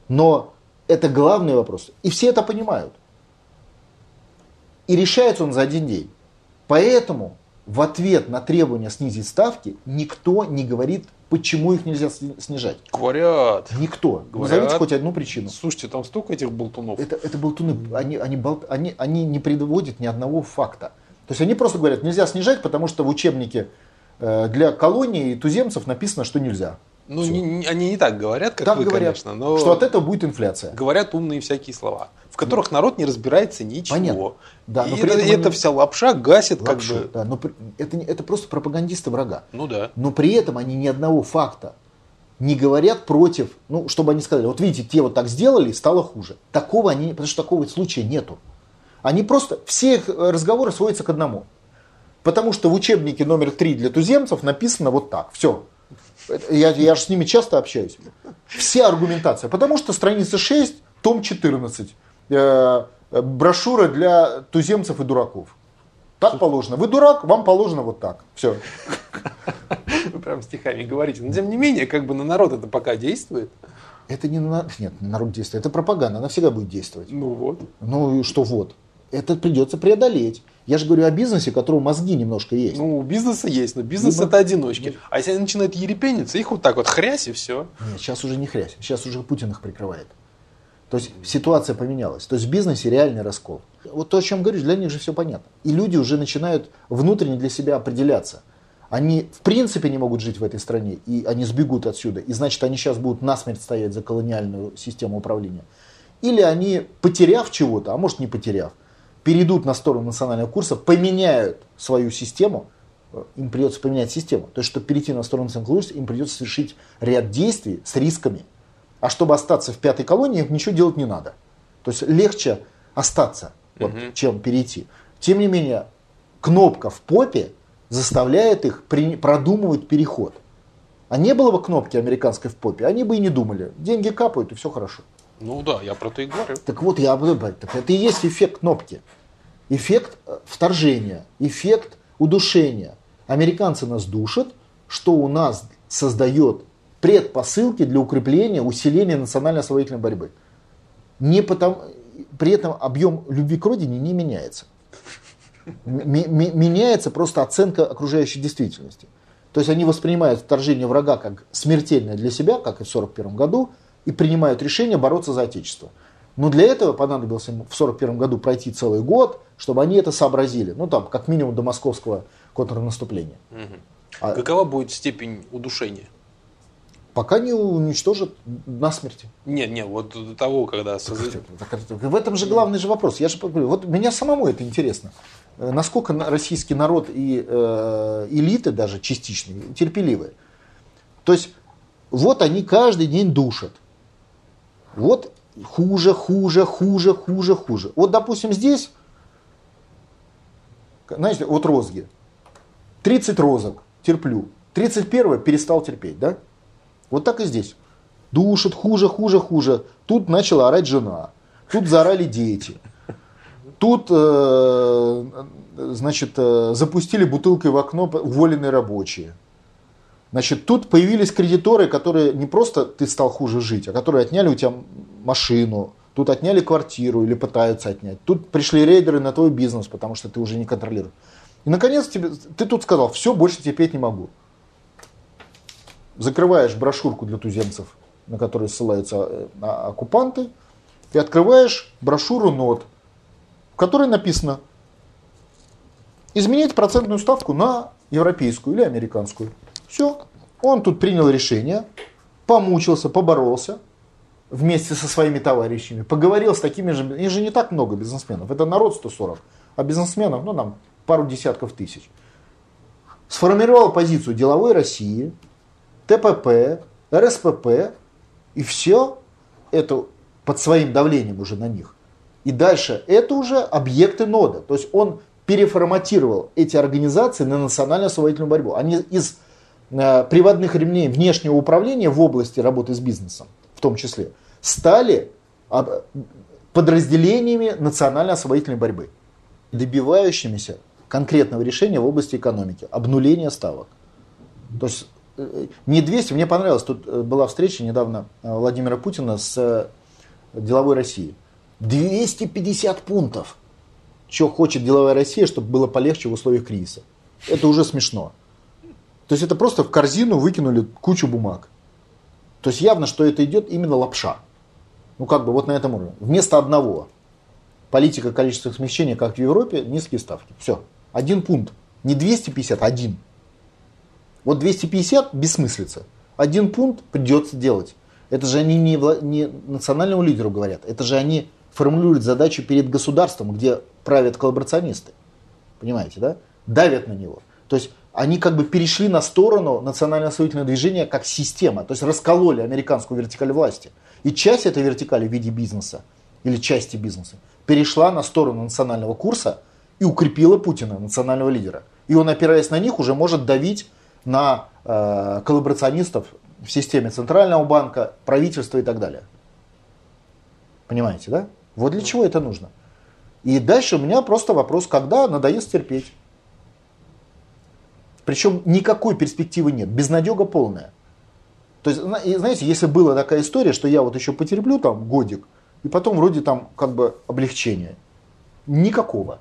Но это главный вопрос. И все это понимают. И решается он за один день. Поэтому в ответ на требование снизить ставки никто не говорит Почему их нельзя снижать? Говорят. Никто. Говорят. Назовите хоть одну причину. Слушайте, там столько этих болтунов. Это, это болтуны. Они, они, болт, они, они не приводят ни одного факта. То есть они просто говорят, нельзя снижать, потому что в учебнике э, для колонии и туземцев написано, что нельзя. Ну, не, не, они не так говорят, как так вы, говорят, конечно, но что от этого будет инфляция. говорят умные всякие слова, в которых народ не разбирается ничего. Понятно. Да, но и при это, этом они- вся лапша гасит Лапшу, как бы. да, но при- это, это просто пропагандисты врага. Ну да. Но при этом они ни одного факта не говорят против, ну, чтобы они сказали, вот видите, те вот так сделали, стало хуже. Такого они, потому что такого случая нету. Они просто, все их э, разговоры сводятся к одному. Потому что в учебнике номер 3 для туземцев написано вот так. Все. Я, я же с ними часто общаюсь. Вся аргументация. Потому что страница 6, том 14. Э, брошюра для туземцев и дураков. Так положено. Вы дурак, вам положено вот так. Все. Вы прям стихами говорите. Но тем не менее, как бы на народ это пока действует. Это не на... Нет, на народ действует. Это пропаганда, она всегда будет действовать. Ну вот. Ну что вот? Это придется преодолеть. Я же говорю о бизнесе, у которого мозги немножко есть. Ну, у бизнеса есть, но бизнес Либо- это одиночки. А если они начинают ерепениться, их вот так вот хрясь и все. Нет, сейчас уже не хрясь, сейчас уже Путин их прикрывает. То есть ситуация поменялась. То есть в бизнесе реальный раскол. Вот то, о чем говорю, для них же все понятно. И люди уже начинают внутренне для себя определяться. Они в принципе не могут жить в этой стране, и они сбегут отсюда. И значит, они сейчас будут насмерть стоять за колониальную систему управления. Или они, потеряв чего-то, а может не потеряв, перейдут на сторону национального курса, поменяют свою систему, э, им придется поменять систему. То есть, чтобы перейти на сторону национального курса, им придется совершить ряд действий с рисками. А чтобы остаться в пятой колонии, им ничего делать не надо. То есть легче остаться, вот, чем перейти. Тем не менее, кнопка в попе заставляет их при- продумывать переход. А не было бы кнопки американской в попе, они бы и не думали. Деньги капают, и все хорошо. Ну да, я про то и говорю. Так вот, я об этом это и есть эффект кнопки. Эффект э, вторжения, эффект удушения. Американцы нас душат, что у нас создает предпосылки для укрепления, усиления национально-освободительной борьбы. Не потому, при этом объем любви к родине не меняется. Меняется просто оценка окружающей действительности. То есть они воспринимают вторжение врага как смертельное для себя, как и в 1941 году, и принимают решение бороться за Отечество. Но для этого понадобилось им в 1941 году пройти целый год, чтобы они это сообразили. Ну там, как минимум до московского контрнаступления. А- Какова будет степень удушения? Пока не уничтожат насмерть. Нет, нет, вот до того, когда В этом же главный же вопрос. Я же вот меня самому это интересно. Э, Насколько на- российский народ и э, элиты даже частичные терпеливые. То есть вот они каждый день душат. Вот хуже, хуже, хуже, хуже, хуже. Вот, допустим, здесь, знаете, вот розги. 30 розок терплю. 31 перестал терпеть, да? Вот так и здесь. Душит хуже, хуже, хуже. Тут начала орать жена. Тут заорали дети. Тут, э, значит, э, запустили бутылкой в окно уволенные рабочие. Значит, тут появились кредиторы, которые не просто ты стал хуже жить, а которые отняли у тебя машину, тут отняли квартиру или пытаются отнять. Тут пришли рейдеры на твой бизнес, потому что ты уже не контролируешь. И наконец тебе, ты тут сказал, все, больше терпеть не могу. Закрываешь брошюрку для туземцев, на которую ссылаются э, а- оккупанты, и открываешь брошюру нот, в которой написано изменить процентную ставку на европейскую или американскую. Все. Он тут принял решение, помучился, поборолся вместе со своими товарищами, поговорил с такими же, их же не так много бизнесменов, это народ 140, а бизнесменов, ну там пару десятков тысяч. Сформировал позицию деловой России, ТПП, РСПП, и все это под своим давлением уже на них. И дальше это уже объекты нода. То есть он переформатировал эти организации на национально-освободительную борьбу. Они из приводных ремней внешнего управления в области работы с бизнесом, в том числе, стали об- подразделениями национально-освободительной борьбы, добивающимися конкретного решения в области экономики, обнуления ставок. То есть э, не 200, мне понравилось, тут э, была встреча недавно э, Владимира Путина с э, деловой Россией. 250 пунктов. Что хочет деловая Россия, чтобы было полегче в условиях кризиса. Это уже смешно. То есть это просто в корзину выкинули кучу бумаг. То есть явно, что это идет именно лапша. Ну как бы вот на этом уровне. Вместо одного. Политика количества смещения, как в Европе, низкие ставки. Все. Один пункт. Не 250, один. Вот 250 бессмыслица. Один пункт придется делать. Это же они не, не национальному лидеру говорят. Это же они формулируют задачу перед государством, где правят коллаборационисты. Понимаете, да? Давят на него. То есть они как бы перешли на сторону национально-освоительного движения как система. То есть раскололи американскую вертикаль власти. И часть этой вертикали в виде бизнеса или части бизнеса перешла на сторону национального курса и укрепила Путина, национального лидера. И он, опираясь на них, уже может давить на э, коллаборационистов в системе Центрального банка, правительства и так далее. Понимаете, да? Вот для чего это нужно. И дальше у меня просто вопрос, когда надоест терпеть. Причем никакой перспективы нет, безнадега полная. То есть, знаете, если была такая история, что я вот еще потерплю там годик, и потом вроде там как бы облегчение. Никакого.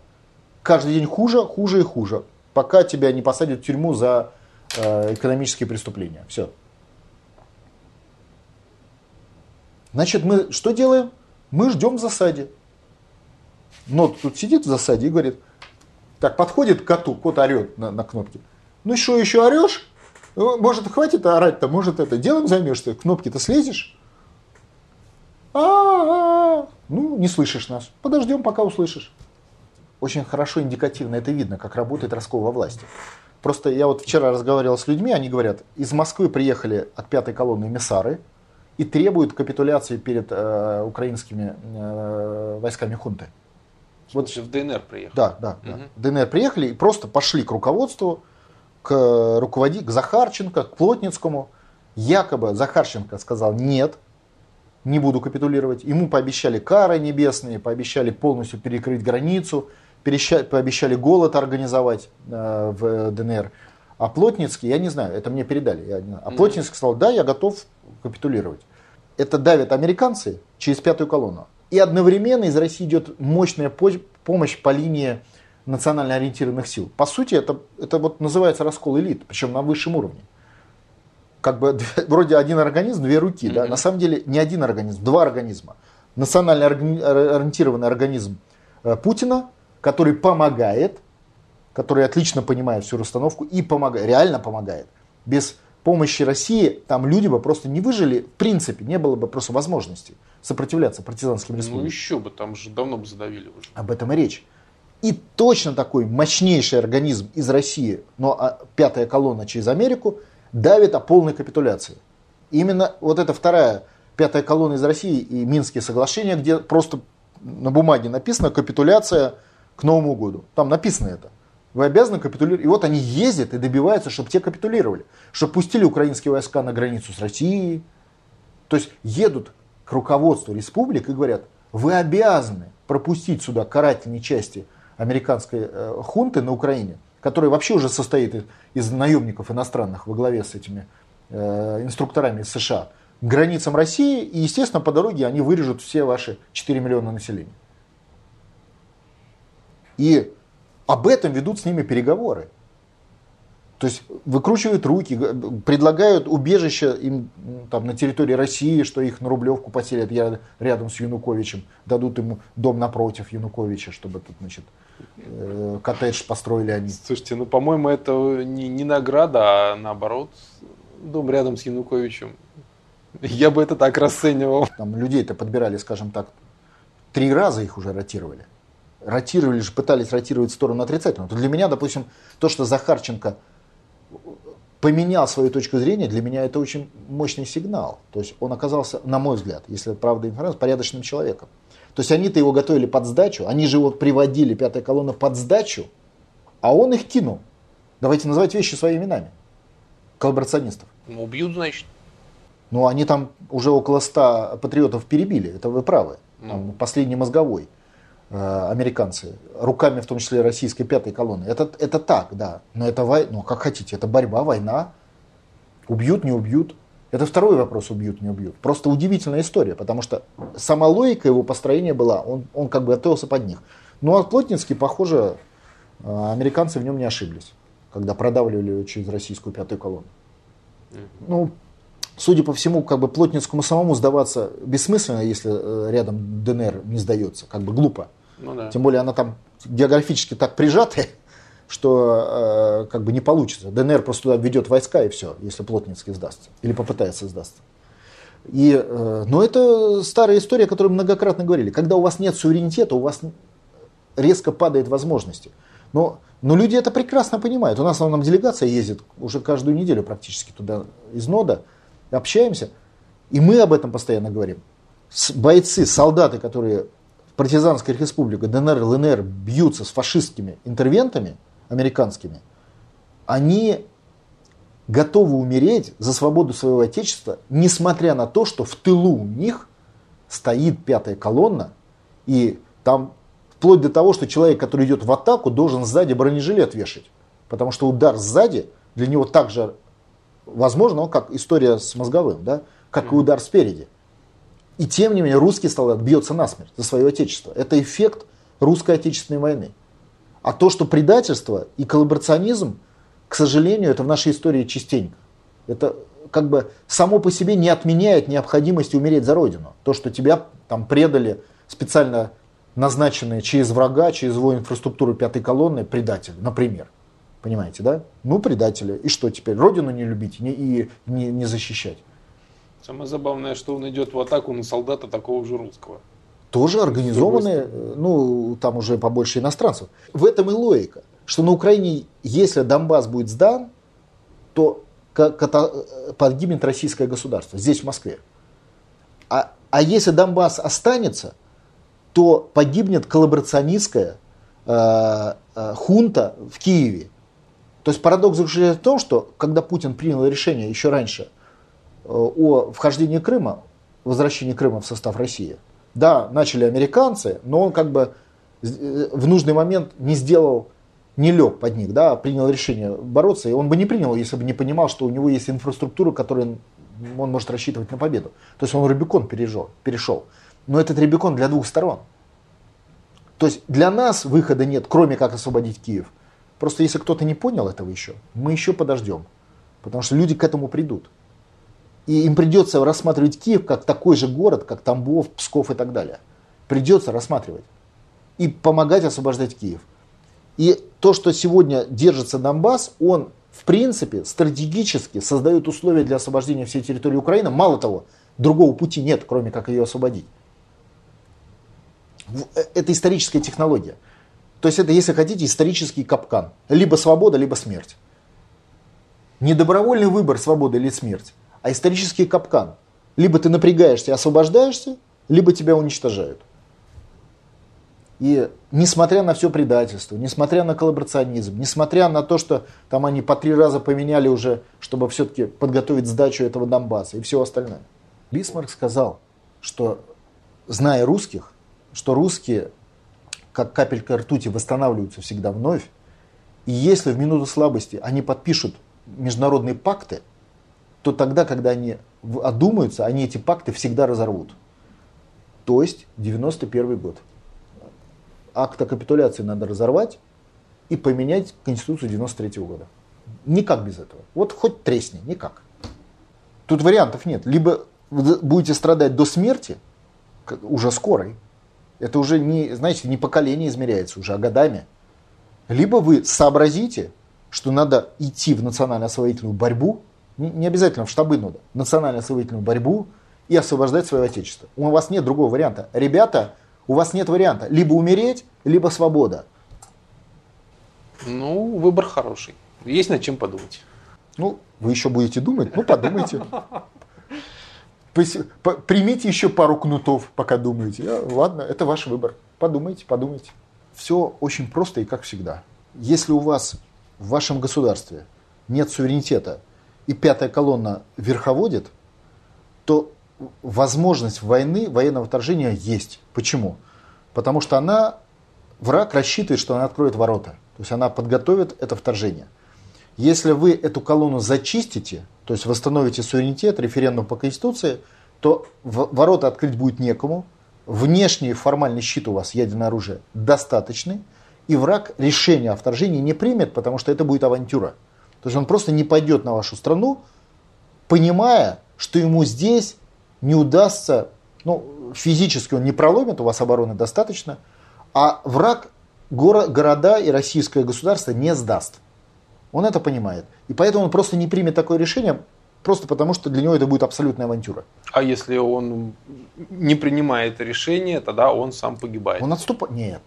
Каждый день хуже, хуже и хуже, пока тебя не посадят в тюрьму за э, экономические преступления. Все. Значит, мы что делаем? Мы ждем в засаде. Но тут сидит в засаде и говорит, так, подходит к коту, кот орет на, на кнопке. Ну что, еще орешь? Ну, может, хватит орать-то, может, это делом займешься, кнопки-то слезешь? А-а-а. Ну, не слышишь нас. Подождем, пока услышишь. Очень хорошо индикативно это видно, как работает раскол во власти. Просто я вот вчера разговаривал с людьми, они говорят, из Москвы приехали от пятой колонны эмиссары, и требуют капитуляции перед э, украинскими э, войсками хунты. Вот в ДНР приехали. Да, да, угу. да. В ДНР приехали и просто пошли к руководству, к руководителю, к Захарченко, к Плотницкому. Якобы Захарченко сказал нет, не буду капитулировать. Ему пообещали кары небесные, пообещали полностью перекрыть границу, пообещали голод организовать э, в ДНР. А Плотницкий, я не знаю, это мне передали. Я. А Плотницкий сказал, да, я готов капитулировать это давят американцы через пятую колонну. И одновременно из России идет мощная помощь по линии национально ориентированных сил. По сути, это, это вот называется раскол элит, причем на высшем уровне. Как бы вроде один организм, две руки. Mm-hmm. Да? На самом деле не один организм, два организма. Национально ориентированный организм э, Путина, который помогает, который отлично понимает всю расстановку и помогает, реально помогает. Без помощи России, там люди бы просто не выжили, в принципе, не было бы просто возможности сопротивляться партизанским республикам. Ну еще бы, там же давно бы задавили уже. Об этом и речь. И точно такой мощнейший организм из России, но а, пятая колонна через Америку, давит о полной капитуляции. Именно вот эта вторая пятая колонна из России и Минские соглашения, где просто на бумаге написано капитуляция к Новому году. Там написано это. Вы обязаны капитулировать. И вот они ездят и добиваются, чтобы те капитулировали. Чтобы пустили украинские войска на границу с Россией. То есть едут к руководству республик и говорят, вы обязаны пропустить сюда карательные части американской э, хунты на Украине, которая вообще уже состоит из, наемников иностранных во главе с этими э, инструкторами из США, к границам России, и, естественно, по дороге они вырежут все ваши 4 миллиона населения. И об этом ведут с ними переговоры. То есть выкручивают руки, предлагают убежище им там, на территории России, что их на Рублевку поселят я рядом с Януковичем, дадут ему дом напротив Януковича, чтобы тут, значит, коттедж построили они. Слушайте, ну, по-моему, это не, не награда, а наоборот, дом рядом с Януковичем. Я бы это так расценивал. Там людей-то подбирали, скажем так, три раза их уже ротировали ротировали же, пытались ротировать в сторону отрицательную, то для меня, допустим, то, что Захарченко поменял свою точку зрения, для меня это очень мощный сигнал. То есть он оказался, на мой взгляд, если это правда информация, порядочным человеком. То есть они-то его готовили под сдачу, они же его приводили, пятая колонна, под сдачу, а он их кинул. Давайте называть вещи своими именами. Коллаборационистов. Ну, убьют, значит. Ну, они там уже около ста патриотов перебили, это вы правы. Там, ну. Последний мозговой. Э, американцы, руками в том числе российской пятой колонны. Это, это так, да. Но это война, ну как хотите, это борьба, война. Убьют, не убьют. Это второй вопрос, убьют, не убьют. Просто удивительная история, потому что сама логика его построения была, он, он как бы готовился под них. Ну а Плотницкий, похоже, э, американцы в нем не ошиблись. когда продавливали через российскую пятую колонну. Ну, судя по всему, как бы Плотницкому самому сдаваться бессмысленно, если э, рядом ДНР не сдается, как бы глупо. Ну, да. Тем более она там географически так прижатая, что э, как бы не получится. ДНР просто туда ведет войска и все, если Плотницкий сдастся или попытается сдастся. И, э, но это старая история, о которой многократно говорили. Когда у вас нет суверенитета, у вас резко падает возможности. Но, но люди это прекрасно понимают. У нас нам делегация ездит уже каждую неделю практически туда из нода, общаемся, и мы об этом постоянно говорим. Бойцы, солдаты, которые партизанской республике ДНР, ЛНР бьются с фашистскими интервентами американскими, они готовы умереть за свободу своего отечества, несмотря на то, что в тылу у них стоит пятая колонна, и там вплоть до того, что человек, который идет в атаку, должен сзади бронежилет вешать, потому что удар сзади для него так же возможно, как история с мозговым, да, как и удар спереди. И тем не менее русский солдат бьется насмерть за свое отечество. Это эффект русской отечественной войны. А то, что предательство и коллаборационизм – к сожалению, это в нашей истории частенько. Это как бы само по себе не отменяет необходимости умереть за Родину. То, что тебя там предали специально назначенные через врага, через его инфраструктуру пятой колонны предатели, например. Понимаете, да? Ну, предатели. И что теперь? Родину не любить не, и не, не защищать. Самое забавное, что он идет в атаку на солдата такого же русского. Тоже организованные, ну, там уже побольше иностранцев. В этом и логика что на Украине, если Донбасс будет сдан, то погибнет российское государство здесь, в Москве. А, а если Донбасс останется, то погибнет коллаборационистская э, э, хунта в Киеве. То есть парадокс заключается в том, что когда Путин принял решение еще раньше э, о вхождении Крыма, возвращении Крыма в состав России, да, начали американцы, но он как бы э, в нужный момент не сделал не лег под них, да, а принял решение бороться, и он бы не принял, если бы не понимал, что у него есть инфраструктура, которой он может рассчитывать на победу. То есть он Рубикон перешел, перешел. Но этот Рубикон для двух сторон. То есть для нас выхода нет, кроме как освободить Киев. Просто если кто-то не понял этого еще, мы еще подождем. Потому что люди к этому придут. И им придется рассматривать Киев как такой же город, как Тамбов, Псков и так далее. Придется рассматривать. И помогать освобождать Киев. И то, что сегодня держится Донбасс, он в принципе стратегически создает условия для освобождения всей территории Украины. Мало того, другого пути нет, кроме как ее освободить. Э, это историческая технология. То есть это, если хотите, исторический капкан. Либо свобода, либо смерть. Не добровольный выбор, свобода или смерть, а исторический капкан. Либо ты напрягаешься и освобождаешься, либо тебя уничтожают. И несмотря на все предательство, несмотря на коллаборационизм, несмотря на то, что там они по три раза поменяли уже, чтобы все-таки подготовить сдачу этого Донбасса и все остальное. Бисмарк сказал, что зная русских, что русские, как капелька ртути, восстанавливаются всегда вновь, и если в минуту слабости они подпишут международные пакты, то тогда, когда они одумаются, они эти пакты всегда разорвут. То есть 91 год акт о капитуляции надо разорвать и поменять Конституцию 93 года. Никак без этого. Вот хоть тресни, никак. Тут вариантов нет. Либо будете страдать до смерти, уже скорой. Это уже не, знаете, не поколение измеряется уже, а годами. Либо вы сообразите, что надо идти в национально-освоительную борьбу, не обязательно в штабы надо, национально-освоительную борьбу и освобождать свое отечество. У вас нет другого варианта. Ребята, у вас нет варианта. Либо умереть, либо свобода. Ну, выбор хороший. Есть над чем подумать. Ну, вы еще будете думать? Ну, подумайте. Примите еще пару кнутов, пока думаете. Ладно, это ваш выбор. Подумайте, подумайте. Все очень просто и как всегда. Если у вас в вашем государстве нет суверенитета и пятая колонна верховодит, то возможность войны, военного вторжения есть. Почему? Потому что она, враг рассчитывает, что она откроет ворота. То есть она подготовит это вторжение. Если вы эту колонну зачистите, то есть восстановите суверенитет, референдум по Конституции, то ворота открыть будет некому. Внешний формальный щит у вас, ядерное оружие, достаточный. И враг решение о вторжении не примет, потому что это будет авантюра. То есть он просто не пойдет на вашу страну, понимая, что ему здесь не удастся, ну, физически он не проломит, у вас обороны достаточно, а враг горо, города и российское государство не сдаст. Он это понимает. И поэтому он просто не примет такое решение, просто потому что для него это будет абсолютная авантюра. А если он не принимает решение, тогда он сам погибает? Он отступает. Нет,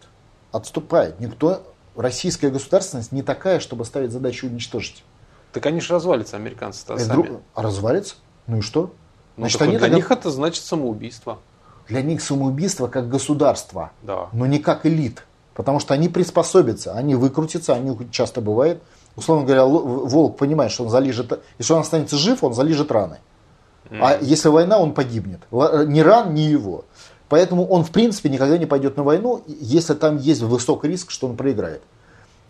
отступает. Никто, российская государственность не такая, чтобы ставить задачу уничтожить. Так они же развалятся, американцы-то сами. Друг... А развалится? Ну и что? Ну, значит, они для тогда... них это значит самоубийство. Для них самоубийство как государство, да. но не как элит. Потому что они приспособятся, они выкрутятся, они часто бывает. Условно говоря, волк понимает, что он залижет, если он останется жив, он залижет раны. Mm. А если война, он погибнет. Ни ран, ни его. Поэтому он, в принципе, никогда не пойдет на войну, если там есть высокий риск, что он проиграет.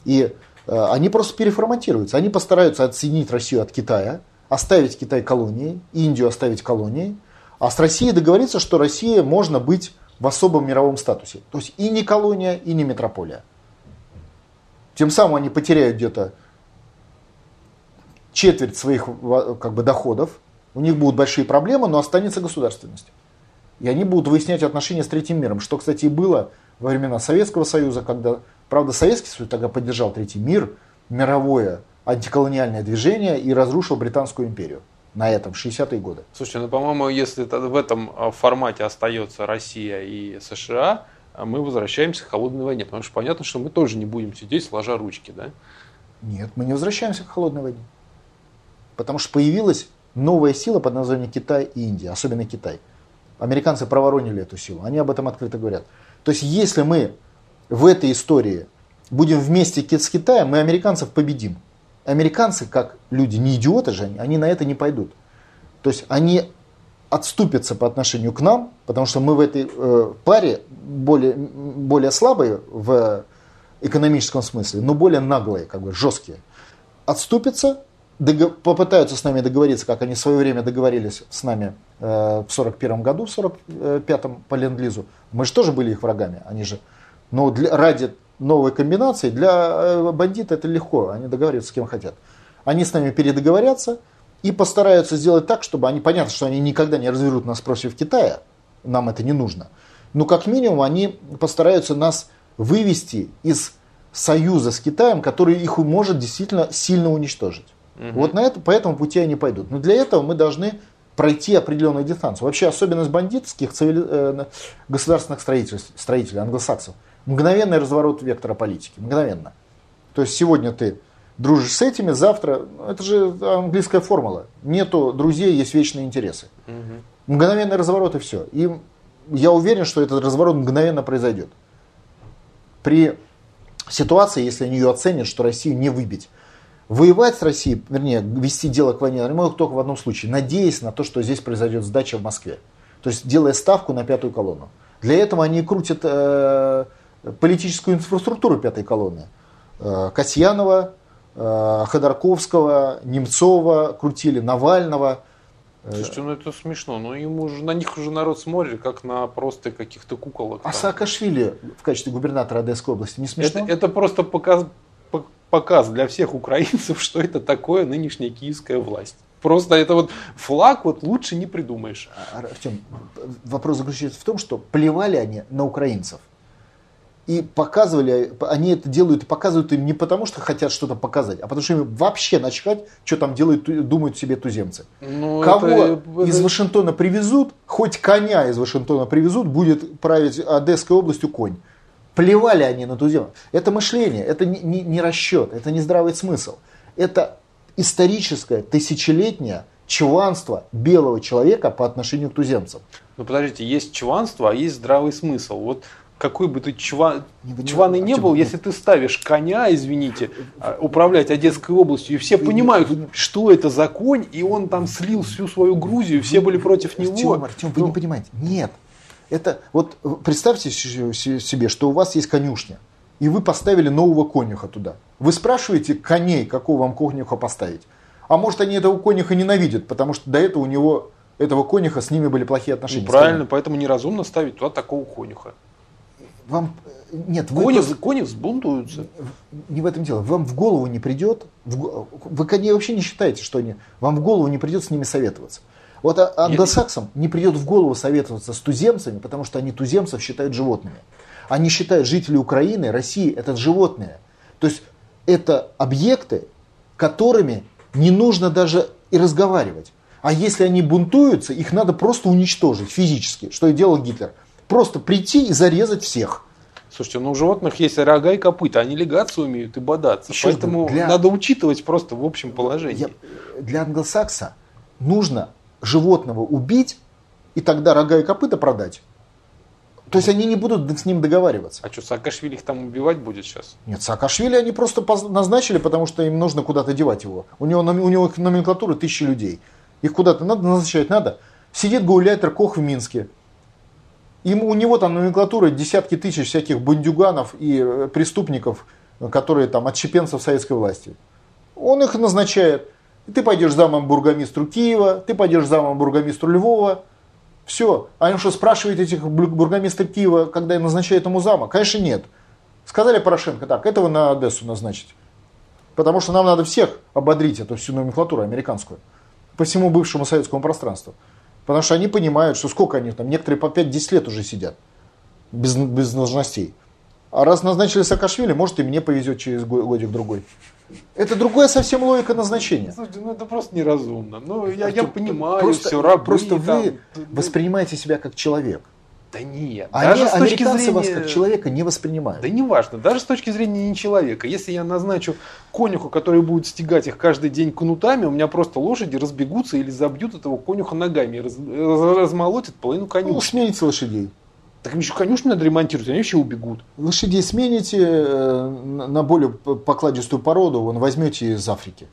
И э, они просто переформатируются. Они постараются отсоединить Россию от Китая, оставить Китай колонией, Индию оставить колонией, а с Россией договориться, что Россия можно быть в особом мировом статусе. То есть и не колония, и не метрополия. Тем самым они потеряют где-то четверть своих как бы, доходов, у них будут большие проблемы, но останется государственность. И они будут выяснять отношения с третьим миром, что, кстати, и было во времена Советского Союза, когда, правда, Советский Союз тогда поддержал третий мир, мировое антиколониальное движение и разрушил Британскую империю на этом, 60-е годы. Слушайте, ну, по-моему, если в этом а, формате остается Россия и США, а мы возвращаемся к холодной войне, потому что понятно, что мы тоже не будем сидеть сложа ручки, да? Нет, мы не возвращаемся к холодной войне. Потому что появилась новая сила под названием Китай и Индия, особенно Китай. Американцы проворонили эту силу, они об этом открыто говорят. То есть если мы в этой истории будем вместе с Китаем, мы американцев победим американцы, как люди, не идиоты же они, они на это не пойдут. То есть они отступятся по отношению к нам, потому что мы в этой э, паре более, более слабые в экономическом смысле, но более наглые, как бы жесткие. Отступятся, попытаются с нами договориться, как они в свое время договорились с нами э, в 41 году, в 45-м по ленд-лизу. Мы же тоже были их врагами, они же. Но для, ради новой комбинации, для э, бандита это легко, они договариваются с кем хотят. Они с нами передоговорятся и постараются сделать так, чтобы они, понятно, что они никогда не развернут нас против Китая, нам это не нужно, но как минимум они постараются нас вывести из союза с Китаем, который их может действительно сильно уничтожить. Угу. Вот на это, по этому пути они пойдут. Но для этого мы должны пройти определенную дистанцию. Вообще особенность бандитских цивили... э, государственных строителей, строителей, англосаксов – Мгновенный разворот вектора политики. Мгновенно. То есть сегодня ты дружишь с этими, завтра... Ну, это же английская формула. Нету друзей, есть вечные интересы. Угу. Мгновенный разворот и все. И я уверен, что этот разворот мгновенно произойдет. При ситуации, если они ее оценят, что Россию не выбить. Воевать с Россией, вернее, вести дело к войне, они могут только в одном случае, надеясь на то, что здесь произойдет сдача в Москве. То есть делая ставку на пятую колонну. Для этого они крутят э, политическую инфраструктуру пятой колонны. Э, Касьянова, э, Ходорковского, Немцова крутили, Навального. Э, Слушайте, ну это смешно, но ему уже, на них уже народ смотрит, как на просто каких-то куколок. А Саакашвили в качестве губернатора Одесской области не смешно? Это, это просто показ, показ для всех украинцев, что это такое нынешняя киевская власть. Просто это вот флаг вот лучше не придумаешь. Артем, вопрос заключается в том, что плевали они на украинцев и показывали, они это делают и показывают им не потому, что хотят что-то показать, а потому что им вообще начать, что там делают, думают себе туземцы. Ну, Кого это, из Вашингтона привезут, хоть коня из Вашингтона привезут, будет править Одесской областью конь. Плевали они на туземцев. Это мышление, это не, не, не расчет, это не здравый смысл. Это историческое, тысячелетнее чванство белого человека по отношению к туземцам. Ну подождите, есть чванство, а есть здравый смысл. Вот какой бы ты чва... не, чваный не был, если ты ставишь коня, извините, а, управлять Одесской областью, и все понимают, что это за конь, и он там слил всю свою Грузию, все были против него. Артем, Артем, вы ну... не понимаете. Нет. Это вот представьте себе, что у вас есть конюшня, и вы поставили нового конюха туда. Вы спрашиваете коней, какого вам конюха поставить. А может они этого конюха ненавидят, потому что до этого у него этого конюха с ними были плохие отношения. Ну, правильно, поэтому неразумно ставить туда такого конюха вам Нет, вы Кони, просто- кони взбунтуются. не в этом дело. Вам в голову не придет, в вы они вообще не считаете, что они, вам в голову не придет с ними советоваться. Вот а- англосаксам не придет в голову советоваться с туземцами, потому что они туземцев считают животными. Они считают жителей Украины, России это животные. То есть это объекты, которыми не нужно даже и разговаривать. А если они бунтуются, их надо просто уничтожить физически, что и делал Гитлер. Просто прийти и зарезать всех. Слушайте, ну у животных есть рога и копыта, они легаться умеют и бодаться. Еще Поэтому для- надо учитывать просто в общем положении. Я- для англосакса нужно животного убить и тогда рога и копыта продать. То есть они не будут с ним договариваться. А что, Саакашвили их там убивать будет сейчас? Нет, Саакашвили они просто назначили, потому что им нужно куда-то девать его. У него, у него номенклатура тысячи людей. Их куда-то надо назначать, надо. Сидит гауляйтер Кох в Минске. Ему, у него там номенклатура десятки тысяч всяких бандюганов и э, преступников, э, которые там отщепенцев советской власти. Он их назначает. Ты пойдешь замом бургомистру Киева, ты пойдешь замом бургомистру Львова. Все. А он что, спрашивает этих бу- бургомистров Киева, когда назначают ему зама? Конечно, нет. Сказали Порошенко, так, этого на Одессу назначить. Потому что нам надо всех ободрить, эту всю номенклатуру американскую, по всему бывшему советскому пространству. Потому что они понимают, что сколько они там, некоторые по 5-10 лет уже сидят, без, без должностей. А раз назначили Саакашвили, может и мне повезет через го- годик-другой. Это другая совсем логика назначения. Слушайте, ну это просто неразумно. Ну, я, я понимаю, просто, все, рабы просто там, вы ну, воспринимаете себя как человек. Да нет, А даже с точки зрения... вас как человека не воспринимают. Да неважно, даже с точки зрения не человека. Если я назначу конюху, который будет стегать их каждый день кнутами, у меня просто лошади разбегутся или забьют этого конюха ногами, раз- раз- размолотят половину Ну, конюшни. смените лошадей. Так им еще конюшню надо ремонтировать, они вообще убегут. Лошадей смените э, на более покладистую породу, вон возьмете из Африки.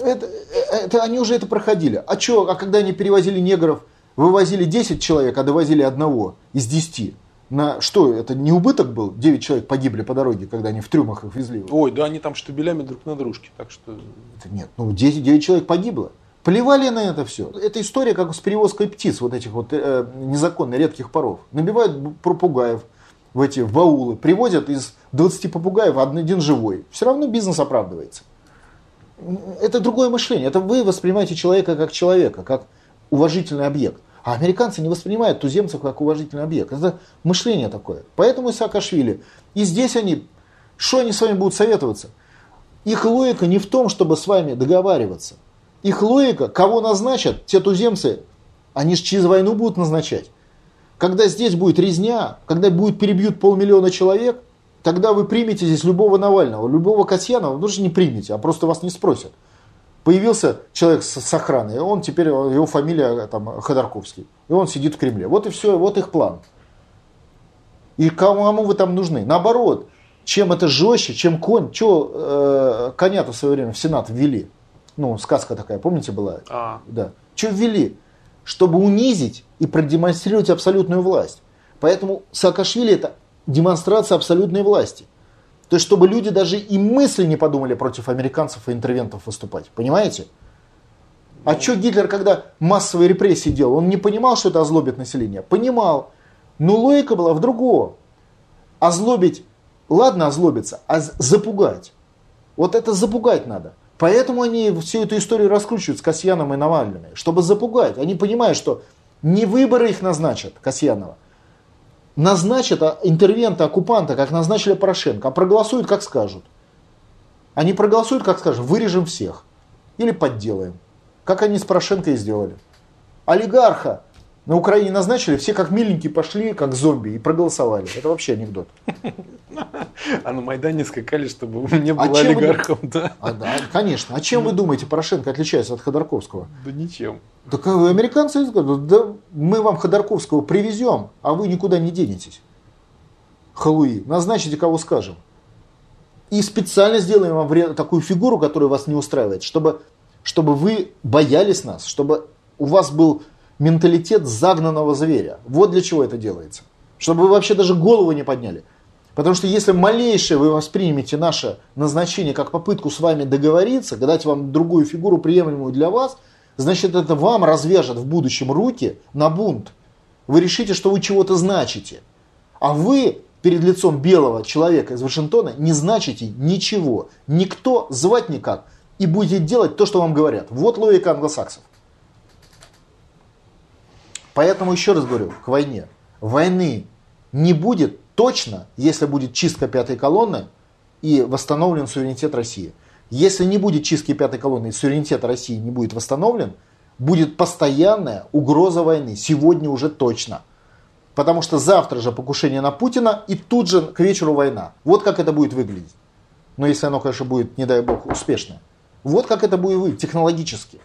Это, это- они уже это проходили. А что, а когда они перевозили негров, вывозили 10 человек, а довозили одного из 10. На что, это не убыток был? 9 человек погибли по дороге, когда они в трюмах их везли. Ой, да они там штабелями друг на дружке, так что... Это нет, ну 10, 9 человек погибло. Плевали на это все. Это история как с перевозкой птиц, вот этих вот э, незаконно редких паров. Набивают попугаев в эти в баулы, привозят из 20 попугаев один, один живой. Все равно бизнес оправдывается. Это другое мышление. Это вы воспринимаете человека как человека, как уважительный объект. А американцы не воспринимают туземцев как уважительный объект. Это мышление такое. Поэтому и Саакашвили. И здесь они, что они с вами будут советоваться? Их логика не в том, чтобы с вами договариваться. Их логика, кого назначат, те туземцы, они же через войну будут назначать. Когда здесь будет резня, когда будет перебьют полмиллиона человек, тогда вы примете здесь любого Навального, любого Касьянова, ну же не примете, а просто вас не спросят. Появился человек с, с охраной, и он теперь, его фамилия там, Ходорковский, и он сидит в Кремле. Вот и все, вот их план. И кому вы там нужны? Наоборот, чем это жестче, чем конь, что э, коня-то в свое время в Сенат ввели. Ну, сказка такая, помните, была? А, Да. Что ввели? Чтобы унизить и продемонстрировать абсолютную власть. Поэтому Саакашвили это демонстрация абсолютной власти. То есть, чтобы люди даже и мысли не подумали против американцев и интервентов выступать. Понимаете? А что Гитлер, когда массовые репрессии делал, он не понимал, что это озлобит население? Понимал. Но логика была в другом. Озлобить, ладно озлобиться, а запугать. Вот это запугать надо. Поэтому они всю эту историю раскручивают с Касьяном и Навальным, чтобы запугать. Они понимают, что не выборы их назначат, Касьянова, назначат а, интервента, оккупанта, как назначили Порошенко, а проголосуют, как скажут. Они проголосуют, как скажут, вырежем всех. Или подделаем. Как они с Порошенко и сделали. Олигарха на Украине назначили, все как миленькие пошли, как зомби, и проголосовали. Это вообще анекдот. а на Майдане скакали, чтобы не было А чем вы- олигархом, да? А, да, конечно. А чем вы думаете, Порошенко отличается от Ходорковского? Да ничем. Так а американцы говорят, да мы вам Ходорковского привезем, а вы никуда не денетесь. Халуи, назначите, кого скажем. И специально сделаем вам такую фигуру, которая вас не устраивает, чтобы, чтобы вы боялись нас, чтобы у вас был менталитет загнанного зверя. Вот для чего это делается. Чтобы вы вообще даже голову не подняли. Потому что если малейшее вы воспримете наше назначение как попытку с вами договориться, дать вам другую фигуру, приемлемую для вас, значит это вам развяжет в будущем руки на бунт. Вы решите, что вы чего-то значите. А вы перед лицом белого человека из Вашингтона не значите ничего. Никто звать никак. И будете делать то, что вам говорят. Вот логика англосаксов. Поэтому еще раз говорю, к войне. Войны не будет точно, если будет чистка пятой колонны и восстановлен суверенитет России. Если не будет чистки пятой колонны и суверенитет России не будет восстановлен, будет постоянная угроза войны. Сегодня уже точно. Потому что завтра же покушение на Путина и тут же к вечеру война. Вот как это будет выглядеть. Но если оно, конечно, будет, не дай бог, успешное. Вот как это будет выглядеть технологически.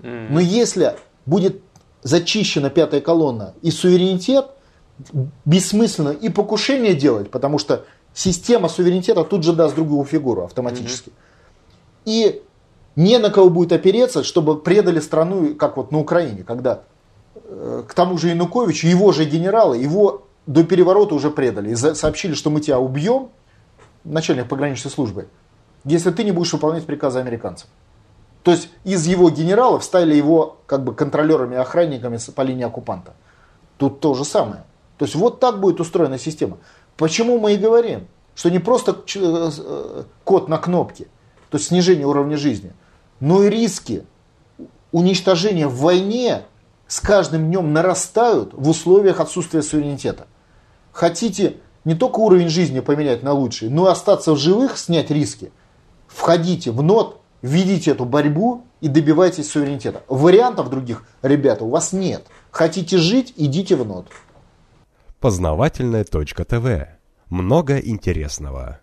Но если будет зачищена пятая колонна и суверенитет, бессмысленно и покушение делать, потому что система суверенитета тут же даст другую фигуру автоматически. И не на кого будет опереться, чтобы предали страну, как вот на Украине, когда э, к тому же Януковичу, его же генералы, его до переворота уже предали. И сообщили, что мы тебя убьем, начальник пограничной службы, если ты не будешь выполнять приказы американцев. То есть из его генералов стали его как бы контролерами, охранниками по линии оккупанта. Тут то же самое. То есть вот так будет устроена система. Почему мы и говорим, что не просто э, э, код на кнопке, то есть снижение уровня жизни, но и риски уничтожения в войне с каждым днем нарастают в условиях отсутствия суверенитета. Хотите не только уровень жизни поменять на лучший, но и остаться в живых, снять риски, входите в НОТ, ведите эту борьбу и добивайтесь суверенитета. Вариантов других, ребята, у вас нет. Хотите жить, идите в НОТ. Познавательная точка ТВ. Много интересного.